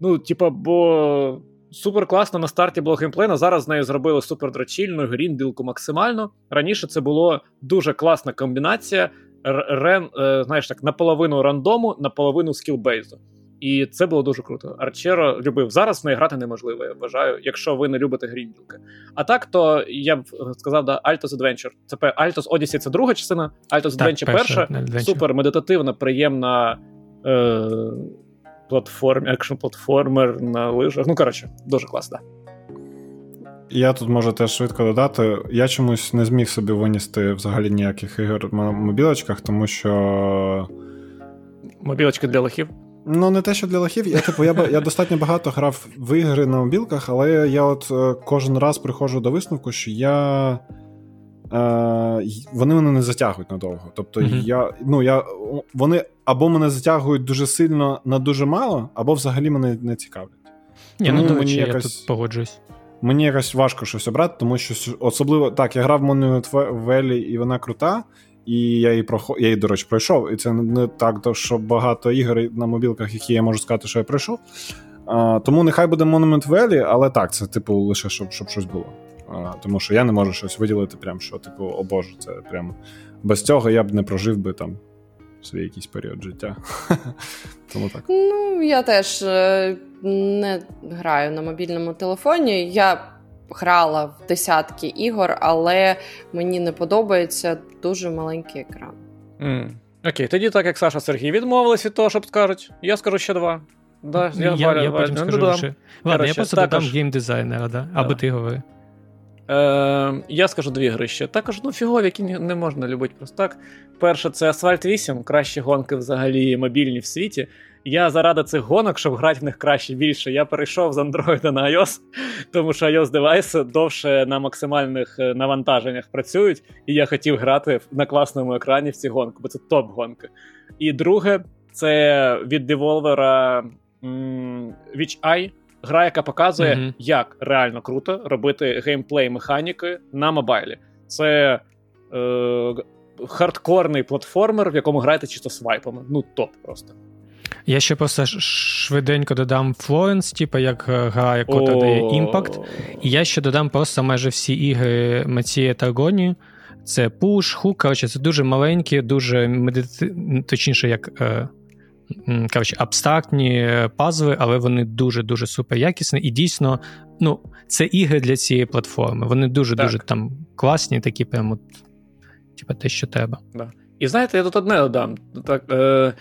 Ну, типа, бо. Супер класно на старті було геймплейно. Зараз з нею зробили супер дрочільну, грінділку максимально. Раніше це було дуже класна комбінація. Рен, е, знаєш так, наполовину рандому, наполовину скілбейзу. І це було дуже круто. Арчеро любив. Зараз в неї грати неможливо, я вважаю, якщо ви не любите грінділки. А так, то я б сказав, да, Altos Adventure. Це Altos Odyssey це друга частина, Altos Adventure перша. Супер медитативна, приємна е, платформ, екшн платформер на лижах. Ну, коротше, дуже класно. Я тут можу теж швидко додати. Я чомусь не зміг собі винести взагалі ніяких ігор на мобілочках, тому що. Мобілочки для лохів? Ну, не те, що для лохів. Я типу, я я достатньо багато грав в ігри на мобілках, але я от е, кожен раз приходжу до висновку, що я. Е, Вони мене не затягують надовго. Тобто, mm-hmm. я, ну, я, вони або мене затягують дуже сильно на дуже мало, або взагалі мене не цікавлять. Ні, ну, до речі, я тут погоджуюсь. Мені якось важко щось обрати, тому що особливо так, я грав в Monument Valley, і вона крута, і я її проход... я її, до речі, пройшов. І це не так, що багато ігор на мобілках, які я можу сказати, що я пройшов. А, Тому нехай буде Monument Valley, але так, це типу лише щоб щоб щось було. А, Тому що я не можу щось виділити, прям що, типу, о Боже, це прям без цього я б не прожив би там свій якийсь період життя. Тому так. Ну, я теж е, не граю на мобільному телефоні. Я грала в десятки ігор, але мені не подобається дуже маленький екран. Mm. Окей, тоді, так як Саша Сергій відмовились від того, щоб скажуть, я скажу ще два. Да, Я я, я потім скажу додам. Ладно, Короче, я просто також... додам геймдизайнера, да? або ти говори. Е, Я скажу дві гри ще. Також ну, фігові, які не можна любити просто так. Перше, це Asphalt 8, кращі гонки взагалі мобільні в світі. Я заради цих гонок, щоб грати в них краще більше, я перейшов з Android на iOS, тому що iOS девайси довше на максимальних е, навантаженнях працюють, і я хотів грати на класному екрані в ці гонки, бо це топ-гонки. І друге, це від деволвера Witch Eye, гра, яка показує, mm-hmm. як реально круто робити геймплей механіки на мобайлі. Це е, хардкорний платформер, в якому граєте чисто свайпами. Ну, топ просто. Я ще просто швиденько додам Florence, типу як е, гра, яку дає impact. І я ще додам просто майже всі ігри Матія Таргоні. Це Push, Hook, коротше, це дуже маленькі, дуже медити... точніше, як е, коротше, абстрактні е, пазли, але вони дуже-дуже супер якісні. І дійсно, ну, це ігри для цієї платформи. Вони дуже-дуже там класні, такі прямо, типу, те, що треба. Да. І знаєте, я тут одне додам. Так, е,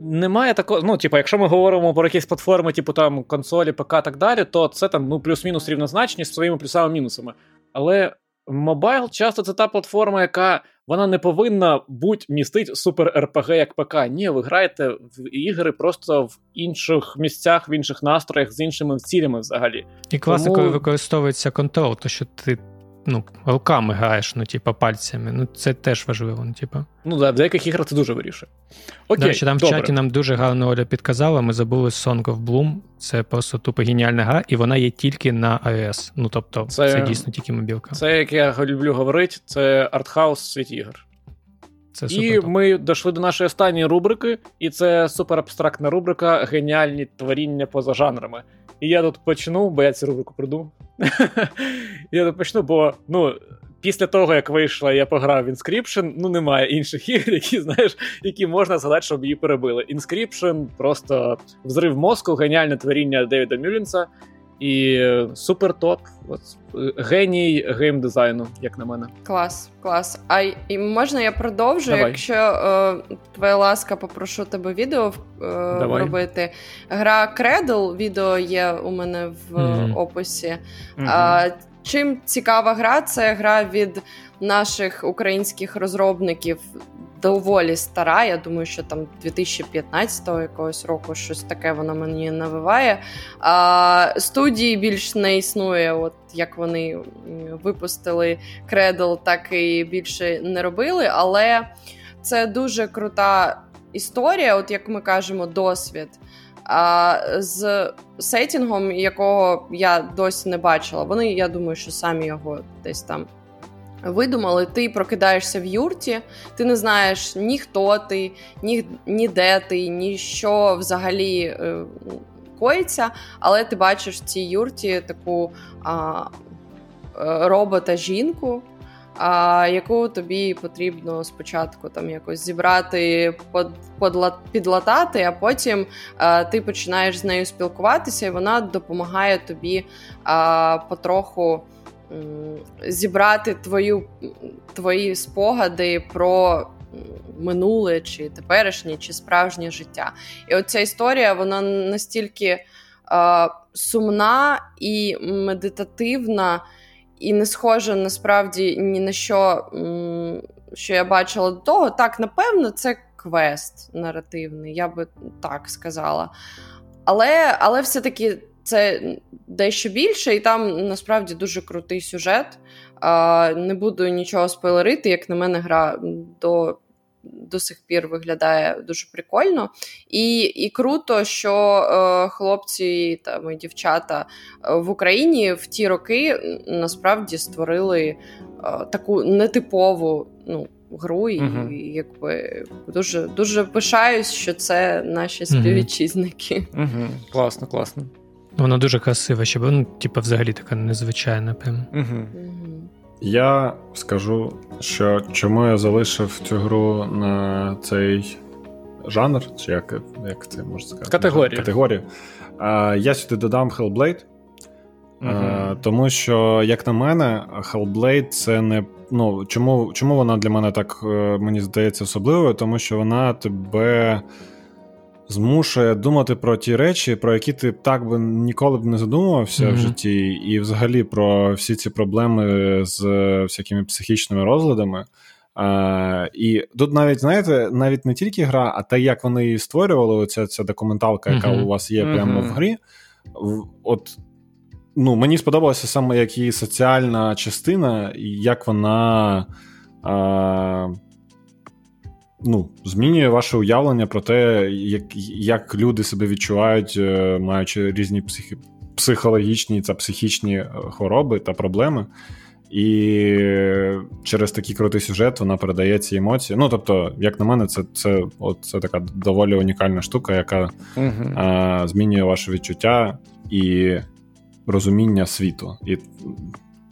немає такого. Ну, типу, якщо ми говоримо про якісь платформи, типу там консолі, ПК так далі, то це там ну, плюс-мінус рівнозначні з своїми плюсами-мінусами. Але мобайл часто це та платформа, яка вона не повинна будь містить супер РПГ як ПК. Ні, ви граєте в ігри просто в інших місцях, в інших настроях, з іншими цілями взагалі. І класно, коли використовується контрол, то що ти ну, руками граєш, ну, типа, пальцями. Ну, це теж важливо. Ну, типа. Ну, да, в деяких іграх це дуже вирішує. Окей, До речі, там добре. в чаті нам дуже гарно Оля підказала, ми забули Song of Bloom. Це просто тупо геніальна гра, і вона є тільки на iOS. Ну, тобто, це, це дійсно тільки мобілка. Це, як я люблю говорити, це артхаус світ ігор. Це супер, і ми дійшли до нашої останньої рубрики, і це супер абстрактна рубрика Геніальні творіння поза жанрами. І я тут почну, бо я цю рубрику придумав. Я тут почну, бо ну, після того, як вийшла, я пограв в Inscription, ну немає інших ігор, які знаєш, які можна згадати, щоб її перебили. Inscription просто взрив мозку, геніальне творіння Девіда Мюлінса. І супер топ. От, Геній геймдизайну, як на мене. Клас, клас. А і можна я продовжу? Давай. Якщо е, твоя ласка, попрошу тебе відео е, робити. Гра Cradle, відео є у мене в mm-hmm. описі. Mm-hmm. А, Чим цікава гра, це гра від наших українських розробників доволі стара. Я думаю, що там 2015 якогось року щось таке вона мені навиває. А Студії більш не існує, от як вони випустили Cradle, так і більше не робили. Але це дуже крута історія, от як ми кажемо, досвід. А з сетінгом, якого я досі не бачила, вони, я думаю, що самі його десь там видумали. Ти прокидаєшся в юрті, ти не знаєш ні хто ти, ні, ні де ти, ні що взагалі е, коїться, але ти бачиш в цій юрті таку а, е, робота-жінку. А яку тобі потрібно спочатку там якось зібрати, под, подла, підлатати, а потім а, ти починаєш з нею спілкуватися, і вона допомагає тобі а, потроху зібрати твою, твої спогади про минуле, чи теперішнє, чи справжнє життя. І оця історія, вона настільки сумна і медитативна, і не схожа насправді ні на що, що я бачила до того. Так, напевно, це квест наративний, я би так сказала. Але, Але все-таки. Це дещо більше, і там насправді дуже крутий сюжет. Не буду нічого спойлерити, як на мене, гра до до сих пір виглядає дуже прикольно. І і круто, що е, хлопці там, і дівчата е, в Україні в ті роки насправді створили е, таку нетипову ну, гру, і uh якби дуже дуже пишаюсь, що це наші співвітчизники. uh Класно, класно. Вона дуже красива, щоб ну, типу, взагалі така незвичайна. прям. uh Я скажу, що чому я залишив цю гру на цей жанр, чи як як це можна сказати? Категорію. Категорію. А, Я сюди додам Hellblade, угу. а, тому що, як на мене, Hellblade це не. Ну, Чому чому вона для мене так, е, мені здається, особливою? Тому що вона тебе змушує думати про ті речі, про які ти так би ніколи б не задумувався mm-hmm. в житті, і взагалі про всі ці проблеми з всякими психічними розладами. А, І тут навіть, знаєте, навіть не тільки гра, а те, як вони її створювали, оця ця документалка, яка mm-hmm. у вас є прямо mm-hmm. в грі. От ну, Мені сподобалося саме як її соціальна частина, і як вона. А, ну, змінює ваше уявлення про те, як як люди себе відчувають, е, маючи різні психі, психологічні та психічні е, хвороби та проблеми. І через такий крутий сюжет вона передає ці емоції. Ну, тобто, як на мене, це це, от, це така доволі унікальна штука, яка uh а, змінює ваше відчуття і розуміння світу. І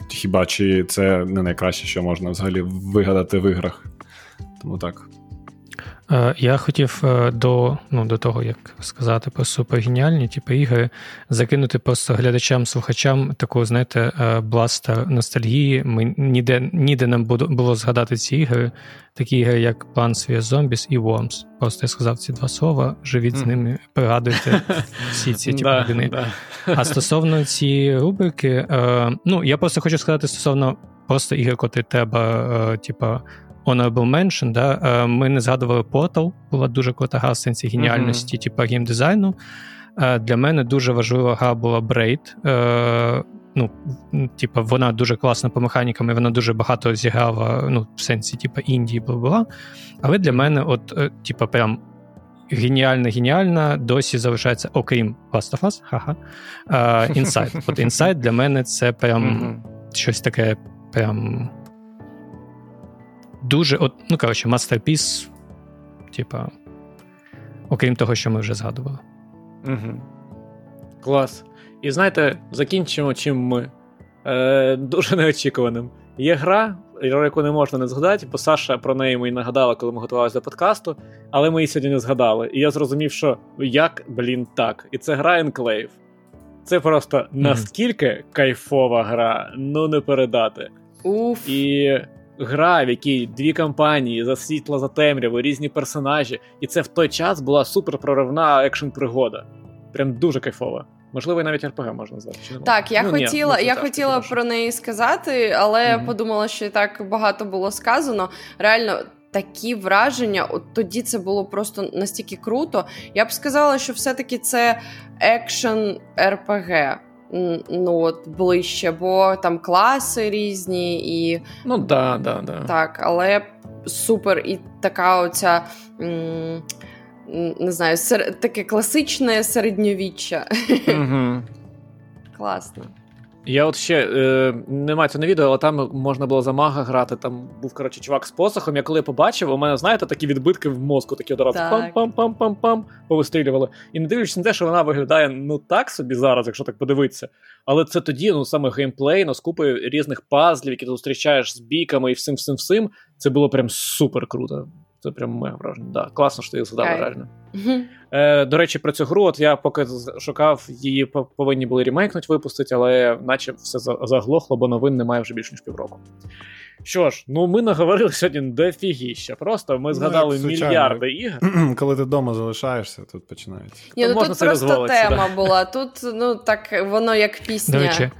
хіба чи це не найкраще, що можна взагалі вигадати в іграх? Тому так. Е, я хотів е, до ну, до того, як сказати про супергеніальні типу, ігри, закинути просто глядачам-слухачам таку, знаєте, е, бластер ностальгії. Ми ніде ніде нам було згадати ці ігри, такі ігри, як Plants vs. Zombies і Worms. Просто я сказав ці два слова, живіть з ними, пригадуйте всі ці типу, години. А стосовно цієї рубрики, ну я просто хочу сказати стосовно просто ігри, котрі треба, типу, Honorable Mention, да, е, ми не згадували Portal, була дуже крута гра в сенсі геніальності, mm-hmm. типу геймдизайну. Е, для мене дуже важлива гра була Braid. Е, ну, типу, Вона дуже класна по механікам, і вона дуже багато зіграла ну, в сенсі типу, Індії бла-бла. Але для мене, от, типу, прям геніальна, геніальна, досі залишається, окрім Last of Us, ха-ха, Inside. От Inside для мене це прям mm-hmm. щось таке прям дуже, от, ну коротше, мастерпіс, типа, окрім того, що ми вже згадували. Угу. Клас. І знаєте, закінчимо чим ми. Е, Дуже неочікуваним. Є гра, яку не можна не згадати, бо Саша про неї мені нагадала, коли ми готувалися до подкасту, але ми її сьогодні не згадали. І я зрозумів, що як, блін, так. І це гра Enclave. Це просто mm-hmm. наскільки кайфова гра, ну не передати. Уф. І гра, в якій дві кампанії за світло, за темряву, різні персонажі, і це в той час була супер проривна екшн пригода. Прям дуже кайфова. Можливо, і навіть РПГ можна назвати. Так, я ну, хотіла ні, я хотіла про неї сказати, але mm-hmm. подумала, що і так багато було сказано. Реально. Такі враження, от тоді це було просто настільки круто. Я б сказала, що все-таки це екшен РПГ ну от ближче, бо там класи різні і. Ну да, да, да. Так, але супер, і така оця. М- не знаю, сер... таке класичне середньовіччя. Угу. Класно. Я от ще е, немає цього відео, але там можна було за мага грати. Там був коротше чувак з посохом. Я коли побачив, у мене, знаєте, такі відбитки в мозку, такі одразу пам-пам-пам-пам-пам повистрілювали. І не дивлячись на те, що вона виглядає ну так собі зараз, якщо так подивитися. Але це тоді, ну саме геймплей, ну, з купою різних пазлів, які ти зустрічаєш з біками і всім всім всім. Це було прям супер круто. Це прям мега враження. Да, Класно, що ти їх згадала реально. Е, До речі, про цю гру, от я поки шукав, її повинні були ремейкнуть, випустити, але наче все заглохло, бо новин немає вже більше ніж півроку. Що ж, ну ми наговорили сьогодні дофігіща. Просто ми ну, згадали ну, мільярди ігор. Коли ти вдома залишаєшся, тут починається. Ні, ну, Тут просто тема да. була. Тут ну так воно як пісня. До речі,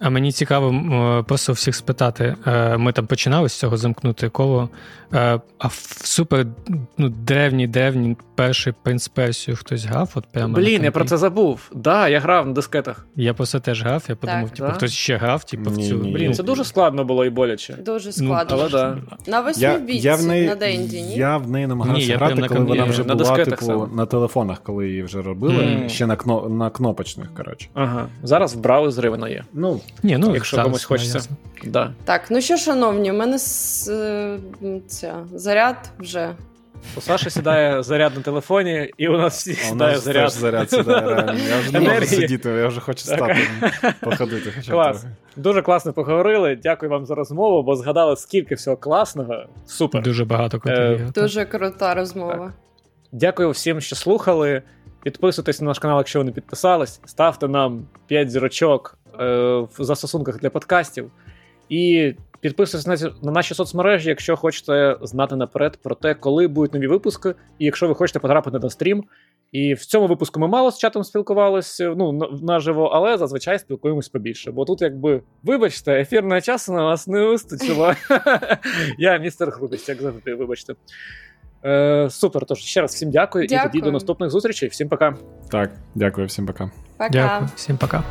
а мені цікаво просто всіх спитати. Е, ми там починали з цього замкнути коло. Е, а в супер ну, древній древній перший принц Персію хтось грав? От прямо Блін, я про це забув. Да, я грав на дискетах. Я просто теж грав, я подумав, типу, да? хтось ще грав, типу, в цю. Блін, це дуже складно було і боляче. Дуже ну, складно. Ну, але да. На восьмій бійці на Денді, ні? Я в неї намагався ні, грати, коли вона вже на була типу, саме. на телефонах, коли її вже робили, mm. ще на кно, на кнопочних, коротше. Ага. Зараз в браузері вона є. Ну, ні, ну якщо комусь хочеться. Да. Так, ну що, шановні, у мене е, ця заряд вже. У Саші сідає заряд на телефоні, і у нас всі сідає нас заряд. заряд сідає, Я вже не можу сидіти, я вже хочу стати походити. Хоча Клас. Дуже класно поговорили. Дякую вам за розмову, бо згадали, скільки всього класного. Супер. Дуже багато крутих. Дуже крута розмова. Так. Дякую всім, що слухали. Підписуйтесь на наш канал, якщо ви не підписались. Ставте нам 5 зірочок е, в застосунках для подкастів. І підписуйтесь на, на наші соцмережі, якщо хочете знати наперед про те, коли будуть нові випуски, і якщо ви хочете потрапити на стрім. І в цьому випуску ми мало з чатом спілкувалися ну, наживо, але зазвичай спілкуємось побільше. Бо тут, якби, вибачте, ефірного часу на вас не вистачило. Я містер Грубість, як завжди, вибачте. Е, Супер. Тож ще раз всім дякую, дякую. і тоді до наступних зустрічей. Всім пока. Так, дякую, всім пока. Пока. Дякую, всім пока.